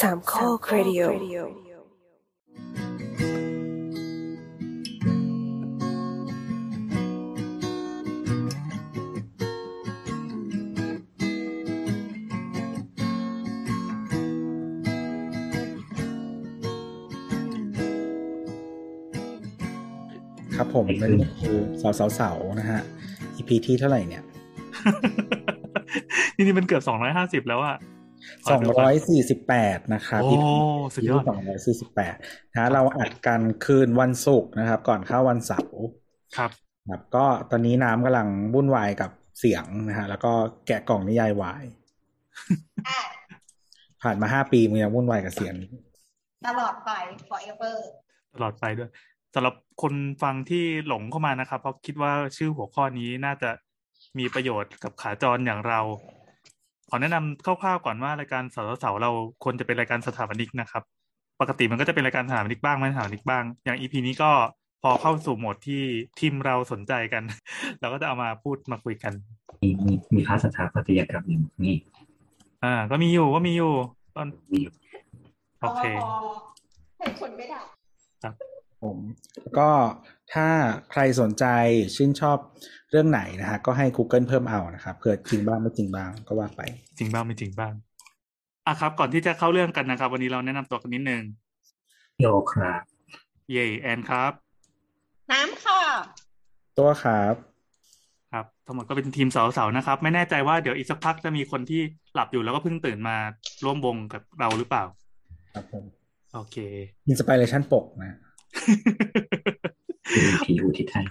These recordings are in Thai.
สามข้อครดิโอครับผมนั่นคือสาวสาวสาวๆๆนะฮะ EP ที่เท่าไหร่เนี่ย นี่นี่มันเกือบสองร้อยห้าสิบแล้วอะ สองร้อยสี่สิบแปดนะครับโอ้สุดยอดสองร้อยสี่สิบแปดนะเราอัดกันคืนวันศุกร์นะครับ ก่อนเข้าวันเสาร์ครับครับ ก็ตอนนี้น้ำกำลังวุ่นวายกับเสียงนะฮะแล้วก็แกะกล่องนิยายวายผ่านมาห้าปีมึงยังวุ่นวายกับเสียง ตลอดไป forever ตลอดไปด้วยสำหรับคนฟังที่หลงเข้ามานะครับ เพราะคิดว่าชื่อหัวข้อนี้น่าจะมีประโยชน์กับขาจรอย่างเรา ขอแนะนำคร่าวๆก่อนว่ารายการเสาร์เสาร์เราควรจะเป็นรายการสถาปนิกนะครับ ปกติมันก็จะเป็นรายการสถาปนิกบ้างไม่สถาปนิกบ้าง อย่างอีพีนี้ก็พอเข้าสู่โหมดที่ทีมเราสนใจกัน เราก็จะเอามาพูดมาคุยกัน มีมีมีคลาสสถาปัตยกรรมอยู่นี่อ่า ก็มีอยู่ก็มีอยู่ตอนมีอยู่โอเคเห็นคนไม่ได้ผมแล้วก็ ถ้าใครสนใจชื่นชอบเรื่องไหนนะฮะก็ให้ Google เพิ่มเอานะครับเผื่อจริงบ้างไม่จริงบ้างก็ว่าไป จริงบ้างไม่จริงบ้างอะครับ ก่อนที่จะเข้าเรื่องกันนะครับ วันนี้เราแนะนำตัวกันนิดนึงโยครับ เย่แอนครับ น้ำค่ะ ตัวครับครับทั้งหมดก็เป็นทีมสาวๆนะครับ ไม่แน่ใจว่าเดี๋ยวอีกสักพักจะมีคนที่หลับอยู่แล้วก็เพิ่งตื่นมาร่วมวงกับเราหรือเปล่า ครับผมโอเค inspiration ปกนะคือ ผีอุทิศให้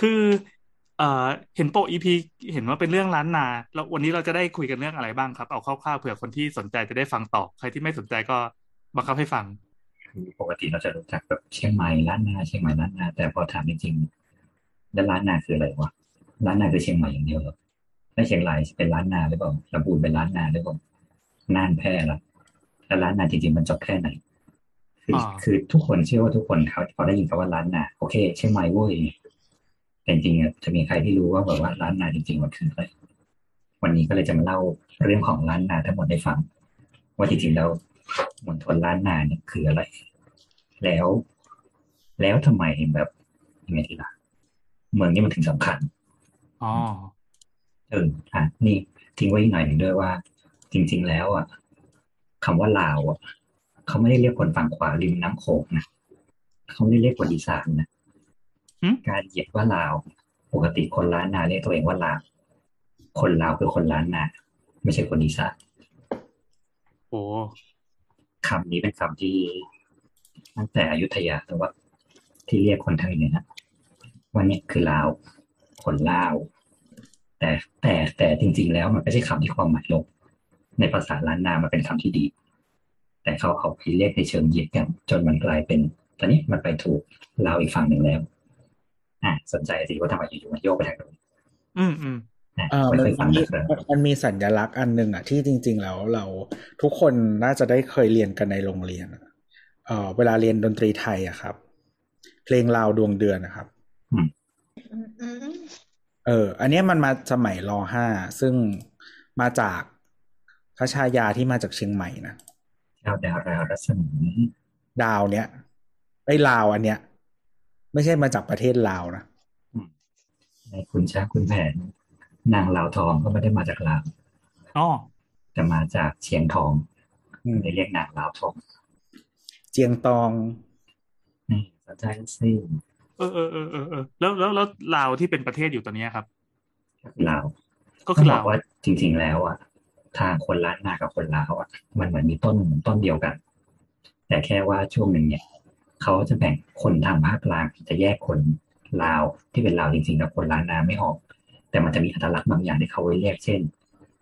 คือเอ่อเห็นโปร EP เห็นว่าเป็นเรื่องล้านนา แล้ววันนี้เราจะได้คุยกันเรื่องอะไรบ้างครับ เอาคร่าวๆเผื่อคนที่สนใจจะได้ฟังต่อ ใครที่ไม่สนใจก็บังคับให้ฟังคือปกติเราจะรู้จักแบบเชียงใหม่ล้านนาเชียงใหม่ล้านนา แต่พอถามจริงๆแล้วล้านนาคืออะไรวะล้านนาคือเชียงใหม่อย่างเดียวเหรอแล้วเชียงรายเป็นล้านนาหรือเปล่าลำพูนเป็นล้านนาหรือเปล่าน่านแพร่ละแล้วล้านนาจริงๆมันจบแค่ไหน คืออ่าคือทุกคนเชื่อว่าทุกคนเขาพอได้ยินคำว่าล้านนาโอเคเชียงใหม่เว้ยแต่จริงๆอะจะมีใครที่รู้ว่าแบบว่าล้านนาจริงๆมันคืออะไรวันนี้ก็เลยจะมาเล่าเรื่องของล้านนาทั้งหมดให้ฟัง ว่าจริงๆแล้วมณฑลล้านนาเนี่ยคืออะไร แล้ว แล้วทำไมแบบยังไงทีละเมืองนี้มันถึงสำคัญอ๋อเอออะนี่ทิ้งไว้อีกหน่อยหนึ่งด้วยว่า จริง ๆ แล้วอะคำว่าลาวอะ เขาไม่ได้เรียกคนฝั่งขวาริมน้ำโขงนะเขาไม่ได้เรียกคนอีสานนะหึการเหยียดว่าลาว ปกติคนล้านนาเรียกตัวเองว่าลาวคนลาวคือคนล้านนาไม่ใช่คนอีสานโอ้คำนี้เป็นคำที่ตั้งแต่อยุธยาแต่ว่าที่เรียกคนไทยเนี่ยนะว่าเนี่ยคือลาว คนลาว แต่แต่แต่จริง ๆ แล้วมันไม่ใช่คำที่ความหมายลบในภาษาล้านนามันเป็นคำที่ดี แต่เขาเอาไปเรียกในเชิงเหยียดกัน จนมันกลายเป็น ตอนนี้มันไปถูกลาวอีกฝั่งหนึ่งแล้ว อะสนใจสิว่าทำไมอยู่ๆมันโยกไปทางนู้นอืมอืมอะเออไม่มันเคยฟังมีนะครับมันมันมีสัญลักษณ์อันหนึ่งอะที่จริง ๆ แล้วเราทุกคนน่าจะได้เคยเรียนกันในโรงเรียนอะเออเวลาเรียนดนตรีไทยอะครับ เพลงลาวดวงเดือนนะครับอืมอืมเออ อันเนี้ยมันมาสมัยรห้าซึ่งมาจากพระชายาที่มาจากเชียงใหม่นะ เจ้าดารารัศมีดาวเนี้ยไอ้ลาวอันเนี้ย ไม่ใช่มาจากประเทศลาวนะในคุณช้างคุณแผนนางลาวทองก็ไม่ได้มาจากลาวอ๋อแต่มาจากเชียงทองอืมเลยเรียกนางลาวทอง เจียงตองนี่สนใจสิเออเออเออเออเออแล้วแล้วแล้วลาวที่เป็นประเทศอยู่ตอนเนี้ยครับลาวก็คือต้งบลาวว่าจริง ๆ แล้วอะ ทางคนล้านนากับคนลาวอะมันเหมือนมีต้นต้นเดียวกัน แต่แค่ว่าช่วงหนึ่งเนี่ยเขาจะแบ่งคนทางภาคกลางจะแยกคนลาวที่เป็นลาวจริงๆกับคนล้านนาไม่ออก แต่มันจะมีอัตลักษณ์บางอย่างที่เขาไว้เรียกเช่น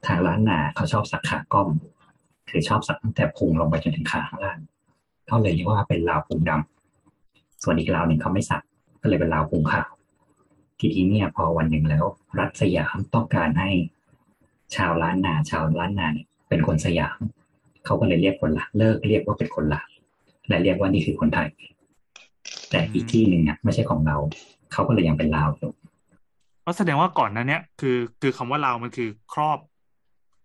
ทางล้านนาเขาชอบสักขาก้อมคือชอบสักตั้งแต่พุงลงไปจนถึงขาข้างล่างเขาเลยเรียกว่าเป็นลาวพุงดำส่วนอีกลาวหนึ่งเขาไม่สักก็เลยเป็นลาวพุงขาวทีนี้เนี่ยพอวันหนึ่งแล้ว รัฐสยามต้องการให้ ชาวล้านนาชาวล้านนาเนี่ยเป็นคนสยาม เขาก็เลยเรียกคนละเลิกเรียกว่าเป็นคนละและเรียกว่านี่คือคนไทย แต่อีกที่หนึ่งเนี่ยไม่ใช่ของเรา เขาก็เลยยังเป็นลาวอยู่ก็แสดงว่าก่อนหนั้นเนี้ยคือคือคำว่าลาวมันคือครอบ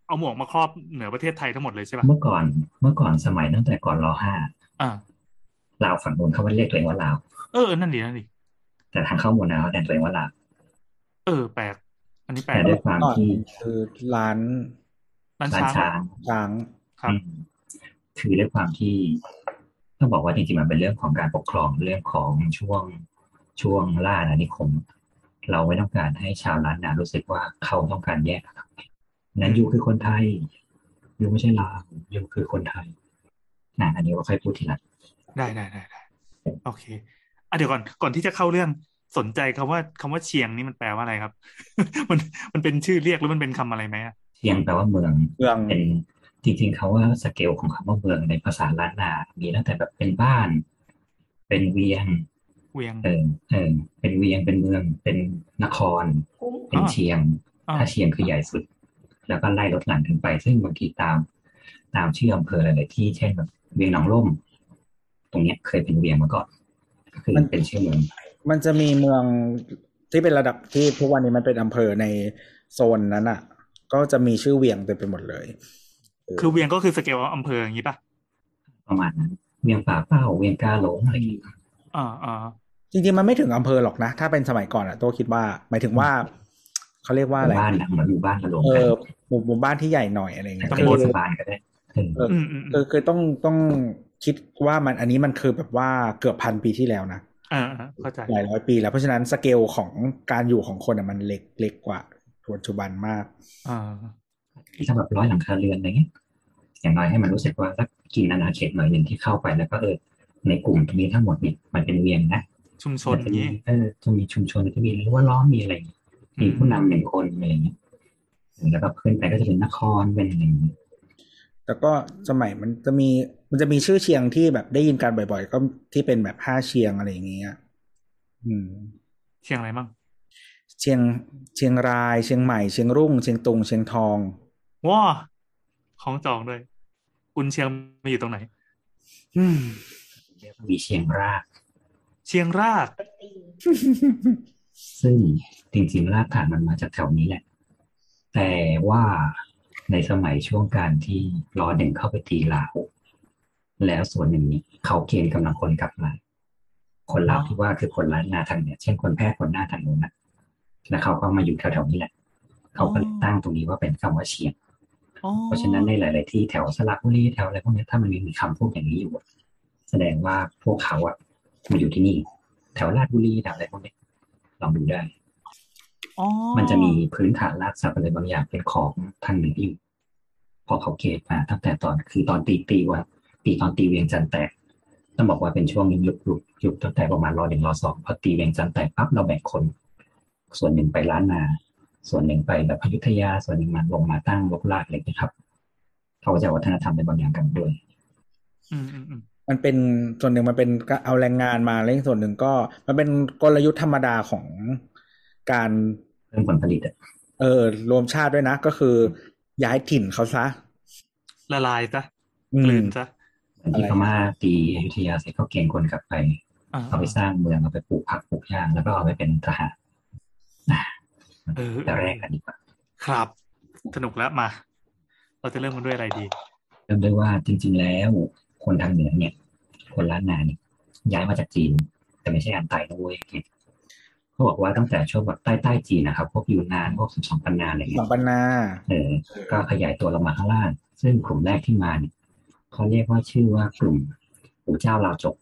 เอาหมวกมาครอบเหนือประเทศไทยทั้งหมดเลยใช่ปะเมื่อก่อนเมื่อก่อนสมัยตั้งแต่ก่อนรอห้าอ่าลาวฝั่งนู้นเขาไม่เรียกตัวเองว่าลาว เออ นั่นดินั่นดิแต่ทางเข้ามูลนาเขาแต่งตัวเองว่าลาว เออ แปลก อันนี้แปลแต่กด้วยความก่อนที่คือร้านร้านร้านช้างช้างช้างครับอืมคือด้วยความที่ต้องบอกว่าจริงๆมันเป็นเรื่องของการปกครองเรื่องของช่วงช่วงล่าอาณานิคม เราไม่ต้องการให้ชาวล้านนารู้สึกว่าเขาต้องการแยกกันออกไปนั้นยูคือคนไทยยูไม่ใช่ลาวยูคือคนไทยนะอันนี้ก็ค่อยพูดทีหลังได้ได้ได้ได้โอเคอะเดี๋ยวก่อนก่อนที่จะเข้าเรื่อง สนใจคำว่าคำว่าเชียงนี่มันแปลว่าอะไรครับ มันมันเป็นชื่อเรียกหรือมันเป็นคำอะไรไหมอะเชียงแปลว่าเมืองเมืองเป็นจริงๆเขาว่าสเกลของคำว่าเมืองในภาษาล้านนา มีตั้งแต่แบบเป็นบ้าน เป็นเวียง เวียงเออเออเป็นเวียงเป็นเมือง เป็นนครคุ้มเป็นอ่าเชียงอ่าถ้าเชียงคือใหญ่สุด แล้วก็ไล่ลดหลั่นขึ้นไป ซึ่งบางทีตาม ตามชื่ออำเภอหลายๆที่เช่นแบบเวียงหนองล่ม ตรงเนี้ยเคยเป็นเวียงมาก่อนก็คือมันเป็นชื่อเมือง มันจะมีเมืองที่เป็นระดับที่ทุกวันนี้มันเป็นอำเภอในโซนนั้นอะ ก็จะมีชื่อเวียงเต็มไปหมดเลยเออคือเวียงก็คือสเกลอำเภออย่างนี้ป่ะประมาณนั้นเวียงป่าเป้าเวียงกาหลงอะไรอย่างเงี้ยอ่าอ่าจริงๆมันไม่ถึงอำเภอหรอกนะ ถ้าเป็นสมัยก่อนอะโตคิดว่าหมายถึงว่าเขาเรียกว่าหอะไรมู่บ้านนะเหมือนหมู่บ้านมารวมเอกันอหมู่หมู่บ้านที่ใหญ่หน่อยอะไรเงี้ยเป็นคือเทศบาลก็ได้เออเอออืมอืมอืคือมคือต้องต้องคิดว่ามันอันนี้มันคือแบบว่าเกือบพันปีที่แล้วนะ อ่าอ่าเข้าใจหลายร้อยปีแล้วเพราะฉะนั้นสเกลของการอยู่ของคนอะมันเล็กเล็กกว่าปัจจุบันมาก อ่าถ้าแบบร้อยหลังคาเรือนอะไรเงี้ยอย่างน้อยให้มันรู้สึกว่าสักกินอาณาเขตหน่อยหนึ่งที่เข้าไปแล้วก็เออในกลุ่มตรงนี้ทั้งหมดเนี่ยมันเป็นเวียงนะชุมชนอย่างนี้เออจะมีชุมชนจะมีรั้วล้อมมีอะไรอย่างเงี้ยมีผู้นำหนึ่งคนอะไรอย่างเงี้ยแล้วก็ขึ้นไปก็จะเป็นนครเป็นอะไรอย่างเงี้ย แต่ก็สมัยมันจะมีมันจะมีชื่อเชียงที่แบบได้ยินกันบ่อย ๆ ก็ที่เป็นแบบห้าเชียงอะไรอย่างเงี้ยอืม เชียงอะไรมั่งเชียงเชียงราย เชียงใหม่เชียงรุ่งเชียงตุงเชียงทองว้าของจองด้วยกุนเชียงมาอยู่ตรงไหน อืมเรียกว่ามีเชียงราก เชียงรากปตีซึ่งจริงๆรากฐานมันมาจากแถวนี้แหละ แต่ว่า ในสมัยช่วงการที่รอหนึ่งเข้าไปตีลาว แล้วส่วนหนึ่งนี้เขาเกณฑ์กำลังคนกลับมาคนลาวที่ว่าคือคนล้านนาทางเนี่ยเช่นคนแพร่คนหน้าทางนู้นนะแล้วเขาก็มาอยู่แถวๆนี้แหละ เขาก็เลยตั้งตรงนี้ว่าเป็นคำว่าเชียงอ๋อเพราะฉะนั้นในหลาย ๆ ที่แถวสระบุรีแถวอะไรพวกเนี้ยถ้ามันมีคำพูดอย่างนี้อยู่อะแสดงว่าพวกเขาอะมาอยู่ที่นี่ แถวลาดบุรีแถวอะไรพวกเนี้ยลองดูได้อ๋อ มันจะมีพื้นฐานรากศัพท์อะไรบางอย่างเป็นของทางเหนืออยู่ พอเขาเกตมาตั้งแต่ตอนคือตอนตีตีว่าตีตอนตีเวียงจันทร์แตกต้องบอกว่าเป็นช่วงยุคยุคยุคตั้งแต่ประมาณรอหนึ่งรอสองพอตีเวียงจันทร์แตกปั๊บเราแบ่งคน ส่วนหนึ่งไปล้านนา ส่วนหนึ่งไปแบบอยุธยา ส่วนหนึ่งมาลงมาตั้งลกลากอะไรอย่างเงี้ยครับเขาก็จะเอาวัฒนธรรมในบางอย่างกันด้วย อืมอืมอืมมันเป็นส่วนหนึ่งมันเป็นก็เอาแรงงานมาแล้วอีกส่วนหนึ่งก็ มันเป็นกลยุทธ์ธรรมดาของ การเรื่องผลผลิตอะเออ รวมชาติด้วยนะ ก็คือ ย้ายถิ่นเขาซะ ละลายซะอืกลืมนซะเหมือนที่อะไรพม่าตีอยุธยาเสร็จก็เก่งคนกลับไปอ่าเอาไปสร้างเมืองเอาไปปลูกผักปลูกหญ้าแล้วก็เอาไปเป็นทหารนะเออแต่แรกกันดีกว่าครับ สนุกแล้วมา เราจะเริ่มกันด้วยอะไรดี เริ่มด้วยว่าจริง ๆ แล้ว คนทางเหนือเนี่ย คนล้านนาเนี่ยย้ายมาจากจีน แต่ไม่ใช่อันไต่นะเว้ย เขาบอกว่าตั้งแต่ช่วงแบบใต้ใต้จีนนะครับ พวกยูนนานพวกสิบสองปันนาอะไรสเงี้อยงปันนาเออก็ขยายตัวลงมาข้างล่าง ซึ่งกลุ่มแรกที่มาเนี่ยเขาเรียกว่าชื่อว่ากลุ่มปู่เจ้าลาวจก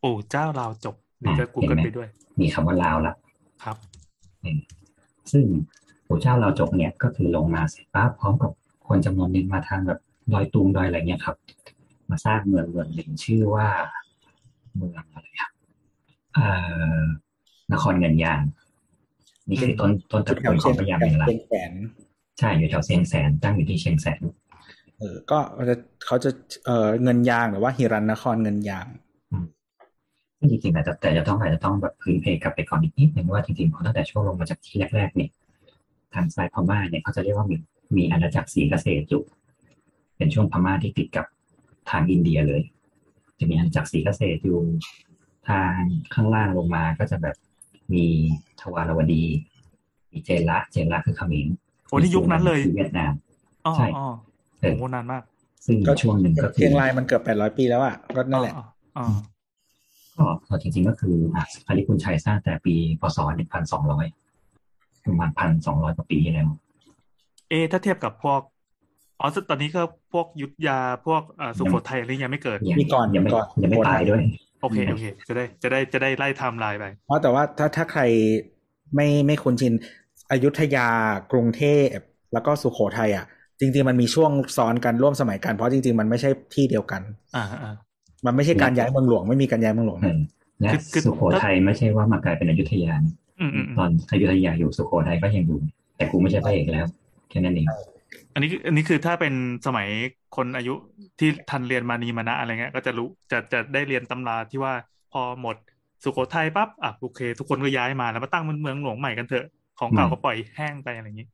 โอ้เจ้าเราวจบเดี๋ยวจะกูเกิลเห็นไหมไปด้วย มีคำว่าลาวละครับซึ่งปู่เจ้าลาวจกเนี่ยก็คือลงมาเสร็จปั๊บพร้อมกับคนจำนวนหนึ่งมาทางแบบดอยตุงดอยอะไรเงี้ยครับ มาสร้างเมืองเมืองหนึ่งชื่อว่าเมืองอะไรครับเอ่อ นครเงินยาง นี่คือต้นต้นตระแถกูวลขเชีอยงงพญาแสเมนงลักเชียงแสนใช่อยู่แถวเชียงแสนตั้งอยู่ที่เชียงแสนเออ ก็จะเขาจะเออเงินยางหรือว่าฮิรันนครเงินยางซึ่งจริงๆอาจจะแต่จะต้องอาจจะต้องแบบพื้นเพกลับไปก่อนอีกนิดนึงว่าจริงๆพอตั้งแต่ช่วงลงมาจากที่แรกๆเนี่ยทางซ้ายพม่าเนี่ยเขาจะเรียกว่ามีมีอาณาจักรศรีเกษตรอยู่เป็นช่วงพม่าที่ติดกับทางอินเดียเลย จะมีอาณาจักรศรีเกษตรอยู่ทางข้างล่างลงมาก็จะแบบ มีทวารวดี มีเจนละเจนละคือเขมรโอ้นี่ยุคนั้นเลยคือเวียดนามอ๋อใช่อ๋อเออโอ้นานมาก ซึ่งก็ช่วงหนึ่งก็คืเชียองรายมันเกือบแปดร้อยปีแล้วอะก็นั่นแหละอ๋ออ๋อก็ก็จริงๆก็คืออะพาริพุนชัยสร้างแต่ปีพศหนึ่งพันสองร้อยประมาณพันสองร้อยกว่าปีที่แล้วเอะถ้าเทียบกับพวกอ๋อตอนนี้ก็พวกยุทธยาพวกเอ่อสุโขทัยอะไรยังไม่เกิดยังมีก่อนยังไม่ก่อนยังไม่ตายด้วย โอเคโอเค จะได้จะได้จะได้ไล่ไทม์ไลน์ไปเพราะแต่ว่าถ้าถ้าใครไม่ไม่คุ้นชินอยุธยากรุงเทพแล้วก็สุโขทัยอะ จริง ๆ มันมีช่วงซ้อนกันร่วมสมัยกันเพราะจริง ๆ มันไม่ใช่ที่เดียวกัน อ่าอ่ามันไม่ใช่การย้ายเมืองหลวงไม่มีการย้ายเมืองหลวงเออและคือคือสุโขทัยไม่ใช่ว่ามากลายเป็นอยุธยานะอืมอืมอืมตอนอยุธยาอยู่สุโขทัยก็ยังอยู่ แต่กูไม่ใช่พระเอกแล้วแค่นั้นเอง อันนี้อันนี้คือถ้าเป็นสมัยคนอายุที่ทันเรียนมานีมานะอะไรเงี้ย ก็จะรู้จะจะได้เรียนตำราที่ว่าพอหมดสุโขทัยปั๊บอะโอเค ทุกคนก็ย้ายมาแล้วมาตั้งเป็นเมืองหลวงใหม่กันเถอะของเก่าก็ปล่อยแห้งไปอะไรอย่างนี้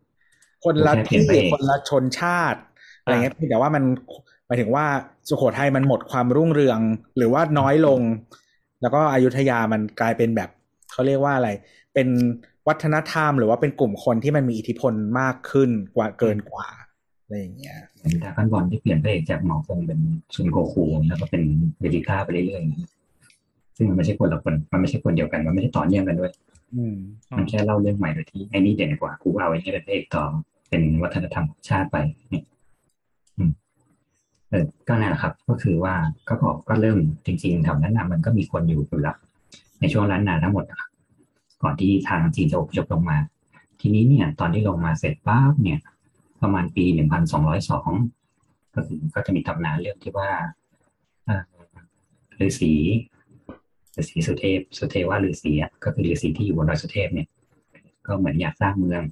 คนละแค่เปลี่ที่ยนพระเอกคนละชนชาติอะไรเงี้ยแต่ว่ามันหมายถึงว่าสุโขทัยมันหมดความรุ่งเรือง หรือว่าน้อยลง แล้วก็อยุธยามันกลายเป็นแบบเขาเรียกว่าอะไร เป็น วัฒนธรรม หรือว่าเป็นกลุ่มคนที่มันมีอิทธิพลมากขึ้นกว่าเกินกว่าอะไรอย่างเงี้ยเหมือนดราก้อนบอลที่เปลี่ยนพระเอกจากหมอคงเป็นซุนโกคูแล้วก็เป็นเวจิต้าไปเรื่อยๆอย่างนี้ซึ่งมันไม่ใช่คนละคนมันไม่ใช่คนเดียวกัน มันไม่ได้ต่อเนื่องกันด้วยอืมมันแค่เล่าเรื่องใหม่โดยที่ไอ้นี่เด่นกว่ากูเอาไอ้นี่เป็นพระเอกต่อเป็นวัฒนธรรมของชาติไปเนี่ยอืมเออก็นั่นแหละครับ ก็คือว่าก็บอกก็เริ่มจริงๆแถวนั้นนะมันก็มีคนอยู่อยู่แล้วในช่วงล้านนาทั้งหมดอะครับ ก่อนที่ทางจีนจะอพยพลงมา ทีนี้เนี่ย ตอนที่ลงมาเสร็จปั๊บเนี่ย ประมาณปีหนึ่งพันสองร้อยสองก็คือก็จะมีตำนานเรื่องที่ว่าฤาษีฤาษีสุเทพ สุเทว่าฤาษีอะก็คือฤาษีที่อยู่บนดอยสุเทพเนี่ย ก็เหมือนอยากสร้างเมือง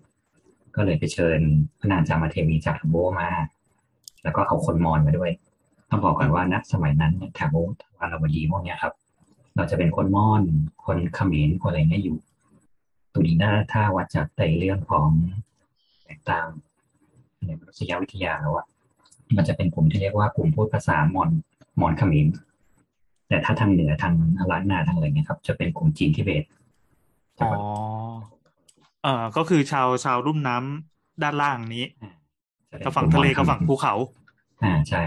ก็เลยไปเชิญพระนางจามเทวีจากทัมโบมา แล้วก็เอาคนมอญมาด้วย ต้องบอกก่อนว่าณสมัยนั้นเนี่ยแถบวาราวดีพวกเนี้ยครับ เราจะเป็นคนมอญคนเขมรคนอะไรเงี้ยอยู่ ตัวนี้น่าถ้าวัดจากในเรื่องของแตกต่างในมนุษยวิทยาแล้วอะมันจะเป็นกลุ่มที่เรียกว่ากลุ่มพูดภาษามอญมอญเขมรแต่ถ้าทางเหนือทางล้านนาทางอะไรเงี้ยครับ จะเป็นกลุ่มจีนทิเบตอ๋อเอ่อก็คือชาวชาวรุ่มน้ำด้านล่างนี้จะเป็นกับฝั่งทะเลกับฝั่งภูเขา อ่าใช่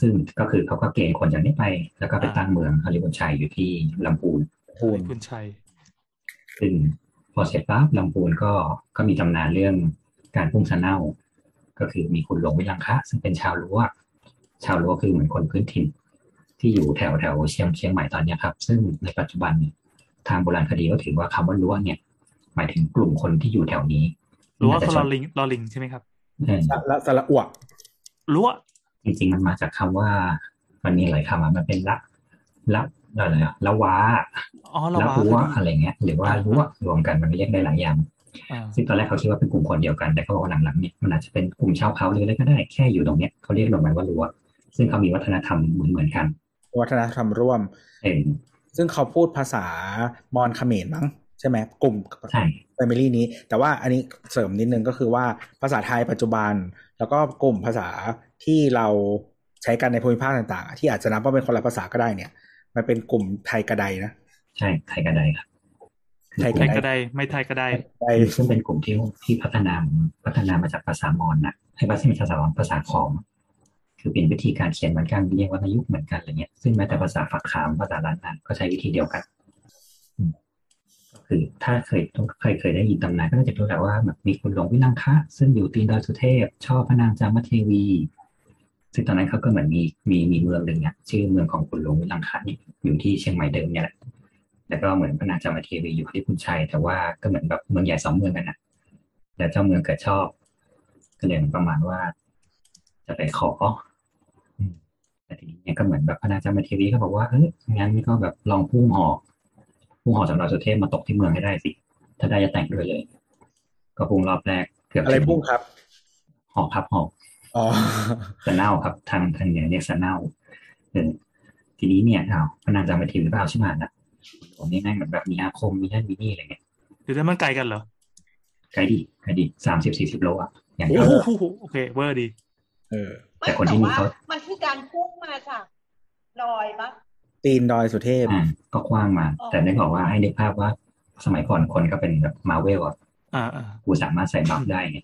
ซึ่งก็คือเขาก็เกณฑ์คนจากนี้ไป แล้วก็ไปตั้งเมืองฮาริบุญชัยอยู่ที่ลำพูนพูนคุณชัยซึ่งพ อเสร็จปั๊บลำพูนก็ก็มีตำนานเรื่องการพุ่งสะเน่า ก็คือมีคุณหลวงวิลังคะ ซึ่งเป็นชาวรั้วชาวรั้วคือเหมือนคนพื้นถิ่น ที่อยู่แถวแถวเชียงเชียงใหม่ตอนเนี้ยครับ ซึ่งในปัจจุบันเนี่ยทางโบราณคดีก็ถือว่าคำว่ารั้วเนี่ย หมายถึงกลุ่มคนที่อยู่แถวนี้รั้วน่าจะคือชลนอลิงลอลิงใช่ไหมครับเออละสระอวกรั้วจริงๆมันมาจากคำว่า มันมีหลายคำอะมันเป็นละละ อะไรอะละว้าอ๋อเราละว่ารั้วคดีอะไรเงี้ย หรือว่าอ่ารั้วรวมกันมันเรียกได้หลายอย่างอ่าซึ่งตอนแรกเขาคิดว่าเป็นกลุ่มคนเดียวกัน แต่เขาบอกว่าหลังๆเนี่ยมันอาจจะเป็นกลุ่มชาวเขาหรืออะไรก็ได้แค่อยู่ตรงเนี้ยเขาเรียกลงไปว่ารั้วซึ่งเขามีวัฒนธรรมเหมือนเหมือนๆกัน วัฒนธรรมร่วมเออซึ่งเขาพูดภาษามอญเขมรมั้งใช่ไหมกลุ่มใช่แฟมิลี่นี้ แต่ว่าอันนี้เสริมนิดนึงก็คือว่าภาษาไทยปัจจุบัน แล้วก็กลุ่มภาษาที่เราใช้กันในภูมิภาคต่าง ๆ ที่อาจจะนับว่าเป็นคนละภาษาก็ได้เนี่ย มันเป็นกลุ่มไทยกระไดนะใช่ไทยกระไดครับไทยไทยก็ได้ไม่ไทยก็ได้ไดซึ่งเป็นกลุ่มที่ที่พัฒนาพัฒนามาจากภาษามอญนะให้ภาษาภาษามอญภาษาขอมคือเป็นวิธีการเขียนเหมือนกันเรียกวรรณยุกต์เหมือนกันอะไรเงี้ยซึ่งแม้แต่ภาษาฝักขามภาษาล้านนาก็ใช้วิธีเดียวกันอืมก็คือถ้าเคยต้องเคยเคยได้ยินตำนานก็น่าจะรู้แหละว่าแบบมีคุณหลวงวินังคะ ซึ่งอยู่ตีนดอยสุเทพ ชอบพระนางจามเทวี ซึ่งตอนนั้นเขาก็เหมือนมีมีมีเมืองหนึ่งเนี่ยชื่อเมืองของคุณหลวงวินังคะนี่อยู่ที่เชียงใหม่เดิมเนี่ยแหละแล้วก็เหมือนพระนางจามเทวีอยู่ที่คุณชัย แต่ว่าก็เหมือนแบบเมืองใหญ่สองเมืองกันนะแล้วเจ้าเมืองเกิดชอบ ก็เลยประมาณว่า จะไปขออืมแต่ทีนี้เนี่ยก็เหมือนแบบพระนางจามเทวีก็บอกว่าเอ้ยงั้นก็แบบลองพุ่งหอกพุ่งหอกจากดอยสุเทพมาตกที่เมืองให้ได้สิ ถ้าได้จะแต่งด้วยเลย ก็พุ่งรอบแรกเกือบอะไรพุ่งครับหอกครับหอกอ๋อ สะเน่าครับทางทางเหนือเรียกสะเน่าเออทีนี้เนี่ยอ้าวพระนางจามเทวีก็เอาใช่ไหมนะผมนี่ง่ายเหมือนแบบมีอาคมมีนั่นมีนี่อะไรเงี้ยหรือถ้ามันไกลกันเหรอไกลดีไกลดีสามสิบสี่สิบโลอะอย่างโอ้เดียวโหโอเคเวอร์ดี เออ แต่คนที่มีเขามันคือการพุ่งมาจากดอยปะตีนดอยสุเทพอ่าก็กว้างมาอ๋อแต่นึกออกว่าให้นึกภาพว่า สมัยก่อนคนก็เป็นแบบมาเวลอะอ่าอ่ากูสามารถใส่บัฟได้ไง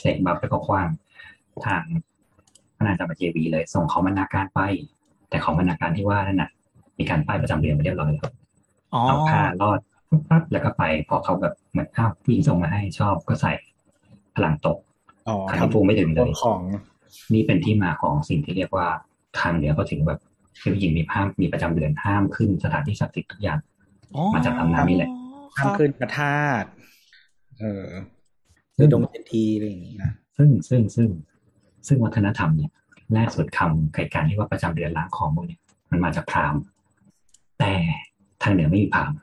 ใส่บัฟแล้วก็คว้าง ทางพระนางจามเทวีเลย ส่งของบรรณาการไป แต่ของบรรณาการที่ว่านั่นน่ะ มีการป้ายประจำเดือนไปเรียบร้อยแล้วอ๋อเอาผ้ารอดปุ๊บปั๊บแล้วก็ไป พอเขาแบบเหมือนอ้าวผู้หญิงส่งมาให้ชอบก็ใส่พลังตกอ๋อขันฟูไม่ถึงเลยของ นี่เป็นที่มาของสิ่งที่เรียกว่าทางเหนือเขาถึงแบบคือผู้หญิงมีห้ามมีประจำเดือนห้ามขึ้นสถานที่ศักดิ์สิทธิ์ทุกอย่างอ๋อมาจากอำนาจนี่แหละห้ามขึ้นพระธาตุเออคือตรงเจ็ดทีอะไรอย่างนี้นะซึ่งซึ่งซึ่ง ซึ่งวัฒนธรรมเนี่ยแรกสุดคำไก่การที่ว่าประจำเดือนล้างของพวกเนี่ยมันมาจากพราหมณ์แต่ทางเหนือไม่มีพราหมณ์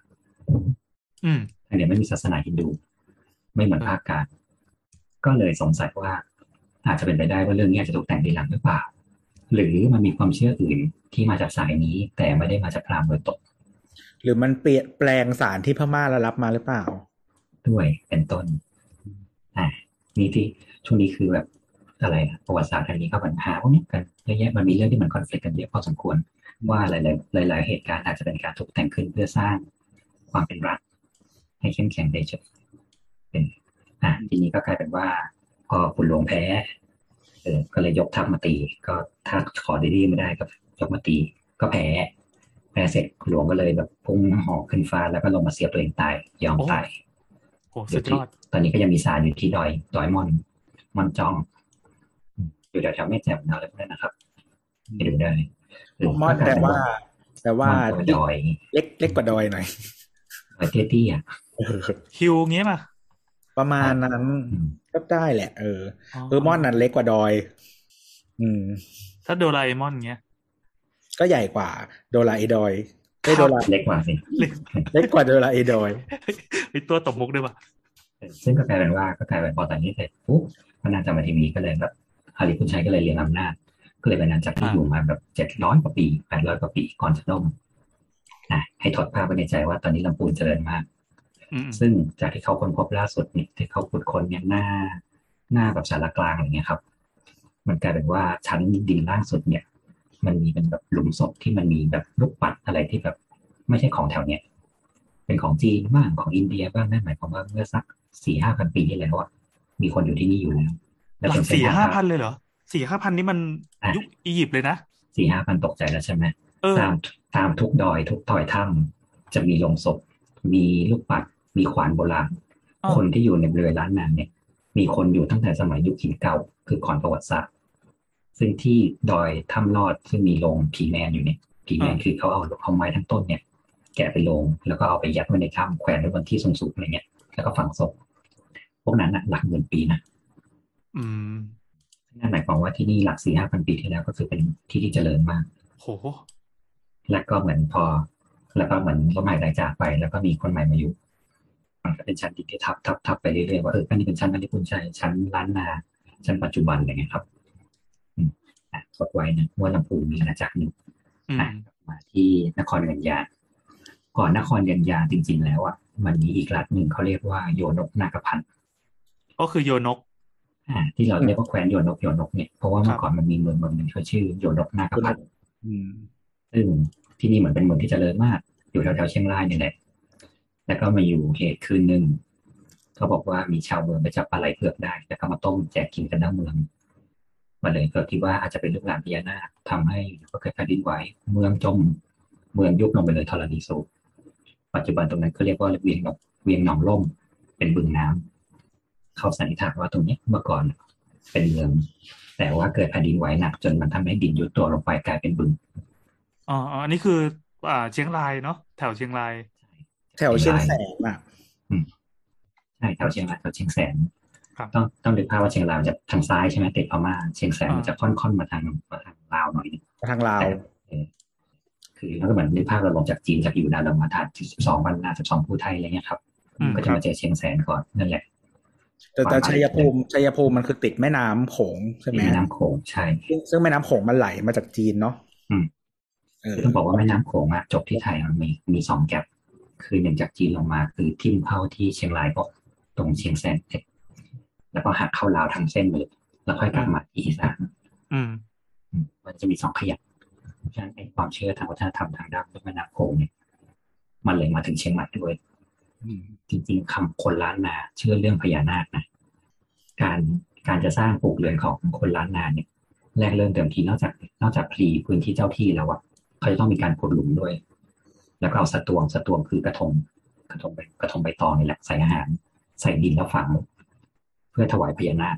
อืมทางเหนือไม่มีศาสนาฮินดู ไม่เหมือนภาคกลางก็เลยสงสัยว่า อาจจะเป็นไปได้ว่าเรื่องนี้อาจจะถูกแต่งทีหลังหรือเปล่า หรือมันมีความเชื่ออื่นที่มาจากสายนี้ แต่ไม่ได้มาจากพราหมณ์โดยตรงหรือมันเปลี่ยนแปลงสารที่พม่าแล้วรับมาหรือเปล่า ด้วยเป็นต้นอ่านี่ที่ช่วงนี้คือแบบ อะไรอะประวัติศาสตร์อันนี้ก็ปัญหาพวกนี้กันเยอะแยะมันมีเรื่องที่มันคอนฟ lict กันเยอะพอสมควร ว่าหลาย ๆ หลาย ๆ เหตุการณ์อาจจะเป็นการถูกแต่งขึ้นเพื่อสร้างความเป็นรัฐ ให้เข้มแข็งได้เฉยเป็นอ่าทีนี้ก็กลายเป็นว่า พอขุนหลวงแพ้เออก็เลยยกทัพมาตี ก็ถ้าขอดีๆไม่ได้ก็ยกมาตี ก็แพ้แพ้เสร็จขุนหลวงก็เลยแบบพุ่งหอกขึ้นฟ้าแล้วก็ลงมาเสียบตัวเองตายยอมตายโอ้อสุยู่ดยที่อดตอนนี้ก็ยังมีสารอยู่ที่ดอยดอยมอนมอนจอง อืมอยู่แถวๆแม่แจ่มนอะไรพวกนั้นนะครับไปดูได้หรือมอนแปลว่าแปลว่ามอนตัวดอย เล็กเล็กกว่าดอยหน่อยดอยเตี้ยๆอะเออฮิวเงี้ยป่ะประมาณนั้นอืมก็ได้แหละ เออเออมอนนั้นเล็กกว่าดอย อืม ถ้าโดราเอมอนเงี้ย ก็ใหญ่กว่า โดราเอดอยไอยโดราเล็กกว่าสิเล็กเล็กกว่าโดราเอดอยมีตัวตบมุกด้วยป่ะซึ่งก็กลายเป็นว่าก็กลายเป็นพอตอนนี้เสร็จปุ๊บพระนางจามเทีวีก็เลยแบบ ฮาริพุนชัยก็เลยเรียนอำนาจ ก็เลยเป็นอาณาจักรที่อยู่มาแบบเจ็ดร้อยกว่าปีแปดร้อยกว่าปีก่อนจะล่มอะให้ถอดภาพไว้ในใจว่าตอนนี้ลำพูนเจริญมากอืมซึ่งจากที่เขาค้นพบล่าสุดเนี่ยที่เขาขุดค้นเนี่ยหน้าหน้าแบบสารกลางอะไรเงี้ยครับ มันกลายเป็นว่าชั้นดินล่างสุดเนี่ย มันมีเป็นแบบหลุมศพที่มันมีแบบลูกปัดอะไรที่แบบไม่ใช่ของแถวเนี้ยเป็นของจีนบ้างของอินเดียบ้างนั่นหมายความว่าเมื่อสักสี่ห้าพันปีที่แล้วอะมีคนอยู่ที่นี่อยู่แล้ว หลักสี่ห้าพันเลยเหรอสี่ห้าพันนี่มันอะยุคอียิปต์เลยนะสี่ห้าพันตกใจแล้วใช่ไหมเออตามตามทุกดอยทุกถอยถ้ำจะมีโลงศพ มีลูกปัด มีขวานโบราณอ้าวคนที่อยู่ในบริเวณล้านนาเนี่ย มีคนอยู่ตั้งแต่สมัยยุคหินเก่า คือก่อนประวัติศาสตร์ ซึ่งที่ดอยถ้ำลอดซึ่งมีโรงผีแมนอยู่เนี่ยผีแมนคือเขาเอาเอาไม้ทั้งต้นเนี่ย แกะไปโรงแล้วก็เอาไปยัดไว้ในถ้ำแขวนไว้บนที่สูงๆอะไรเงี้ยแล้วก็ฝังศพพวกนั้นน่ะหลักหมื่นปีนะ อืมนั่นหมายความว่าที่นี่หลักสี่ห้าพันปีที่แล้วก็คือเป็นที่ที่เจริญมากโหและก็เหมือนพอ แล้วก็เหมือนก็ใหม่รายจากไป แล้วก็มีคนใหม่มาอยู่มันก็เป็นชั้นดินที่ทับทับทับไปเรื่อยๆว่าเอออันนี้เป็นชั้นอันนี้คุณชัยชั้นล้านนาชั้นปัจจุบันอะไรเงี้ยครับอืมอะกดไว้นะว่าลำพูนมีอาณาจักรหนึ่งอืมอะมาที่นครเงินยานก่อนนครเงินยานจริง ๆ แล้วอะมันมีอีกรัฐหนึ่งเขาเรียกว่าโยนกนาคพันธ์ก็คือโยนกอ่า ที่เราเรียกว่าแคว้นโยนกโยนกเนี่ยเพราะว่าเมื่อก่อนมันมีเมืองเมืองหนึ่งเขาชื่อโยนกนาคพันธ์อืมซึ่งที่นี่เหมือนเป็นเมืองที่เจริญมาก อยู่แถวๆเชียงรายนี่แหละแล้วก็มาอยู่เหตุคืนหนึ่งเขาบอกว่ามีชาวเมืองไปจับปลาไหลเผือกได้แล้วก็มาต้มแจกกินกันทั้งเมืองมาเลยก็คิดว่าอาจจะเป็นลูกหลานพญานาคทำให้ก็เกิดแผ่นดินไหวเมืองจมเมืองยุบลงไปเลยธรณีสูบปัจจุบันตรงนั้นก็เรียกว่าเวียงหนองเวียงหนองล่มเป็นบึงน้ำ เขาสันนิษฐานว่าตรงเนี้ยเมื่อก่อนเป็นเมือง แต่ว่าเกิดแผ่นดินไหวหนัก จนมันทำให้ดินยุบตัวลงไปกลายเป็นบึงอ๋ออ๋ออันนี้คือ อ่าเชียงรายเนาะแถวเชียงราย แถวเชียงแสนอะใช่แถวเชียงรายแถวเชียงแสนครับต้องต้องดูภาพว่าเชียงรายมันจะทางซ้ายใช่ไหมติดพม่าเชียงแสนมันจะค่อนๆมาทางมาทางลาวหน่อยนึงทางลาวแต่เออคือมันก็เหมือนนึกภาพเราลงจากจีนจากอยู่นานเรามาทางที่สิบสองวันนาสิบสองภูไทยอะไรเงี้ยครับอืมก็คจะรับมาเจอเชียงแสนก่อนนั่นแหละ แต่แต่ชัยภูมิชัยภูมิมันคือติดแม่น้ำโขงใช่ไหมแม่น้ำโขงใช่ ซึ่งซึ่งแม่น้ำโขงมันไหลมาจากจีนเนาะอืมเออต้องบอกว่าแม่น้ำโขงอะจบที่ไทยมันมีมีสองแกลบคือหนึ่งจากจีนลงมาคือทิ่มเข้าที่เชียงรายก็ตรงเชียงแสนเสร็จแล้วก็หักเข้าลาวทางเส้นเลย แล้วค่อยกลับมาที่อีสานอืมอืมมันจะมีสองขยักเพราะฉะนั้นไอ้ความเชื่อทางวัฒนธรรมทางด้านแม่น้ำโขงเนี่ยมันเลยมาถึงเชียงใหม่ด้วยอืม จริงๆคำคนล้านนาเชื่อเรื่องพญานาคนะการการจะสร้างปลูกเรือนของคนล้านนาเนี่ย แรกเริ่มเดิมทีนอกจาก นอกจากพลีพื้นที่เจ้าที่แล้วอะเขาจะต้องมีการขุดหลุมด้วย แล้วก็เอาสตวงสตวงคือกระทงกระทงใบกระทงใบตองนี่แหละใส่อาหาร ใส่ดินแล้วฝัง เพื่อถวายพญานาค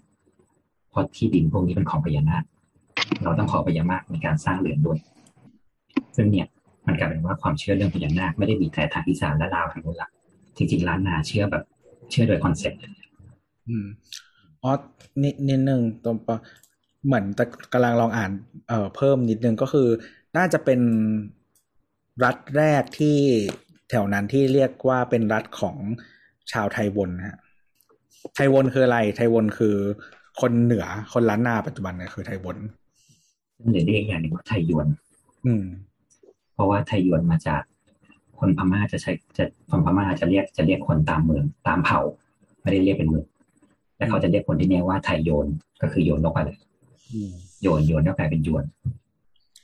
เพราะที่ดินพวกนี้เป็นของพญานาคเราต้องขอพญานาคในการสร้างเรือนด้วย ซึ่งเนี่ยมันกลายเป็นว่าความเชื่อเรื่องพญานาคไม่ได้มีแต่ทางอีสานและลาวทางนู้นละ จริงๆล้านนาเชื่อแบบ เชื่อโดย conceptอืมอ๋อนิดนิดนึงตรงปะเหมือนแต่กำลังลองอ่านเอ่อเพิ่มนิดนึงก็คือ น่าจะเป็นรัฐแรกที่แถวนั้นที่เรียกว่าเป็นรัฐของชาวไทวนนะฮะไทวนคืออะไร ไทวนคือคนเหนือคนล้านนาปัจจุบันเนี่ยคือไทวนซึ่งเลยเรียกอย่างหนึ่งว่าไทยยวน อืม เพราะว่าไทยยวนมาจาก คนพม่าจะใช้จะคนพม่าจะเรียกจะเรียกคนตามเมืองตามเผ่า ไม่ได้เรียกเป็นเมืองแต่เขาจะเรียกคนที่เนี่ยว่าไทยโยนก็คือโยนนกไปเลยอืมโยนโยนก็กลายเป็นยวน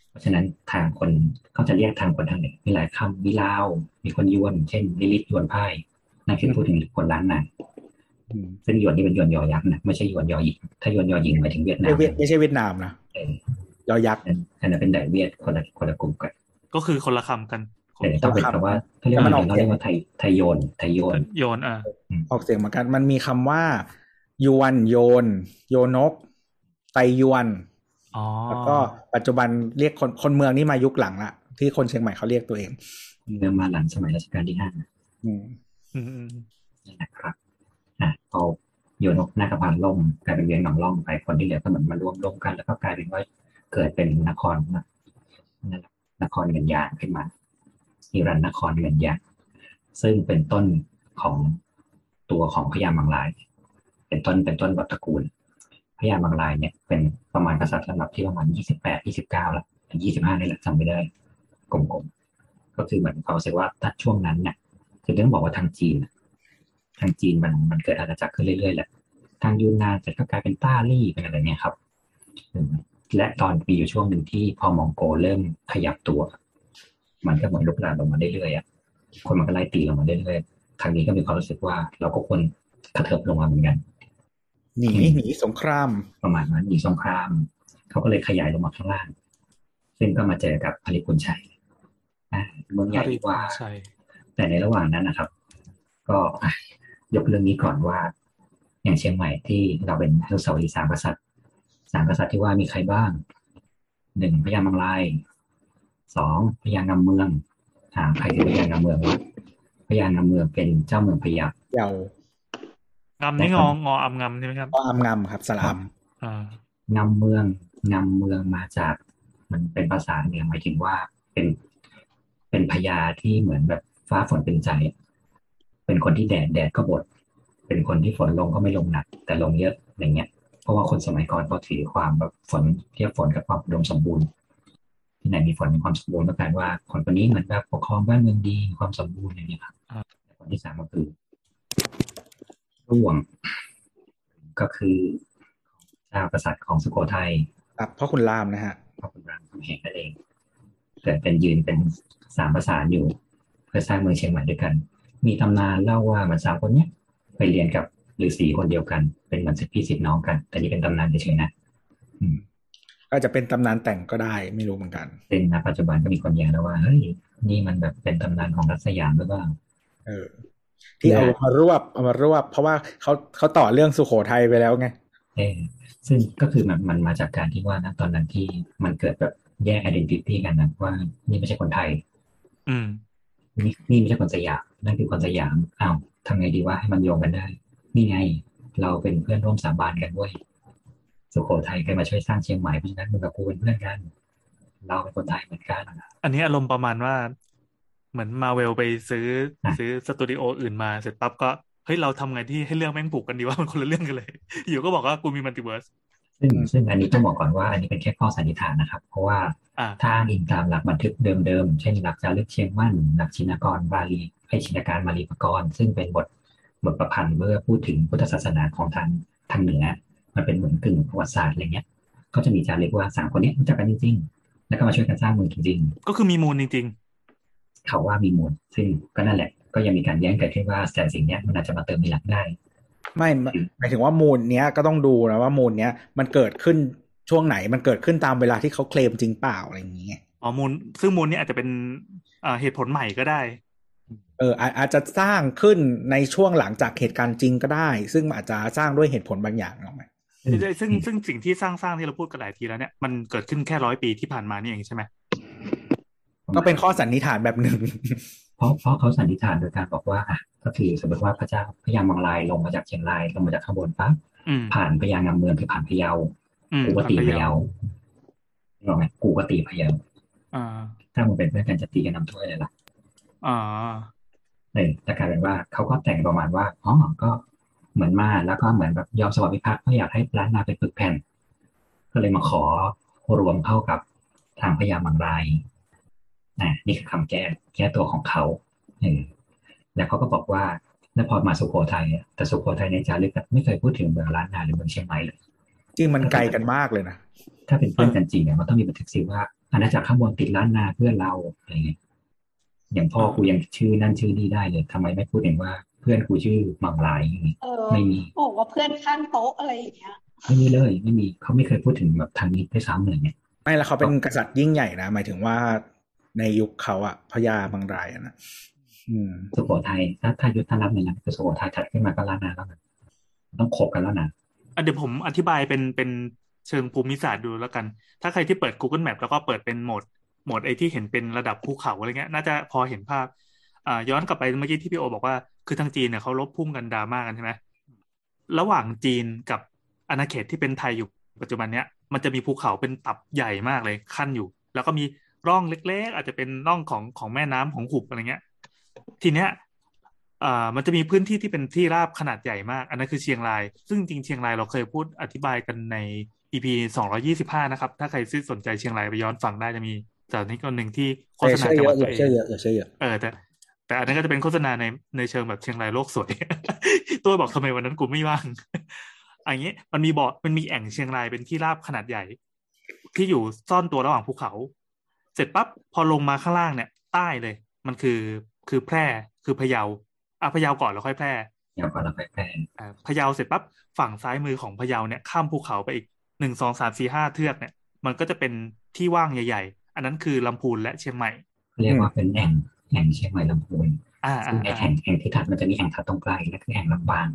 เพราะฉะนั้นทางคนเขาจะเรียกทางคนทางเหนือมีหลายคำมีลาว มีคนยวน เช่นลิลิตยวนไพ่นั่นคือพูดถึงคนล้านนาอืมซึ่งยวนนี่เป็นยวนยอยักษ์นะไม่ใช่ยวนยอหญิงถ้ายวนยอหญิงหมายถึงเวียดนาไม่มเวียดไม่ใช่เวียดนามนะเออยอยักษ์อันนั้นเป็นไดเวียดคนละคนละกลุ่มกันก็คือคนละคำกัน แต่ต้องเป็นคำว่าถ้าเรียกว่าเราเรียกว่าไทยไทยโยนไทยโยนโยนอะออกเสียงเหมือนกัน มันมีคำว่ายวนโยน โยนก ไตยวนอ๋อแล้วก็ปัจจุบันเรียกคนคนเมืองนี่มายุคหลังละที่คนเชียงใหม่เขาเรียกตัวเองเมื่อมาหลังสมัยรัชกาลที่ห้าอืมอืมอืมนี่นะครับอะพอโยนกนาคพันล่มกลายเป็นเวียงหนองล่องไปคนที่เหลือก็เหมือนมารวมร่วมกัน แล้วก็กลายเป็นว่าเกิดเป็นนครนะนั่นแหละนครเงินยางขึ้นมา อิรันนครเงินยางซึ่งเป็นต้นของตัวของพญามังลาย เป็นต้นเป็นต้นบบตระกูลพญามังลายเนี่ยเป็นประมาณกษัตริย์ลำดับที่ประมาณยี่สิบแปดยี่สิบเก้าละยี่สิบห้านี่แหละจำไม่ได้กลมๆก็คือเหมือนเขาเรียว่าถ้าช่วงนั้นเนี่ยคือต้องบอกว่าทางจีน ทางจีนมันมันเกิดอาณาจักรขึ้นเรื่อยๆแหละทางยูนนานเสร็จก็กลายเป็นต้าลี่เป็นอะไรเนี่ยครับ และตอนปีอยู่ช่วงหนึ่งที่พอมองโกเริ่มขยับตัว มันก็เหมือนลุกลามลงมาเรื่อยๆอะคนมันก็ไล่ตีลงมาเรื่อยๆทางนี้ก็มีความรู้สึกว่า เราก็ควรกระเถิบลงมาเหมือนกันหนีหนีสงครามประมาณนั้นมีสงครามเขาก็เลยขยายลงมาข้างล่าง ซึ่งก็มาเจอกับพลิคุนชัยอ่าเมืองใหญ่กว่าใช่แต่ในระหว่างนั้นนะครับ ก็อะยกเรื่องนี้ก่อนว่า อย่างเชียงใหม่ที่เราเป็นอนุสาวรีย์สามกษัตริย์สามกษัตริย์ที่ว่ามีใครบ้างหนึ่งพญามังลาย สองพญางำเมืองถามใครคือพญางำเมืองวะพญางำเมืองเป็นเจ้าเมืองพยัคฆ์เยาวงำนี่งองออำงำใช่ไหมครับก็อำงำครับสลามอ่างำเมืองงำเมืองมาจาก มันเป็นภาษาเหนือหมายถึงว่าเป็นเป็นพญาที่เหมือนแบบฟ้าฝนเป็นใจ เป็นคนที่แดดแดดก็บดเป็นคนที่ฝนลงก็ไม่ลงหนัก แต่ลงเยอะอย่างเงี้ย เพราะว่าคนสมัยก่อนเขาถือความแบบฝนเทียบฝนกับความอุดมสมบูรณ์ ที่ไหนมีฝนมีความสมบูรณ์ก็แปลว่าคนคนนี้เหมือนแบบปกครองบ้านเมืองดีมีความสมบูรณ์อย่างเงี้ยครับแต่คนที่สามก็คือร่วง ก็คือเจ้ากษัตริย์ของสุโขทัยครับพ่อคุณรามนะฮะพระคุณรามคำแหงนั่นเองเกิดเป็นยืนเป็นสามประสานอยู่ เพื่อสร้างเมืองเชียงใหม่ด้วยกัน มีตำนานเล่าว่าเหมือนสามคนเนี้ยไปเรียนกับฤาษีคนเดียวกัน เป็นเหมือนสิทธิพี่สิทธิน้องกัน แต่นี่เป็นตำนานเฉยๆนะ ก็จะเป็นตำนานแต่งก็ได้ไม่รู้เหมือนกันซึ่งณปัจจุบันก็มีคนแย้งแล้วว่าเฮ้ยนี่มันแบบเป็นตำนานของรัฐสยามหรือเปล่าเออ ที่เอามารวบเอามารวบ เพราะว่าเขาเขาต่อเรื่องสุโขทัยไปแล้วไงเออซึ่งก็คือมันมันมาจากการที่ว่านะตอนนั้นที่มันเกิดแบบแยก identity กันนะว่านี่ไม่ใช่คนไทย อืมนี่นี่ไม่ใช่คนสยามนั่นคือคนสยามอ้าวทำไงดีว่าให้มันโยงกันได้ นี่ไง เราเป็นเพื่อนร่วมสาบานกันด้วย สุโขทัยเคยมาช่วยสร้างเชียงใหม่เพราะฉะนั้นมึงกับกูเป็นเพื่อนกัน เราเป็นคนไทยเหมือนกันอันนี้อารมณ์ประมาณว่า เหมือนมาเวลไปซื้ออะซื้อสตูดิโออื่นมาเสร็จปั๊บก็เฮ้ยเราทำไงที่ให้เรื่องแม่งผูกกันดีว่ามันคนละเรื่องกันเลย อยู่ก็บอกว่ากูมี multiverseซึ่งอืมซึ่งอันนี้ต้องบอกก่อนว่าอันนี้เป็นแค่ข้อสันนิษฐานนะครับ เพราะว่าอ่าถ้าอ้างอิงตามหลักบันทึกเดิมๆ เช่นหลักจารึกเชียงมั่น หลักชินกรบาลีให้ชินกาลมาลีปกรณ์ซึ่งเป็นบทบทประพันธ์เมื่อพูดถึงพุทธศาสนาของทางทางเหนือ มันเป็นเหมือนกึ่งประวัติศาสตร์อะไรเงี้ย ก็จะมีจารึกว่าสามคนเนี้ยรู้จักกันจริงๆ แล้วก็มาช่วยกันสร้างเมืองจริงก็คือมีมูลจริงๆ เขาว่ามีมูล ซึ่งก็นั่นแหละ ก็ยังมีการแย้งเกิดขึ้นว่าแต่สิ่งเนี้ยมันอาจจะมาเติมในหลักได้ ไม่หมายถึงว่ามูลเนี้ยก็ต้องดูนะว่ามูลเนี้ยมันเกิดขึ้นช่วงไหนมันเกิดขึ้นตามเวลาที่เขาเคลมจริงเปล่าอะไรอย่างเงี้ยอ๋อมูลซึ่งมูลนี้อาจจะเป็นอ่าเหตุผลใหม่ก็ได้ เอออาอาจจะสร้างขึ้นในช่วงหลังจากเหตุการณ์จริงก็ได้ ซึ่งอาจจะสร้างด้วยเหตุผลบางอย่างหรอกไหม ซึ่งซึ่งสิ่งที่สร้างสร้างที่เราพูดกันหลายทีแล้วเนี่ยมันเกิดขึ้นแค่ร้อยปีที่ผ่านมานี่เองใช่ไหมก็เป็นข้อสันนิษฐานแบบหนึ่ง เพราะเพราะเขาสันนิษฐานโดยการบอกว่าอะก็คือสมมติว่าพระเจ้าพญามังรายลงมาจากเชียงรายลงมาจากข้างบนปั๊บอืมผ่านพญางามเมืองคือผ่านพะเยาอืมกูก็ตีผ่านพะไปเยานึกออกไหมกูก็ตีพะเยาอ่าถ้ามันเป็นเพื่อนกันจะตีกันน้ำถ้วยเลยล่ะอ่าเออแต่กลายเป็นว่าเขาก็แต่งประมาณว่าอ๋อก็ เหมือนมาแล้วก็เหมือนแบบยอมสวัสดิภาพเพราะอยากให้ร้านนาเป็นปึกแผ่น ก็เลยมาขอรวมเข้ากับทางพญามังรายนะนี่คือคำแก้แก้ตัวของเขาเออแล้วเขาก็บอกว่าแล้วพอมาสุโขทัยอะแต่สุโขทัยในจารึกอะไม่เคยพูดถึงเมืองล้านนาหรือเมืองเชียงใหม่เลยจริงมันไกลกันมากเลยนะถ้าเป็นเพื่อนกันจริงเนี่ยมันต้องมีบันทึกสิว่าอาณาจักรข้างบนติดล้านนาเพื่อนเราอะไรเงี้ยอย่างพ่อกูยังชื่อนั่นชื่อนี่ได้เลยทำไมไม่พูดถึงว่า เพื่อนกูชื่อมังรายอย่างงี้เออไม่มีบอกว่าเพื่อนข้างโต๊ะอะไรอย่างเงี้ยไม่มีเลยไม่มีเขาไม่เคยพูดถึงแบบทางนี้ด้วยซ้ำเลยเนี่ยไม่แล้วเขาเป็นกษัตริย์ยิ่งใหญ่นะหมายถึงว่าในยุคเขาอะพญาบางรายอะนะอืมสุโขทัยถ้าถ้ายุทธรับเนี่ยนะคือสุโขทัยถัดขึ้นมาก็ล้านนาแล้วนะต้องขบกันแล้วนะอะเดี๋ยวผมอธิบายเป็นเป็นเชิงภูมิศาสตร์ดูแล้วกัน ถ้าใครที่เปิด Google Map แล้วก็เปิดเป็นโหมดโหมดไอที่เห็นเป็นระดับภูเขาอะไรเงี้ย น่าจะพอเห็นภาพอ่าย้อนกลับไปเมื่อกี้ที่พี่โอบอกว่า คือทางจีนเนี่ยเขาลบพุ่งกันดราม่ากันใช่ไหมระหว่างจีนกับอาณาเขตที่เป็นไทยอยู่ปัจจุบันเนี้ยมันจะมีภูเขาเป็นตับใหญ่มากเลยขั้นอยู่ แล้วก็มีร่องเล็ก ๆ อาจจะเป็นร่องของของแม่น้ำของหุบอะไรเงี้ย ทีเนี้ยอ่ามันจะมีพื้นที่ที่เป็นที่ราบขนาดใหญ่มาก อันนั้นคือเชียงราย ซึ่งจริงๆเชียงรายเราเคยพูดอธิบายกันใน EP สองร้อยี่สิบห้านะครับ ถ้าใครสนใจเชียงรายไปย้อนฟังได้จะมีสถานที่คนหนึ่งที่โฆษณาเชื่อจังเยหวัดอะตัวเอเชื่งอเยอะเชื่อเยอะเออแต่ แต่อันนั้นก็จะเป็นโฆษณาในในเชิงแบบเชียงรายโลกสวย ตัวบอกทำไมวันนั้นกูไม่ว่างอันนี้มันมีบ่อมันมีแอ่งเชียงรายเป็นที่ราบขนาดใหญ่ ที่อยู่ซ่อนตัวระหว่างภูเขา เสร็จปั๊บพอลงมาข้างล่างเนี่ย ใต้เลย มันคือคือแพร่คือพะเยาอะพะเยาก่อนแล้วค่อยแพร่เดี๋ยวก่อนเราไปแปลอ่าพะเยาเสร็จปั๊บฝั่งซ้ายมือของพะเยาเนี่ยข้ามภูเขาไปอีกหนึ่งสองสามสี่ห้าเทือกเนี่ย มันก็จะเป็นที่ว่างใหญ่ ๆ อันนั้นคือลำพูนและเชียงใหม่เรียกว่าเป็นแอ่ง แอ่งเชียงใหม่ลำพูนอ่าซึ่อ่างในอ่าแอ่งแอ่งที่ถัดมันจะมีแอ่งถัดตรงใกล้และคือแอ่งลำปาง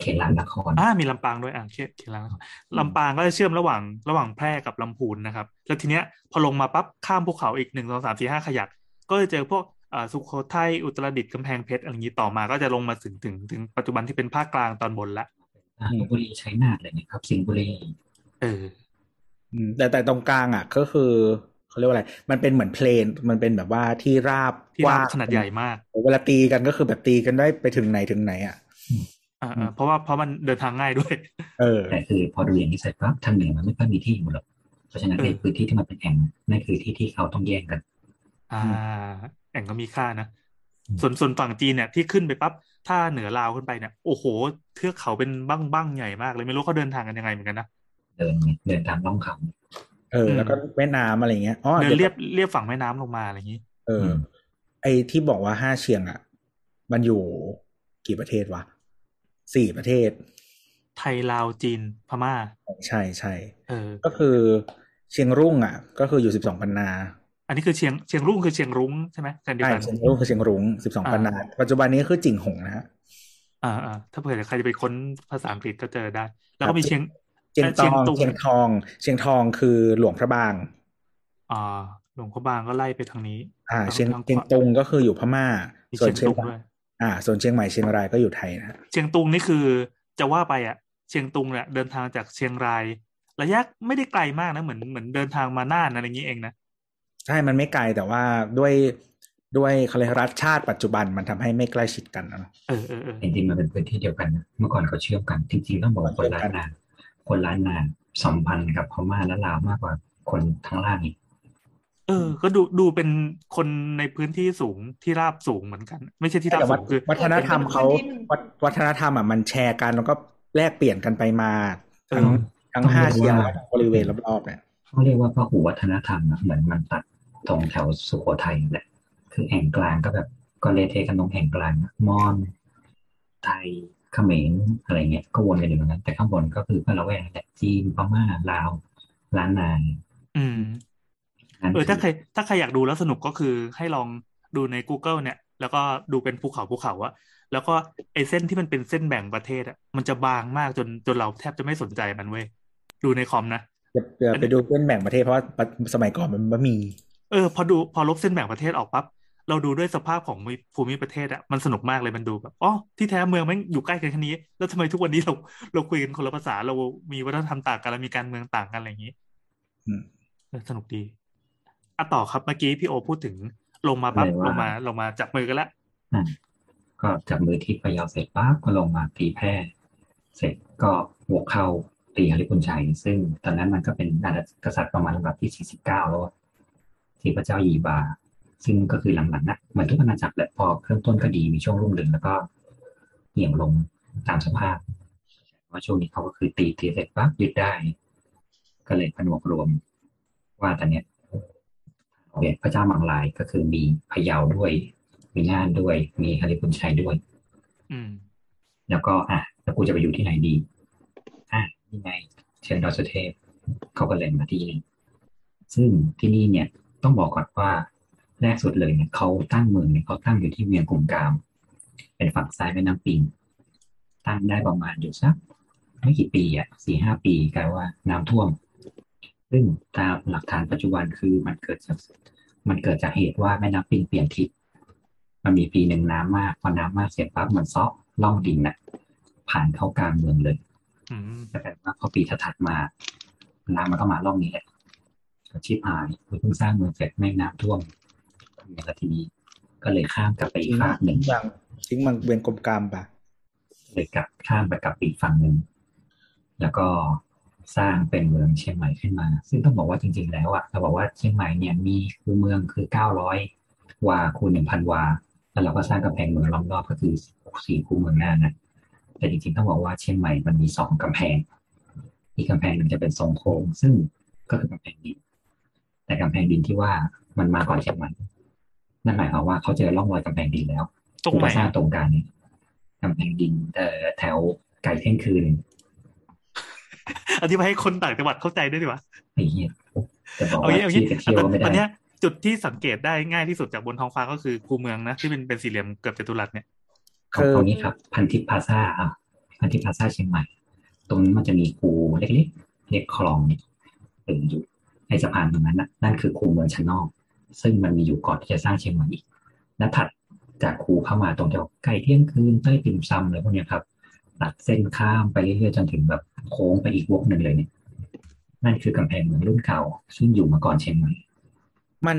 เขตลานนครอ่ามีลำปางด้วยอ่าเขตเขตลำปางลำปางก็จะเชื่อมระหว่างระหว่างแพร่กับลำพูนนะครับ แล้วทีเนี้ยพอลงมาปั๊บข้ามภูเขาอีกหนึ่งสองสามสี่ห้าขยัก ก็จะเจอพวกอ่าสุโขทัยอุตรดิตถ์กำแพงเพชรอะไรอย่างนี้ต่อมาก็จะลงมาถึงถึงถึงปัจจุบันที่เป็นภาคกลางตอนบนละอ่าลพบุรีชัยนาทเลยนะครับ สิงห์บุรีเอออืมแต่แต่ตรงกลางอะ ก็คือ เขาเรียกว่าอะไร มันเป็นเหมือนเพลน มันเป็นแบบว่าที่ราบที่ราบกว้งขนาดใหญ่มาก เวลาตีกันก็คือแบบตีกันได้ไปถึงไหนถึงไหนอะอ่าอ่าเพราะว่าเพราะมันเดินทางง่ายด้วย เออแต่คือพอดูอย่างนี้เสร็จปั๊บทางเหนือมันไม่ค่อยมีที่อยู่หรอกเพราะฉะนั้นเออในพื้นที่ที่มันเป็นแอ่งนั่นคือที่ที่เขาต้องแย่งกัน อ่า แอ่งก็มีค่านะอืมส่วนส่วนฝั่งจีนเนี่ยที่ขึ้นไปปั๊บถ้าเหนือลาวขึ้นไปเนี่ยโอ้โห เทือกเขาเป็นบ้างบ้างใหญ่มากเลยไม่รู้เขาเดินทางกันยังไงเหมือนกันนะเดินเดินตามร่องเขา เออ แล้วก็แม่น้ำอะไรเงี้ยอ๋อเดินดี๋วเรียบเรียบฝั่งแม่น้ำลงมาอะไรอย่างนี้ เออ ไอที่บอกว่าห้าเชียงอะ มันอยู่กี่ประเทศวะสี่ประเทศ ไทยลาวจีนพม่า ใช่ใช่เออ ก็คือเชียงรุ่งอะ ก็คืออยู่สิบสองปันนา อันนี้คือเชียงเชียงรุ่งคือเชียงรุ้งใช่ไหมกันเดียวใช่กันเชียงรุ่งคือเชียงรุ้งสิบสองอ่าปันนา ปัจจุบันนี้คือจิ่งหงนะฮะอ่าอ่าถ้าเผื่อใครจะไปค้นภาษาอังกฤษก็เจอได้ แล้วก็มีเชียง เชียงตองเชียงตุงเชียงทอง เชียงทองคือหลวงพระบางอ่าหลวงพระบางก็ไล่ไปทางนี้ อ่าแล้วเชียงทางขวาเชียงตุงก็คืออยู่พม่ามีส่วนเชีเชียยงงตุงด้วยอ่า ส่วนเชียงใหม่เชียงรายก็อยู่ไทยนะฮะเชียงตุงนี่คือจะว่าไปอะ เชียงตุงเนี่ยเดินทางจากเชียงราย ระยะไม่ได้ไกลมากนะเหมือนเหมือนเดินทางมาน่านอะไรอย่างนี้เองนะใช่มันไม่ไกลแต่ว่าด้วยด้วยเขาเรียกรัฐชาติปัจจุบันมันทำให้ไม่ใกล้ชิดกันนะเออเออเออจริงๆมันเป็นพื้นที่เดียวกันนะเมื่อก่อนเขาเชื่อมกัน จริงๆต้องบอกว่าคนล้านนา คนล้านนาสัมพันธ์กับพม่าและลาวมากกว่าคนทั้งล่างอีกเออ ก็ดูดูเป็นคนในพื้นที่สูงที่ราบสูงเหมือนกัน ไม่ใช่ที่ราบแต่สูว่างคือวัฒนธรรมเขาวัฒวัฒนธรรมอะมันแชร์กันแล้วก็แลกเปลี่ยนกันไปมาทั้งทั้งห้าเชียงและบริเวณรอบๆเนี่ยเขาเรียกว่าพหูวัฒนธรรมอะเหมือนมันตัดตรงแถวสุโขทัยแหละ คือแอ่งกลางก็แบบก็เลเทกันตรงแอ่งกลางอะมอญไทย เขมรอะไรเงี้ยก็วนกันอยู่ตรงนั้น แต่ข้างบนก็คือก็ละแวกนั่นแหละจีนพม่าลาวล้านนาอืมนั่นเออคืถ้าใครถ้าใครอยากดูแล้วสนุกก็คือให้ลองดูใน Google เนี่ย แล้วก็ดูเป็นภูเขาภูเขาอะแล้วก็ไอ้เส้นที่มันเป็นเส้นแบ่งประเทศอะมันจะบางมากจนจนเราแทบจะไม่สนใจมันเว้ยดูในคอมนะจะจะไปดูเส้นแบ่งประเทศเพราะว่าสมัยก่อนมันไม่มี เออ พอดูพอลบเส้นแบ่งประเทศออกปั๊บ เราดูด้วยสภาพของภูมิประเทศอะมันสนุกมากเลยมันดูแบบอ๋อที่แท้เมืองแมันอยู่ใกล้กันแค่นี้ แล้วทำไมทุกวันนี้เราเราคุยกันคนละภาษา เรามีวัฒนธรรมต่างกันเรามีการเมืองต่างกันอะไรอย่างนี้อืมเออสนุกดีอะต่อครับเมื่อกี้พี่โอพูดถึงลงมาปั๊บลงมาลงมาจับมือกันแล้วอะก็จับมือที่พะเยาเสร็จปั๊บก็ลงมาตีแพร่ เสร็จก็บวกเข้าตีฮาริพุนชัย ซึ่งตอนนั้นมันก็เป็นอาณาจักรษัตริย์ประมาณลำดับที่ 49 แล้วอะที่พระเจ้ายีบา ซึ่งก็คือหลังๆนะเหมือนทุกอาณาจักรแหละพอเริ่มต้นก็ดีมีช่วงรุ่งเรืองแล้วก็เหี่ยมลงตามสภาพว่าช่วงนี้เขาก็คือตีตีเสร็จปั๊บยึดได้ ก็เลยผนวกรวม ว่าตอนเนี้ยเนี่ยพระเจ้ามังลายก็คือมีพะเยาด้วย มีน่านด้วย มีฮาริพุนชัยด้วย อืม แล้วก็อะแล้วกูจะไปอยู่ที่ไหนดีอะนี่ไงเชิญดอยสุเทพเขาก็เลยมาที่นี่ซึ่งที่นี่เนี่ยต้องบอกก่อนว่า แรกสุดเลยเนี่ยเขาตั้งเมืองเนี่ยเขาตั้งอยู่ที่เวียงกุมกาม เป็นฝั่งซ้ายแม่น้ำปิง ตั้งได้ประมาณอยู่สักไม่กี่ปีอะสี่ห้าปีกลายว่าน้ำท่วม ซึ่งตามหลักฐานปัจจุบันคือมันเกิดจากมันเกิดจากเหตุว่าแม่น้ำปิงเปลี่ยนทิศมันมีปีหนึ่งน้ำมากพอน้ำมากเสร็จปั๊บมันซอกล่องดินน่ะผ่านเข้ากลางเมืองเลยแต่แบบว่าพอปีถัดมา น้ำมันก็มาล่องนี้แหละชิบหายเพิ่งสร้างเมืองเสร็จแม่งน้ำท่วม ทำไงล่ะทีนี้ ก็เลยข้ามกลับไปอีทิ้กงฝากหนึ่งบางทิ้งมันเวียนกลมกรามปะเลยกลับข้ามไปกลับอีกฝั่งหนึ่งแล้วก็สร้างเป็นเมืองเชียงใหม่ขึ้นมา ซึ่งต้องบอกว่าจริง ๆ แล้วอะเราบอกว่าเชียงใหม่เนี่ยมีคูเมืองคือเก้าร้อยวาคูหนึ่งพันวา แล้วเราก็สร้างกำแพงเมืองล้อมรอบก็คือสี่คูเมืองหน้านะแต่จริงๆต้องบอกว่าเชียงใหม่มันมีสองกำแพง อีกกำแพงหนึ่งจะเป็นทรงโค้งซึ่งก็คือกำแพงดิน แต่กำแพงดินที่ว่ามันมาก่อนเชียงใหม่ นั่นหมายความว่าเขาเจอร่องรอยกำแพงดินแล้วตรงไหนก็สร้างอะตรงกลางนี้กำแพงดินเอ่อแถวไก่เที่ยงคืนอธิบายให้คนต่างจังหวัดเข้าใจด้วยดีกว่าไอ้เหี้ยจะบอกเอาว่างี้เอาที่งี้จะเที่ยวก็ไม่ตอนได้เนี้ยจุดที่สังเกตได้ง่ายที่สุดจากบนท้องฟ้าก็คือคูเมืองนะ ที่เป็นเป็นสี่เหลี่ยมเกือบจัตุรัสเนี่ยของตรงนี้ครับ พันทิพย์พลาซ่าอะพันทิพย์พลาซ่าเชียงใหม่ ตรงนี้มันจะมีคูเล็กๆเรียกคลองเนี่ยเอออยู่ในสะพานตรงนั้นนะนั่นคือคูเมืองชั้นนอก ซึ่งมันมีอยู่ก่อนที่จะสร้างเชียงใหม่อีกและถัดจากคูเข้ามาตรงแถวไก่เที่ยงคืนใต้ติ่มซำอะไรพวกเนี้ยครับตัดเส้นข้ามไปเรื่อยๆจนถึงแบบโค้งไปอีกวกหนึ่งเลยเนี่ยนั่นคือกำแพงเมืองรุ่นเก่า ซึ่งอยู่มาก่อนเชียงใหม่มัน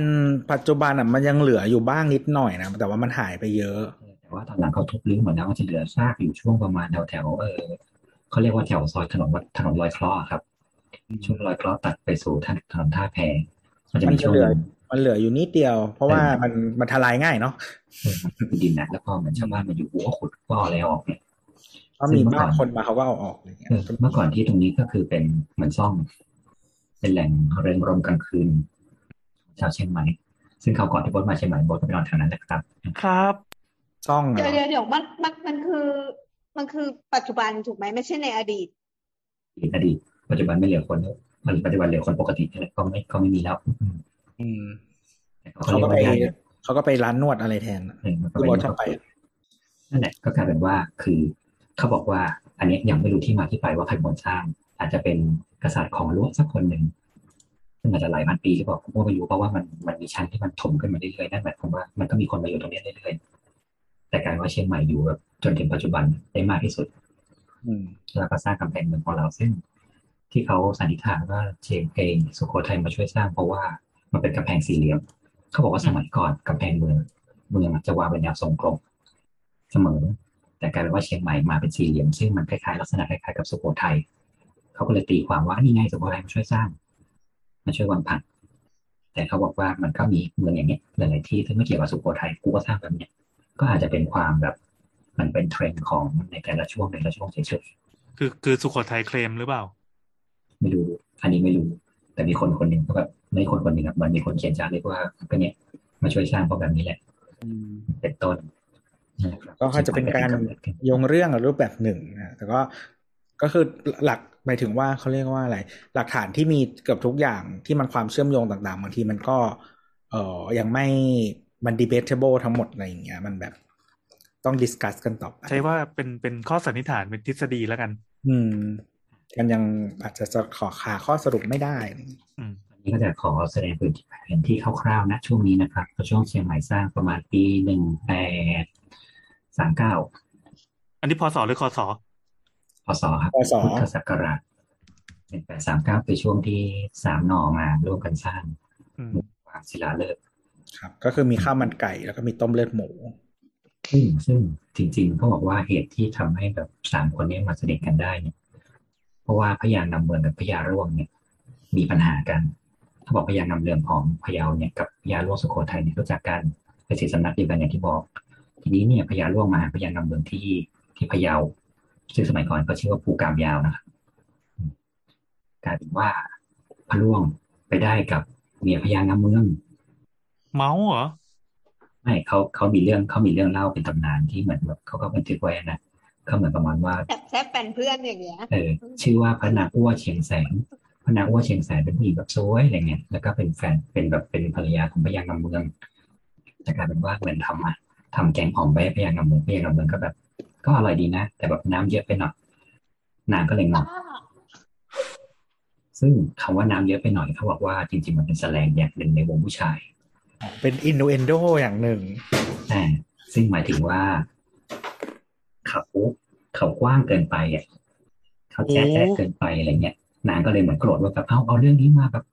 ปัจจุบันอะมันยังเหลืออยู่บ้างนิดหน่อยนะแต่ว่ามันหายไปเยอะ แต่ว่าตอนหลังเขาทุบรื้อหมดแล้วมันจะเหลือซากอยู่ช่วงประมาณแถวแถวๆเออเขาเรียกว่าแถวซอยถนนวัดถนนลอยเคราะห์ครับ ช่วงลอยเคราะห์ตัดไปสู่ถนนถนนท่าแพมันจะมันมีจะช่วงเหลืหอนึ่ง มันเหลืออยู่นิดเดียว เพราะว่าเออมันมันทลายง่ายเนาะเออมันเป็นดินนะแล้วก็เหมือนชาวบ้านมาอยู่หัวขุดก็เอาอะไรออกเนี่ยเพราะมีบ้านคนมาเขาก็เอาออกอะไรเงี้ยเออเมื่อก่อนที่ตรงนี้ก็คือเป็นเหมือนซ่อง เป็นแหล่งเริงรมย์กลางคืนของชาวเชียงใหม่ซึ่งเขาวก่อนที่โบดมาเชียงใหม่โบดก็ไปนอนแถวนั้นแหละครับ ครับซ่องเดี๋ยวอะเดี๋ยวเดี๋ยวมันมันมันคือ มันคือปัจจุบันถูกไหมไม่ใช่ในอดีตอดีตปัจจุบันไม่เหลือคนแล้วมันปัจจุบันเหลือคนปกตินี่แหละก็ไม่ก็ไม่มีแล้ว อืมอืมแต่เขาเขาเรียก็กไปว่าย่านเขาก็ไปร้านนวดอะไรแทนเออมันก็คือเป็นบอสชอบไปอะนั่นแหละก็กลายเป็นว่าคือเขาบอกว่า อันเนี้ยยังไม่รู้ที่มาที่ไปว่าใครเป็นคนสร้าง อาจจะเป็นกษัตริย์ของล้วสักคนหนึ่งซึ่งอาจจะหลายพันปีหรือเปล่าผมก็ไม่รู้เพราะว่ามันมันมีชั้นที่มันถมขึ้นมาเรื่อยๆนั่นหมายความว่ามันก็มีคนมาอยู่ตรงนี้เรื่อยๆแต่กลารว่าเชียงใหม่อยู่แบบจนถึงปัจจุบันได้มากที่สุดอืมแล้วก็สร้างกำแพงเมืองของเราซึ่ง ที่เขาสันนิษฐานว่าเชียงเองสุโขทัยมาช่วยสร้างเพราะว่า มันเป็นกำแพงสี่เหลี่ยม เขาบอกว่าสมัยก่อนกำแพงเมืองเมืองจะวางเป็นแนวทรงกลมเสมอ แต่กลายเป็นว่าเชียงใหม่มาเป็นสี่เหลี่ยม ซึ่งมันคล้ายๆลักษณะคล้ายๆกับสุโขทัยเขาก็เลยตีความว่านี่ไงสุโขทัยมาช่วยสร้างมาช่วยวางผังแต่เขาบอกว่ามันก็มีเมืองอย่างเงี้ยหลายๆที่ที่ไม่เกี่ยวกับสุโขทัยกูก็สร้างแบบเนี้ยก็อาจจะเป็นความแบบมันเป็นเทรนด์ของในแต่ละช่วงในแต่ละช่วงเฉยๆคือคือสุโขทัยเคลมหรือเปล่า ไม่รู้ อันนี้ไม่รู้ แต่มีคนคนหนึ่งก็แบบ ไม่คนคนหนึ่งครับมันมีคนเขียนจารึกว่าก็เนี่ยมาช่วยสร้างเพราะแบบนี้แหละอืมเป็นต้นนะครับก็อาจจะเป็นการชียงใหม่เป็นโยงเรื่องรูปแบบหนึ่งนะแต่ก็ก็คือหลักหมายถึงว่าเขาเรียกว่าอะไร หลักฐานที่มีเกือบทุกอย่างที่มันความเชื่อมโยงต่างๆบางทีมันก็ เอ่อยังไม่มัน debatable ทั้งหมดอะไรอย่างเงี้ยมันแบบต้อง discuss กันต่อไปใช้ว่าเป็นเป็นข้อสันนิษฐานเป็นทฤษฎีแล้วกัน อืม กันยังอาจจะจะขอหาข้อสรุปไม่ได้อืมอันนี้ ก็จะขอแสดงพื้นที่แผนที่คร่าวๆนะช่วงนี้นะครับก็ช่วงเชียงใหม่สร้างประมาณปีหนึ่งแปดสามเก้าอันนี้พศหรือคศพศครับพศพุทธศักราชหนึ่งแปดสามเก้าเป็นช่วงที่สามหน่อมาร่วมกันสร้างอืมวางศิลาฤกษ์ครับ ก็คือมีข้าวมันไก่แล้วก็มีต้มเลือดหมูซึ่งซึ่งจริงๆเขาบอกว่าเหตุที่ทำให้แบบสามคนนี้มาสนิทกันได้เนี่ย เพราะว่าพญานำเมืองกับพญาร่วงเนี่ย มีปัญหากัน เขาบอกพญานำเรืองของพยาเนี่ยกับพญาร่วงสุโขทัยเนี่ยรู้จักกันเป็นศิสำนักเดียวกันอย่างที่บอก ทีนี้เนี่ยพญาร่วงมาพญานำเมืองที่ที่พยาซึ่งสมัยก่อนก็ชื่อว่าภูกามยาวนะครับกลายเป็นว่าพระร่วงไปได้กับเมียพญานำเมือง เมาเหรอไม่เขาเขามีเรื่องเขามีเรื่องเล่าเป็นตำนานที่เหมือนแบบเขาก็บันทึกไว้นะเขาเหมือนประมาณว่าแอบแซบเป็นเพื่อนอย่างเงี้ยเออชื่อว่าพระนางอ้วเชียงแสง นางอ้วเชียงแสงเป็นผู้หญิงแบบสวยอะไรเงี้ยแล้วก็เป็นแฟนเป็นแบบเป็นภรรยาของพระยางำเมืองแต่กลายเป็นว่าเหมือนทำอะทำแกงอ่อมไปให้พระยางำเมืองพระยางำเมืองก็แบบ ก็อร่อยดีนะ แต่แบบน้ำเยอะไปหน่อยนางก็เลยงอนซึ่งคำว่าน้ำเยอะไปหน่อยเขาบอกว่าจริง ๆ มันเป็นแสลงอย่างหนึ่งในวงผู้ชาย เป็นอินโนเอนโดอย่างหนึ่งอ่าซึ่งหมายถึงว่าเขาเขากว้างเกินไปอะเขาแจ๊ะแจ๊ะเกินไปอะไรเงี้ย นางก็เลยเหมือนโกรธว่าแบบเอาเอาเรื่องนี้มาแบบ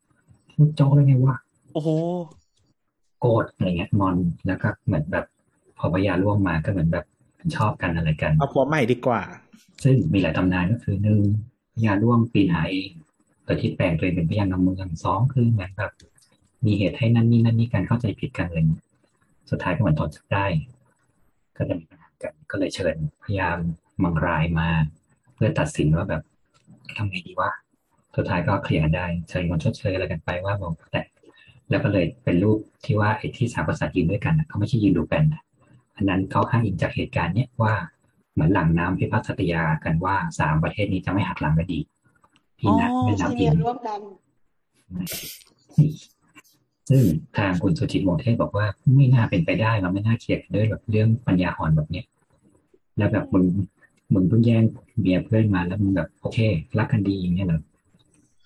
พูดโจ้ได้ไงวะโอ้โหโกรธอะไรเงี้ยงอนแล้วก็เหมือนแบบพอพญาล่วงมาก็เหมือนแบบชอบกันอะไรกันเอาผัวใหม่ดีกว่า ซึ่งมีหลายตำนานก็คือหนึ่งพญาล่วงปีนหาเองโดยที่แปลงตัวเองเป็นพญานำเมืองสองคือเหมือนแบบมีเหตุให้นั่นนี่นั่นนี่กันเข้าใจผิดกันอะไรเงี้ยสุดท้ายก็เหมือนถอนจับได้ ก็จะมีปัญหากันก็เลยเชิญพยามมังรายมา เพื่อตัดสินว่าแบบทำไงดีวะ สุดท้ายก็เคลียร์กันได้เชิญคนชดเชยอะไรกันไปว่าบอกแต่แล้วก็เลยเป็นรูปที่ว่าไอ้ที่สามกษัตริย์ยืนด้วยกันน่ะเขาไม่ใช่ยืนดูแปนนะอันนั้นเขาอ้างอิงจากเหตุการณ์เนี้ยว่าเหมือนหลังน้ำพิพัฒน์สัตยากันว่าสามประเทศนี้จะไม่หักหลังกันดีพี่นะอ๋อแม่จะน้ำเรีอิยนนร่วมกันซึ่งทางคุณสุจิตวงศ์เทพบอกว่าไม่น่าเป็นไปได้เราไม่น่าเคลียร์กันด้วยแบบเรื่องปัญญาอ่อนแบบเนี้ยแล้วแบบมึงมึงเพิ่งแย่งเมียเพื่อนมาแล้วมึงแบบโอเค รักกันดีอย่างเงี้ยเหรอ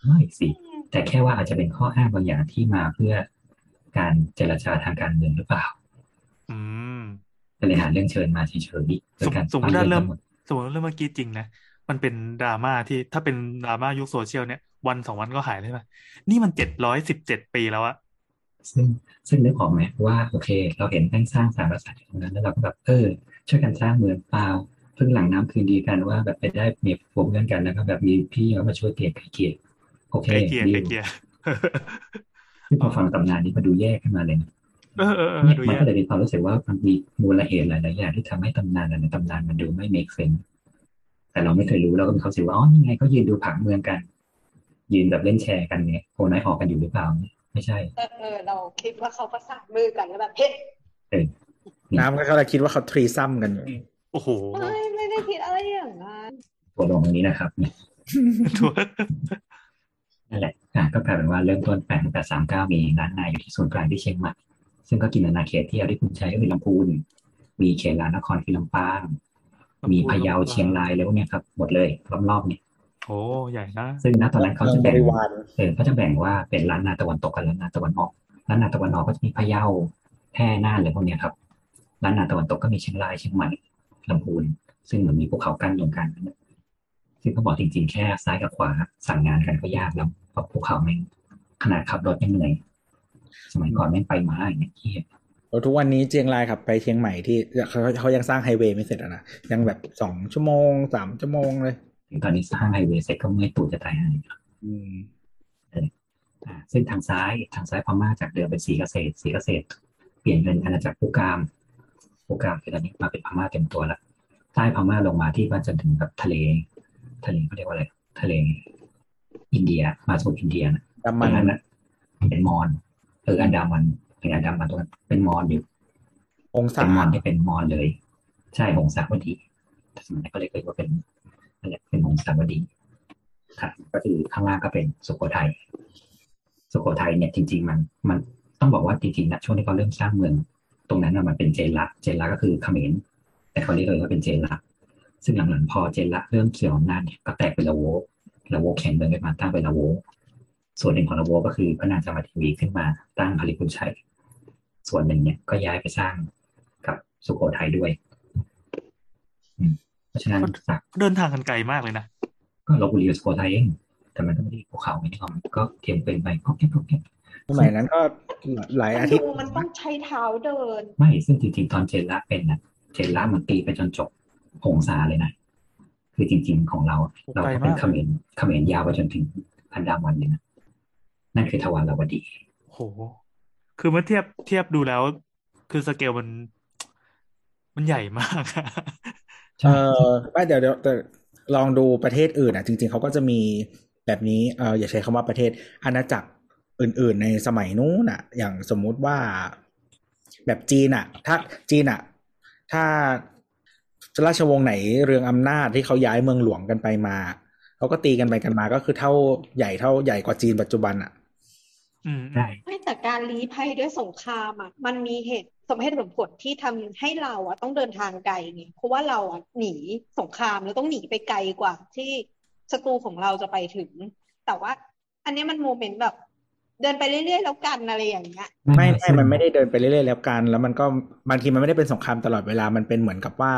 ไม่สิ แต่แค่ว่าอาจจะเป็นข้ออ้างบางอย่างที่มาเพื่อการเจรจาทางการเมืองหรือเปล่า อืมก็เลยหาเรื่องเชิญมาเฉยๆโดยการสมมุติว่าตั้งเริ่มทั้งหมดสมมติว่าเรื่องเมื่อกี้จริงนะ มันเป็นดราม่าที่ถ้าเป็นดราม่ายุคโซเชียลเนี่ย วันสองวันก็หายเลยป่ะนี่มันเจ็ดร้อยสิบเจ็ดปีแล้วอะซึ่งซึ่งนึกออกไหมว่าโอเค เราเห็นแม่งสร้างสามกษัตริย์อยู่ตรงนั้นแล้วเราก็แบบเออ ช่วยกันสร้างเมืองเปล่าเพิ่งหลังน้ำคืนดีกันว่าแบบไปได้มีพวกเพื่อนกันแล้วก็แบบมีพี่เขามาช่วยเกลี่ยไกลเกลี่ย โอเคไกลเกลี่ยดีไกลลเกลี่ยซึ่งพอฟังตำนานนี้มาดูแยกขึ้นมาเลยนะเออเออเออเนี่ยดูมันแย่ก็เลยมีความรู้สึกว่ามันมีมูลเหตุหลายๆอย่างที่ทำให้ตำนานหลายๆตำนานมันดูไม่ make sense แต่เราไม่เคยรู้เราก็มีความรู้สึกว่าอ๋อนี่ไงเขายืนดูผังเมืองกัน ยืนแบบเล่นแชร์กันเนี่ยโคนายออกกันอยู่หรือเปล่า ไม่ใช่เออเออเราคิดว่าเขาประสานมือกันแล้วแบบเฮ้ยน้ำก็เลยคิดว่าเขา threesome กันอยู่โอ้โหไม่ไม่ได้คิดอะไรอย่างนั้นตัวลงตรงนี้นะครับเนี่ยทัวนั่นแหละอะก็กลายเป็นว่าเริ่มต้นแปดแปดสามเก้ามีล้านนาอยู่ที่ศูนย์กลางที่เชียงใหม่ซึ่งก็กินอาณาเขตที่เอาที่คุณใช้ก็คือลำพูน มีเขตลานนครคือลำปาง มีพะเยาเชียงรายแล้วเนี่ยครับหมดเลยรอบๆเนี่ยโอ้ใหญ่นะซึ่งณตอนนั้นเขาเมืองบจะแบ่งริวารเออเขาจะแบ่งว่าเป็นล้านนาตะวันตกกับล้านนาตะวันออกล้านนาตะวันออกก็จะมีพะเยาแพร่น่านอะไรพวกเนี้ยครับล้านนาตะวันตกก็มีเชียงรายเชียงใหม่ลำพูน ซึ่งเหมือนมีภูเขากั้นตรงกลางนั่นแหละ ซึ่งเขาบอกจริงๆ แค่ซ้ายกับขวาสั่งงานกันก็ยากแล้วเพราะภูเขาแม่งขนาดขับรถยังเหนื่อย สมัยก่อนแม่งไปม้าอย่างเงี้ยที่แล้วทุกวันนี้เชียงรายขับไปเชียงใหม่ที่เขาเขายังสร้างไฮเวย์ไม่เสร็จอะนะยังแบบสองชั่วโมงสามชั่วโมงเลยถึงตอนนี้สร้างไฮเวย์เสร็จก็เมื่อยตูดจะตายหายอืมอ่าซึ่งทางซ้ายทางซ้ายพม่าจากเดิมเป็นสีเกษตรสีเกษตร เปลี่ยนเป็นอาณาจักรผู้กามผู้กามคือตอนนี้มาเป็นพม่าเต็มตัวแล้วใต้พม่าลงมาที่ว่าจนถึงแบบทะเล ทะเลเขาเรียกว่าอะไรทะเลอินเดีย มาสู่อินเดียนะดำตมัรนงนั้นนะเป็นมอญเอออันดามันเป็นอันดามันตรงนั้นเป็นมอญอยู่ องศาเป็นมอญที่เป็นมอญเลย ใช่หงสาวดีสมัยนั้นก็เลยเรียกว่าเป็นนั่นแหละเป็นหงสาวดีครับก็คือข้างล่างก็เป็นสุโขทัยสุโขทัยเนี่ยจริง ๆ มันมันต้องบอกว่าจริงๆนะช่วงที่เขาเริ่มสร้างเมือง ตรงนั้นน่ะมันเป็นเจนละเจนละก็คือเขมรแต่เขาเรียกเลยว่าเป็นเจนละ ซึ่งหลังๆพอเจนละเริ่มเขียวอำนาจเนี่ยก็แตกเป็นละโวละโวแข่งเมืองกันมาตั้งเป็นละโวส่วนหนึ่งของละโวก็คือพระนางจามเทวีขึ้นมาตั้งพลิคุชัย ส่วนหนึ่งเนี่ยก็ย้ายไปสร้างกับสุโขทัยด้วยอืมเพราะฉะนั้นจากเดินทางกันไกลมากเลยนะก็ลบบุรีกับสุโขทัยเองแต่มันก็ไม่ได้ภูเขาไม่ได้หรอกมันก็เทียมเป็นไปก็แค่ก็แค่สมัยนั้นก็หลายอาทิตย์ดูมันต้องใช้เท้าเดิน ไม่ซึ่งจริงๆตอนเจนละเป็นนะเจนละมันตีไปจนจบ หงสาเลยนะคือจริง ๆ ของเรา เราก็เป็นเขมรเขมรยาวไปจนถึงอันดามันเลยนะนั่นคือทวารวดีโห คือเมื่อเทียบเทียบดูแล้ว คือสเกลมัน มันใหญ่มากเออไม่เดี๋ยวเดี๋ยวแต่ลองดูประเทศอื่นอะ จริง ๆเขาก็จะมีแบบนี้เอออย่าใช้คำว่าประเทศอาณาจักรอื่น ๆ ในสมัยนู้นอะ อย่างสมมุติว่าแบบจีนอะ ถ้าจีนอะ ถ้า ราชวงศ์ไหนเรืองอำนาจที่เขาย้ายเมืองหลวงกันไปมาเขาก็ตีกันไปกันมาก็คือเท่าใหญ่เท่าใหญ่กว่าจีนปัจจุบันอะอืมได้ไม่แต่การลี้ภัยด้วยสงครามอะมันมีเหตุสมเหตุสมผลที่ทำให้เราอะต้องเดินทางไกลไงเพราะว่าเราอะหนีสงครามแล้วต้องหนีไปไกลกว่า ที่ศัตรูของเราจะไปถึง แต่ว่า อันนี้มันโมเมนต์แบบ เดินไปเรื่อยๆแล้วกันอะไรอย่างเงี้ยไม่ไม่มันไม่ได้เดินไปเรื่อยๆแล้วกัน แล้วมันก็บางทีมันไม่ได้เป็นสงครามตลอดเวลามันเป็นเหมือนกับว่า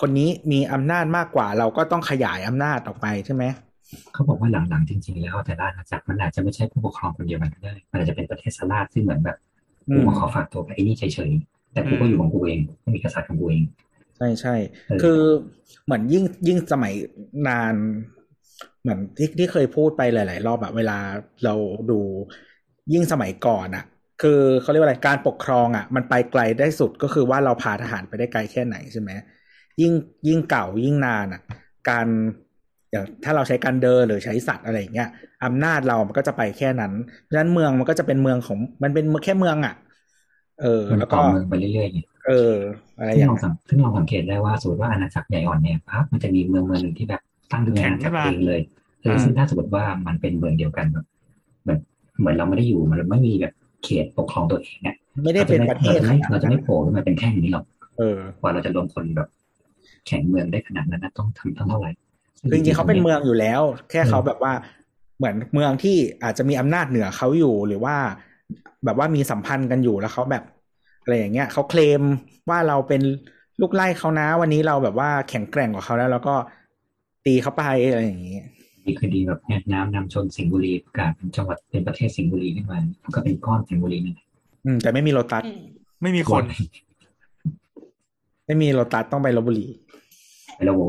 คนนี้มีอำนาจมากกว่า เราก็ต้องขยายอำนาจออกไปใช่ไหมเขาบอกว่าหลังๆจริง ๆ แล้วแต่ละอาณาจักรมันอาจจะไม่ใช่ผู้ปกครองคนเดียวกันก็ได้มันอาจจะเป็นประเทศสลาดซึ่งเหมือนแบบอืกูมมาขอฝากตัวกับไอ้นี่เฉยๆแต่กูก็อยู่ของกูเองก็มีกษัตริย์ของกูเองใช่ใช่เออคือเหมือนยิ่งยิ่งสมัยนาน เหมือนที่ที่เคยพูดไปหลาย ๆ รอบอะเวลาเราดูยิ่งสมัยก่อนอะคือเขาเรียกว่าอะไรการปกครองอะมันไปไกลได้สุดก็คือว่าเราพาทหารไปได้ไกลแค่ไหนใช่ไหม ยิ่งยิ่งเก่ายิ่งนานอะการอย่างถ้าเราใช้การเดินหรือใช้สัตว์อะไรอย่างเงี้ยอำนาจเรามันก็จะไปแค่นั้นเพราะฉะนั้นเมืองมันก็จะเป็นเมืองของมันเป็นแค่เมืองอะเออมันแล้วต่ก็อเมืองไปเรื่อยๆไงเออ อะไรซึ่องย่างเราเงี้ยสังซึ่งเราสังเกตได้ว่าสมมติว่าอาณาจักรใหญ่อ่อนเนี่ยปั๊บมันจะมีเมืองเมืองหนึ่งที่แบบตั้งขึ้นมาแข่งขึ้นมาเองเลยเออซึ่งถ้าสมมติว่ามันเป็นเมืองเดียวกันแบบเหมือนเหมือนเราไม่ได้อยู่มันไม่มีแบบเขตปกครองตัวเองเนี่ยไม่ได้เป็นประเทศเราจะขไม่นาดเราจะนั้นไม่โผล่ขึ้นมาเป็นแค่นี้หรอกเออกว่าเราจะรวมคนแบบ แข่งเมืองได้ขนาดนั้นนะต้องทำต้องเท่าไหร่คือจริงๆเขาเป็นเมืองอยู่แล้ว แค่เขาแบบว่าเหมือนเมืองที่อาจจะมีอำนาจเหนือเขาอยู่หรือว่า แบบว่ามีสัมพันธ์กันอยู่แล้วเขาแบบอะไรอย่างเงี้ยเขาเคลมว่าเราเป็นลูกไล่เขานะ วันนี้เราแบบว่าแข็งแกร่งกว่าเขาแล้วแล้วก็ตีเขาไปอะไรอย่างเงี้ยดีคือดีแบบเนี่ยน้ำนำชนสิงห์บุรีประกาศเป็นจังหวัดเป็นประเทศสิงห์บุรีขึ้นมามันก็เป็นก้อนสิงห์บุรีนั่นแหละอืมแต่ไม่มีโลตัสอืมไม่มีคน ไม่มีโลตัสต้องไปลบบุรีไปละโว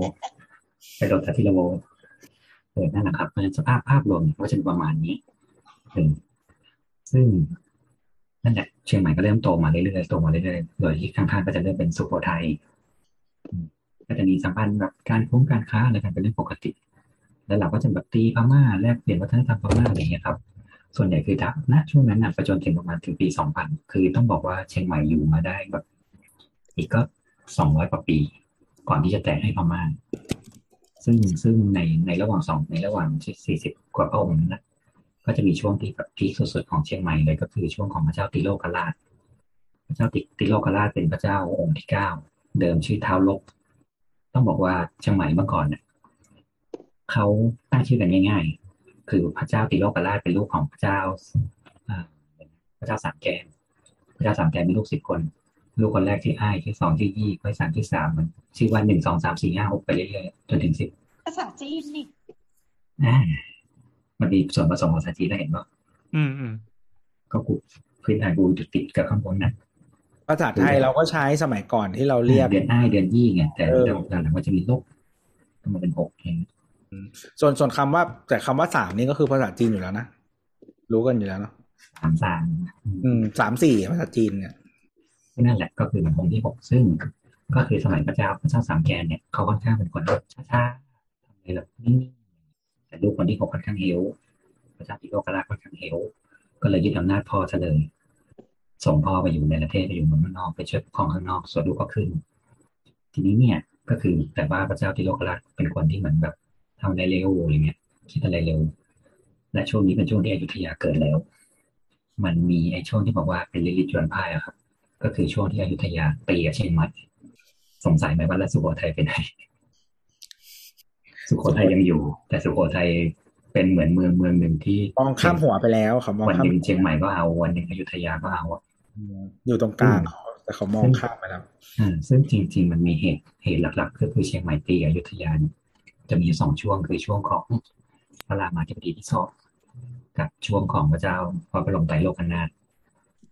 ไปโดนที่ละโวเออนั่นแหละครับเพราะฉะนั้นสภาพภาพรวมเนี่ยก็จะประมาณนี้เออซึ่งนั่นแหละเชียงใหม่ก็เริ่มโตมาเรื่อยๆโตมาเรื่อยๆโดยที่ข้างๆก็จะเริ่มเป็นสุโขทัยอืมก็จะมีสัมพันธ์แบบการคุ้มการค้าอะไรกันเป็นเรื่องปกติ แล้วเราก็จะแบบตีพม่าแลกเปลี่ยนวัฒนธรรมพม่าอะไรอย่างเงี้ยครับ ส่วนใหญ่คือถ้าณช่วงนั้นนะไปจนถึงประมาณถึงปีสองพันคือต้องบอกว่าเชียงใหม่อยู่มาได้แบบ อีกก็ สองร้อยกว่าปี ก่อนที่จะแตกให้พม่า ซึ่งซึ่งในในระหว่างสองในระหว่างสี่สิบกว่าพระองค์นั้นนะก็จะมีช่วงที่แบบพีคสุดๆของเชียงใหม่เลยก็คือช่วงของพระเจ้าติโลกราช พระเจ้าติติโลกราชเป็นพระเจ้าองค์ที่เก้าเดิมชื่อท้าวลกต้องบอกว่าเชียงใหม่เมื่อก่อนเนี่ยเขาตั้งชื่อกันง่าย ๆ คือพระเจ้าติโลกราชเป็นลูกของพระเจ้าอ่าพระเจ้าสามแกนพระเจ้าสามแกนมีลูกสิบคน ลูกคนแรกชื่ออ้ายชื่อสองชื่อยี่คนที่สามชื่อสามมันชื่อว่าหนึ่งสองสามสี่ห้าหกไปเรื่อยๆจนถึงสิบภาษาจีนนี่อ่ามันมีส่วนผสมของภาษาจีนได้เห็นว่าอืมอืมก็กูพื้นฐานกูจุดติดกับข้างบนน่ะภาษาไทยเราก็ใช้สมัยก่อนที่เราเรียกเดือนอ้ายเดือนยี่ไงแต่เออเดี๋ยวหลังๆมันจะมีลบก็มาเป็นหกเองส่วนส่วนคำว่า แต่คำว่าสามนี่ก็คือภาษาจีนอยู่แล้วนะรู้กันอยู่แล้วเนาะสามสามอืมสามสี่ภาษาจีนเนี่ย นั่นแหละก็คือองค์ที่หกซึ่ง ก็คือสมัยพระเจ้าพระเจ้าสามแกนเนี่ยเขาค่อนข้างเป็นคนช้าๆทำอะไรแบบนิ่งๆแต่ลูกคนที่หกค่อนข้างเฮลพระเจ้าติโลกราชค่อนข้างเฮลก็เลยยึดอำนาจพ่อซะเลยส่งพ่อไปอยู่ในประเทศไปอยู่เมืองนอกไปช่วยปกครองข้างนอกส่วนลูกก็ขึ้น ทีนี้เนี่ยก็คือแต่ว่าพระเจ้าติโลกราชเป็นคนที่เหมือนแบบทำอะไรเร็วอะไรเงี้ยคิดอะไรเร็ว และช่วงนี้เป็นช่วงที่อยุธยาเกิดแล้ว มันมีไอ้ช่วงที่บอกว่าเป็นลิลิจวนพ่ายอะครับ ก็คือช่วงที่อยุธยาตีกับเชียงใหม่สงสัยไหมว่าแล้วสุโขทัยเป็นไงสุโขทัยยังอยู่ แต่สุโขทัยเป็นเหมือนเมืองเมืองหนึ่งที่มองข้ามหัวไปแล้วเขามองวันข้าหมนึ่งเชียงใหม่ก็เอาวันหนึ่งอยุธยาก็เอาอะอยู่ตรงกลางเขาแต่เขามองข้ามไปแล้วอ่าซึ่งจริง ๆ มันมีเหตุเหตุหลัก ๆ ก็คือเชียงใหม่ตีอยุธยาเนี่ยจะมีสองช่วงคือช่วงของพระรามาธิบดีที่สองกับช่วงของพระเจ้าพระบรมไตรโลกนาถ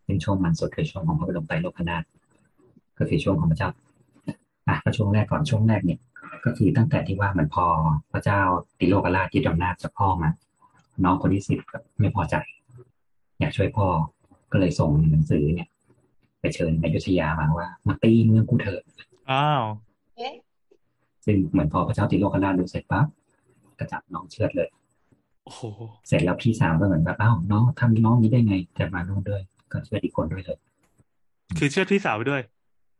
ซึ่งช่วงมันสุดคือช่วงของพระบรมไตรโลกนาถก็คือช่วงของพระเจ้าอะก็ช่วงแรกก่อนช่วงแรกเนี่ยก็คือตั้งแต่ที่ว่ามันพอพระเจ้าติโลกราชยึดอำนาจจากพ่อมาน้องคนที่สิบไม่พอใจ อยากช่วยพ่อก็เลยส่งหนังสือเนี่ย ไปเชิญอยุธยามาว่า มาตีเมืองกูเถอะอ้าวเอ๊ะซึ่งเหมือนพอพระเจ้าติโลกราชดูเสร็จปั๊บก็จับน้องเชือดเลยโอ้โหเสร็จแล้วพี่สาวก็เหมือนแบบอ้าวน้องทำน้องนี้ได้ไงจะมานู่นด้วย ก็เชือดอีกคนด้วยเลยคือเชื่อดพี่สาวไปด้วย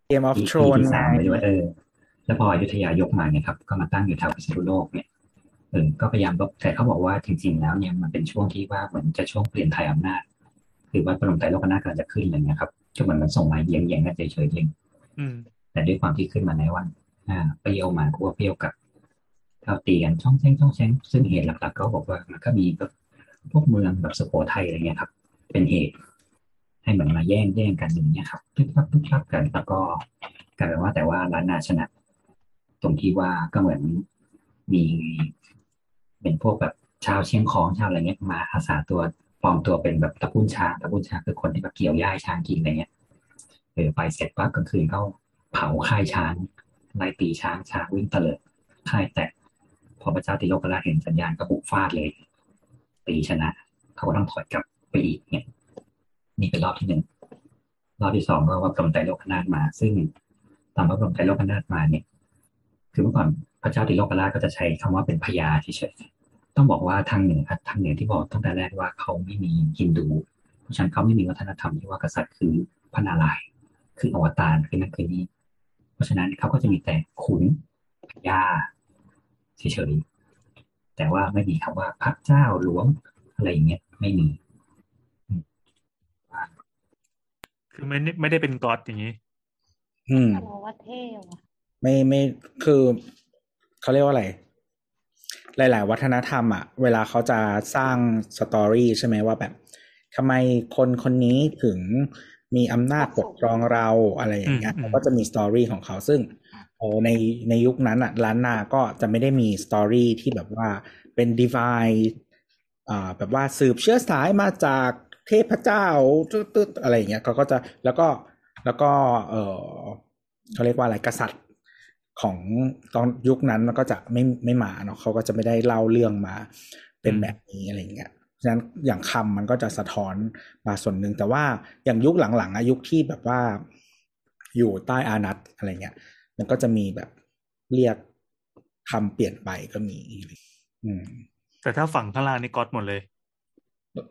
เกมออฟพี่ทรพี่นพี่สาวไปด้วยเออแล้วพออยุธยายกมาเนี่ยครับ ก็มาตั้งอยู่แถวพิษณุโลกเนี่ยเออก็พยายามลบแต่เขาบอกว่าจริง ๆ แล้วเนี่ยมันเป็นช่วงที่ว่าเหมือนจะช่วงเปลี่ยนถ่ายอำนาจคือว่าพระบรมไตรโลกนาถกำลังจะขึ้นอะไรเงี้ยครับก็เหมือนมันส่งมาเยียงเยียงกันเฉยๆเองอืมแต่ด้วยความที่ขึ้นมาในวันอ่าเปรี้ยวมาคั่วเปรี้ยวกับเท่าตีกันช่องแช่งช่องแช่งซึ่งเหตุหลักๆก็บอกว่ามันก็มีแบบพวกเมืองแบบสุโขทัยอะไรเงี้ยครับ เป็นเหตุ ให้เหมือนมาแย่งแย่งกันอย่างเงี้ยครับทุบทับทุบทับกันแล้วก็กลายเป็นว่าแต่ว่าล้านนาชนะ ตรงที่ว่าก็เหมือนมีเป็นพวกแบบชาวเชียงของชาวอะไรเงี้ยมาอาสาตัวปลอมตัวเป็นแบบตะปุ้นชาตะปุ้นชาคือคนที่แบบเกี่ยวหญ้าให้ช้างกินอะไรเงี้ยเออไปเสร็จปั๊บกลางคืนเขาเผาค่ายช้างไล่ตีช้างช้างวิ่งเตลิดค่ายแตกพอพระเจ้าติโลกราชเห็นสัญญาณก็บุกฟาดเลย ตีชนะ เขาก็ต้องถอยกลับไปอีกเนี่ย นี่เป็นรอบที่หนึ่งรอบที่สองก็ว่าพระบรมไตรโลกนาถมา ซึ่งตอนพระบรมไตรโลกนาถมาเนี่ย คือเมื่อก่อนพระเจ้าติโลกราชก็จะใช้คำว่าเป็นพญาเฉยต้องบอกว่าทางเหนือทางเหนือที่บอกตั้งแต่แรกว่าเขาไม่มีฮินดู เพราะฉะนั้นเขาไม่มีวัฒนธรรมที่ว่ากษัตริย์คือพระนารายณ์คืออวตารคือนั่นคือนี่เพราะฉะนั้นเขาก็จะมีแต่ขุนพญาเฉยๆแต่ว่าไม่มีคำว่าพระเจ้าหลวงอะไรอย่างเงี้ยไม่มี คือไม่ได้ไม่ได้เป็นก๊อดอย่างนี้ อืมแต่เราว่าเท่ว่ะไม่ไม่คือเขาเรียกว่าอะไร หลาย ๆ วัฒนธรรมอะ เวลาเขาจะสร้างสตอรี่ใช่ไหมว่าแบบทำไมคนคนนี้ถึงมีอำนาจปกครองเราอะไรอย่างเงี้ยอืมอืมเขาก็จะมีสตอรี่ของเขาซึ่งโอ้ในในยุคนั้นอะล้านนาก็จะไม่ได้มีสตอรี่ที่แบบว่าเป็นดีฟายอ่าแบบว่าสืบเชื้อสายมาจาก เทพเจ้าตึ๊ดๆอะไรอย่างเงี้ยเขาก็จะแล้วก็แล้วก็ เออเขาเรียกว่าอะไรกษัตริย์ของตอนยุคนั้นมันก็จะไม่ไม่มาเนาะเขาก็จะไม่ได้เล่าเรื่องมา เป็นแบบนี้อะไรเงี้ยฉะนั้นอย่างคำมันก็จะสะท้อนมาส่วนหนึ่งแต่ว่าอย่างยุคหลังๆอะยุคที่แบบว่าอยู่ใต้อานัตอะไรเงี้ย มันก็จะมีแบบเรียกคำเปลี่ยนไปก็มี อืม แต่ถ้าฝั่งข้างล่างนี่ก๊อดหมดเลย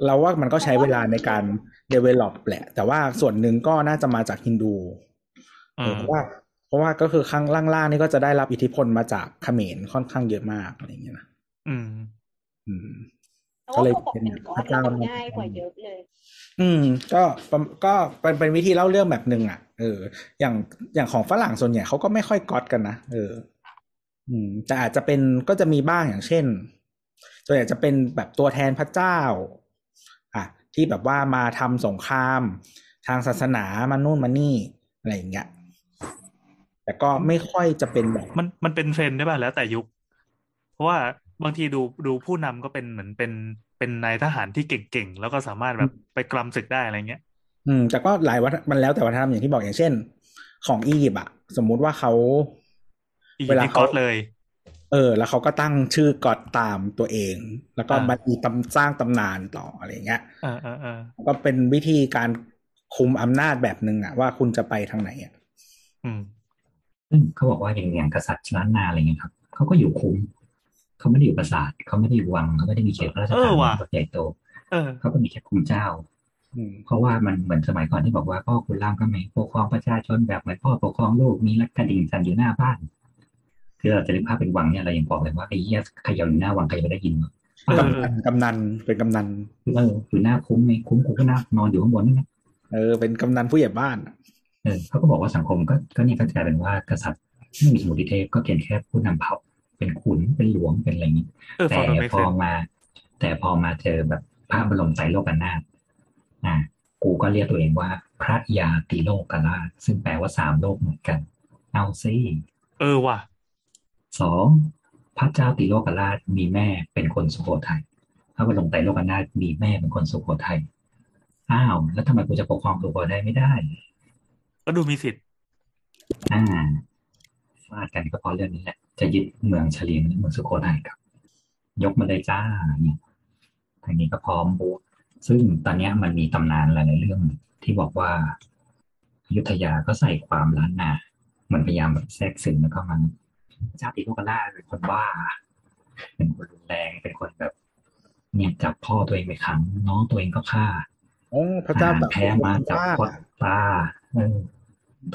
เราว่ามันก็ใช้เวลาในการ develop แหละ แต่ว่าส่วนหนึ่งก็น่าจะมาจากฮินดูอืมเพราะว่า เพราะว่าก็คือข้างล่างๆนี่ก็จะได้รับอิทธิพลมาจากเขมรค่อนข้างเยอะมากอะไรอย่างเงี้ยนะอืม อืมแต่ก็ว่าเลยพอบอกเป็นก๊อตแล้วมันง่ายกว่าเยอะเลย อืม ก็ประก็เป็นเป็นวิธีเล่าเรื่องแบบหนึ่งอะ เออ อย่างอย่างของฝรั่งส่วนใหญ่เขาก็ไม่ค่อยก๊อตกันนะเออ อืม แต่อาจจะเป็นก็จะมีบ้างอย่างเช่น ส่วนใหญ่จะเป็นแบบตัวแทนพระเจ้าอะ ที่แบบว่ามาทำสงคราม ทางศาสนามานู่นมานี่อะไรอย่างเงี้ยแต่ก็ไม่ค่อยจะเป็นแบบมันมันเป็นเทรนด์ได้ป่ะแล้วแต่ยุค เพราะว่าบางทีดูดูผู้นำก็เป็นเหมือนเป็นเป็นนายทหารที่เก่งๆ แล้วก็สามารถแบบไปกลำศึกได้อะไรเงี้ย อืม แต่ก็หลายวัฒนมันแล้วแต่วัฒนธรรมอย่างที่บอกอย่างเช่น ของอียิปต์อะสมมุติว่าเขาอีเวลาที่เขาก๊อดเลย เออ แล้วเขาก็ตั้งชื่อก็อดตามตัวเอง แล้วก็อ่ามามีตำสร้างตำนานต่ออะไรอย่างเงี้ยเออเออเออก็เป็นวิธีการคุมอำนาจแบบหนึ่งอะว่าคุณจะไปทางไหนอะอืมซึ่งเขาบอกว่าอย่างอย่างกษัตริย์ล้านนาอะไรเงี้ยครับเขาก็อยู่คุ้มเขาไม่ได้อยู่ปราสาทเขาไม่ได้อยู่วังเขาไม่ได้มีเขตพระราชเอฐาอนว่ะแบบใหญ่โตเออเขาก็มีแค่คุมเจ้าอืมเพราะว่ามันเหมือนสมัยก่อนที่บอกว่าพ่อคุณรามก็ไม่ปกครองประชาชนแบบเหมือนพ่อปกครองลูกมีรักกระดิ่งสั่นอยู่หน้าบ้าน คือเราจะนึกภาพเป็นวังเนี่ยเรายังบอกเลยว่าไอ้เหี้ยเขย่าอยู่หน้าวังใครจะไม่ได้ยินวะเออกำนันกำนันเป็นกำนันเอออยู่หน้าคุ้มไงคุ้มกูก็นั่งนอนอยู่ข้างบนนี่นะเออเป็นกำนันผู้ใหญ่บ้านเออเขาก็บอกว่าสังคมก็ก็เนี่ยก็กลายเป็นว่ากษัตริย์ไม่มีสมุติเทพก็เพียงแค่ผู้นำเผ่าเป็นขุนเป็นหลวงเป็นอะไรอย่างนี้เออฟัแต่งดูไม่พเซอนมา แต่พอมาเจอแบบพระบรมไตรโลกนาถอ่า กูก็เรียกตัวเองว่า พระยาติโลกราชซึ่งแปลว่าสามโลกเหมือนกัน เอาซิเออว่ะ สองพระเจ้าติโลกราชมีแม่เป็นคนสุโขทัยพระบรมไตรโลกนาถมีแม่เป็นคนสุโขทัยอ้าวแล้วทำไมกูจะปกครองสุโขทัยไม่ได้ ก็ดูมีสิทธิ์อ่าฟาดกันก็เพราะเรื่องนี้แหละจะยึดเมืองเฉลียงเมืองสุโขทัยครับ ยกมาเลยจ้าเนี่ยทางนี้ก็พร้อมบูซึ่งตอนเนี้ยมันมีตำนานหลายๆเรื่องที่บอกว่าอยุธยาก็ใส่ความล้านนาเหมือนพยายามแบบแทรกซึมแล้วก็มัน เจ้าติโลกราชเป็นคนบ้า เป็นคนรุนแรงเป็นคนแบบ เนี่ยจับพ่อตัวเองไปขังน้องตัวเองก็ฆ่าโอ้พระเจ้าอ่แบบแพ้มาจับว่าพอดตาเออ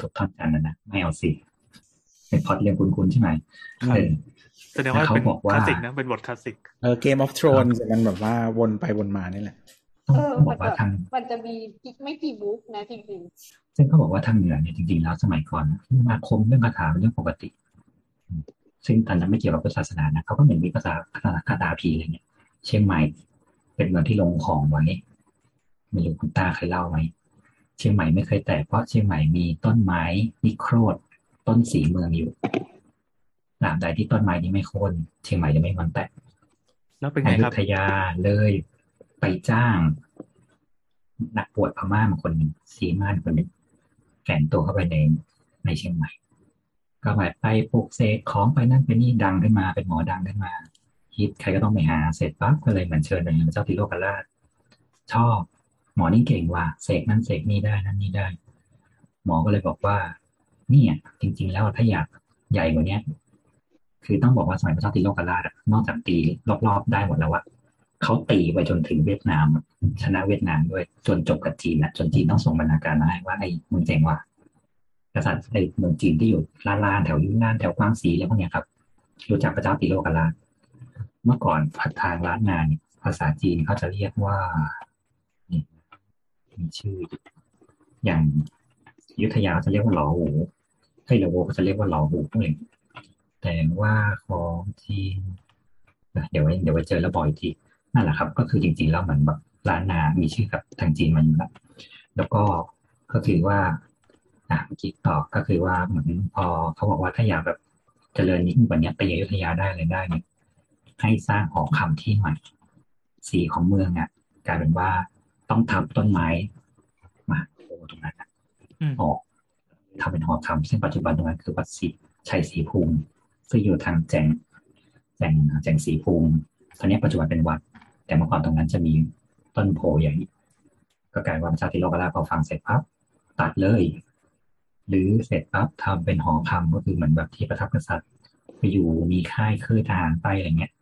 ถูกทอดกันนะนะไม่เอาสิเป็นพล็อดเรื่องคุณๆใช่ไหมเออแสดงว่าแล้วเขาเป็นบอกคว่าลาสสิกนะเป็นบทคลาสสิกเออเกมออฟทรอนมันแบบว่าวนไปวนมานี่แหละต้องเออต้องบมัอนกว่าแบบทางมันจะมีไม่กี่บุ๊กนะจริงซึ่งเขาบอกว่าทางเหนือเนี่ยจริงๆแล้วสมัยก่อนเรื่องอาคมเรื่องคาถาเป็นเรื่องปกติ ซึ่งตอนนั้นไม่เกี่ยวกับพุทธศาสนานะเขาก็เหมือนมีภาษาคาถาคาถาผีอะไรเงี้ยเชียงใหม่ เป็นเมืองที่ลงของไว้ไม่รู้คุณตาเคยเล่าไหมเชียงใหม่ไม่เคยแตกเพราะเชียงใหม่มีต้นไม้นิโครธต้นสีเมืองอยู่ตราบใดที่ต้นไม้นี้ไม่โค่นเชียงใหม่จะไม่มันแตกแล้วเป็นอไงคยุรับธยาเลยไปจ้าง นักบวชพม่ามาคนหนึ่งสีม่านคนหนึ่งแฝงตัวเข้าไปในในเชียงใหม่ ก็แบบไปปลูกเสกของไปนั่นไปนี่ดังขึ้นมา เป็นหมอดังขึ้นมาฮิตใครก็ต้องไปหาเสร็จปั๊บก็เลยเหมือนเชิญไปพระเจ้าติโลกราชชอบ หมอนี่เก่งว่ะเสกนั่นเสกนี่ได้นั่นนี่ได้ หมอก็เลยบอกว่า เนี่ยจริง ๆ แล้วถ้าอยากใหญ่กว่าเนี้ยคือต้องบอกว่าสมัยพระเจ้าติโลกราชนอกจากตีรอบๆได้หมดแล้วอะเขาตีไปจนถึงเวียดนาม ชนะเวียดนามด้วยจนจบกับจีนอะจนจีนต้องส่งบรรณาการมาให้ว่าไอ้มึงเจ๋งว่ะ กษัตริย์ไอ้เมืองจีนที่อยู่ล่าลานแถวยุนนานแถวกวางสีอะไรพวกเนี้ยครับ รู้จักพระเจ้าติโลกราชเมื่อก่อนผัดทางร้านงานเนี่ยภาษาจีนเขาจะเรียกว่านี่มีชื่อ อย่างยุทธยาจะเรียกว่าหลอหูไทยละโวเขาจะเรียกว่าหลอหูพวกนี้แต่ว่าของจีนเดี๋ยวไว้เดี๋ยวไว้เจอแล้วบอกอีกทีนั่นแหละครับ ก็คือจริงๆแล้วเหมือนแบบร้านนา มีชื่อกับทางจีนมาอยู่แล้วแล้วก็ก็คือว่า อะเมื่อกี้ต่อก็คือว่าเหมือนพอเขาบอกว่าถ้าอยากแบบเจริญยิ่งกว่านี้ไปอยุธยาได้เลยได้เนี่ยให้สร้างหอคำที่ใหม่สีของเมืองอะกลายเป็นว่าต้องทำต้นไม้มาโอ้ตรงนั้นอะอืมออกทำเป็นหอคำซึ่งปัจจุบันตรงนั้นคือวัดศรีชัยศรีภูมิ ซึ่งอยู่ทางแจงแจงแจงศรีภูมิตอนนี้ปัจจุบันเป็นวัด แต่เมื่อก่อนตรงนั้นจะมีต้นโพใหญ่ก็กลายว่าพระเจ้าติโลกราชพอฟังเสร็จปั๊บตัดเลย หรือเสร็จปั๊บทำเป็นหอคำก็คือเหมือนแบบที่ประทับกษัตริย์ไปอยู่มีค่ายคือทหารไปอะไรเงี้ย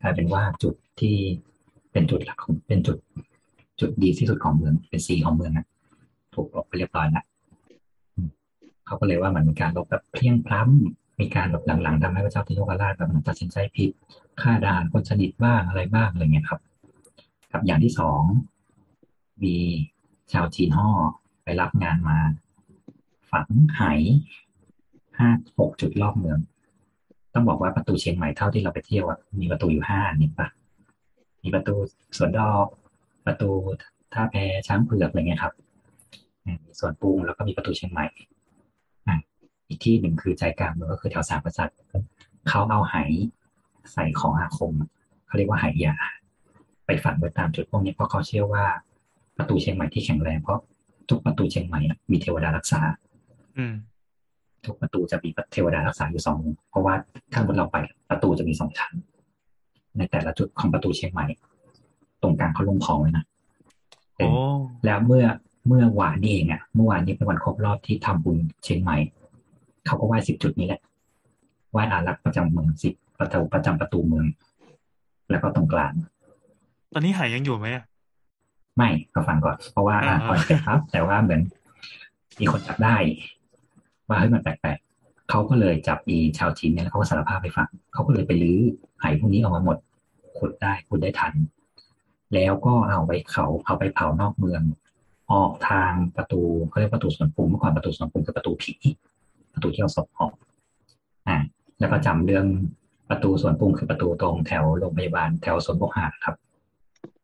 กลายเป็นว่าจุดที่เป็นจุดหลักของเป็นจุดจุดดีที่สุดของเมืองเป็นสีของเมืองนะถูกลบไปเรียบร้อยแล้วเขาก็เลยว่ามันมีการลบแบบเพลียงพล้ำมีการแบบหลังๆทำให้พระเจ้าติโลกราชแบบเหมือนตัดสินใจผิดฆ่าด่านคนสนิทบ้างอะไรบ้างอะไรเงี้ยครับ กับอย่างที่สองมีชาวจีนห่อไปรับงานมา ฝังไหห้าหกจุดรอบเมือง ต้องบอกว่าประตูเชียงใหม่เท่าที่เราไปเที่ยวมีประตูอยู่ห้านี่ปะมีประตูสวนดอกประตูท่าแพช้างเผือกอะไรเงี้ยครับมีสวนปรุงแล้วก็มีประตูเชียงใหม่อีกที่หนึ่งคือใจกลางเมืองก็คือแถวสามกษัตเขาเอาไหใส่ของอาคมเขาเรียกว่าไหยาไปฝังไว้ตามจุดพวกนี้เพราะเขาเชื่อว่าประตูเชียงใหม่ที่แข็งแรงเพราะทุกประตูเชียงใหม่มีเทวดารักษา ทุกประตูจะมีเทวดารักษาอยู่สององค์เพราะว่าถ้าบนเราไปประตูจะมีสองชั้น ในแต่ละจุดของประตูเชียงใหม่ ตรงกลางเขาลงของไว้นะเอโอ้อแล้วเมื่อเมื่อวานนี้เองอะเมื่อวานนี้เป็นวันครบรอบที่ทำบุญเชียงใหม่ เขาก็ไหว้สิบจุดนี้แหละไหว้อารักษ์ประจำเมืองสิบประตูประจำประตูเมือง แล้วก็ตรงกลาง ตอนนี้หายยังอยู่ไหมอะไม่ก็ฟังก่อน เพราะว่าอ่าก่อนเสร็จครับ แต่ว่าเหมือนมีคนจับได้ ว่าเฮ้ยมันแปลกๆเขาก็เลยจับอีชาวจีนเนี่ยแล้วเขาก็สารภาพไปฟังเขาก็เลยไปลื้อไหพวกนี้ออกมาหมดขุดได้ขุดได้ทัน แล้วก็เอาไปเขาเอาไปเผานอกเมือง ออกทางประตูเขาเรียกประตูสวนปูเมื่อก่อนประตูสวนปูคือประตูผีประตูที่เอาศพออกอ่าแล้วก็จำเรื่องประตูสวนปูคือประตูตรงแถวโรงพยาบาลแถวสวนบกหาดครับ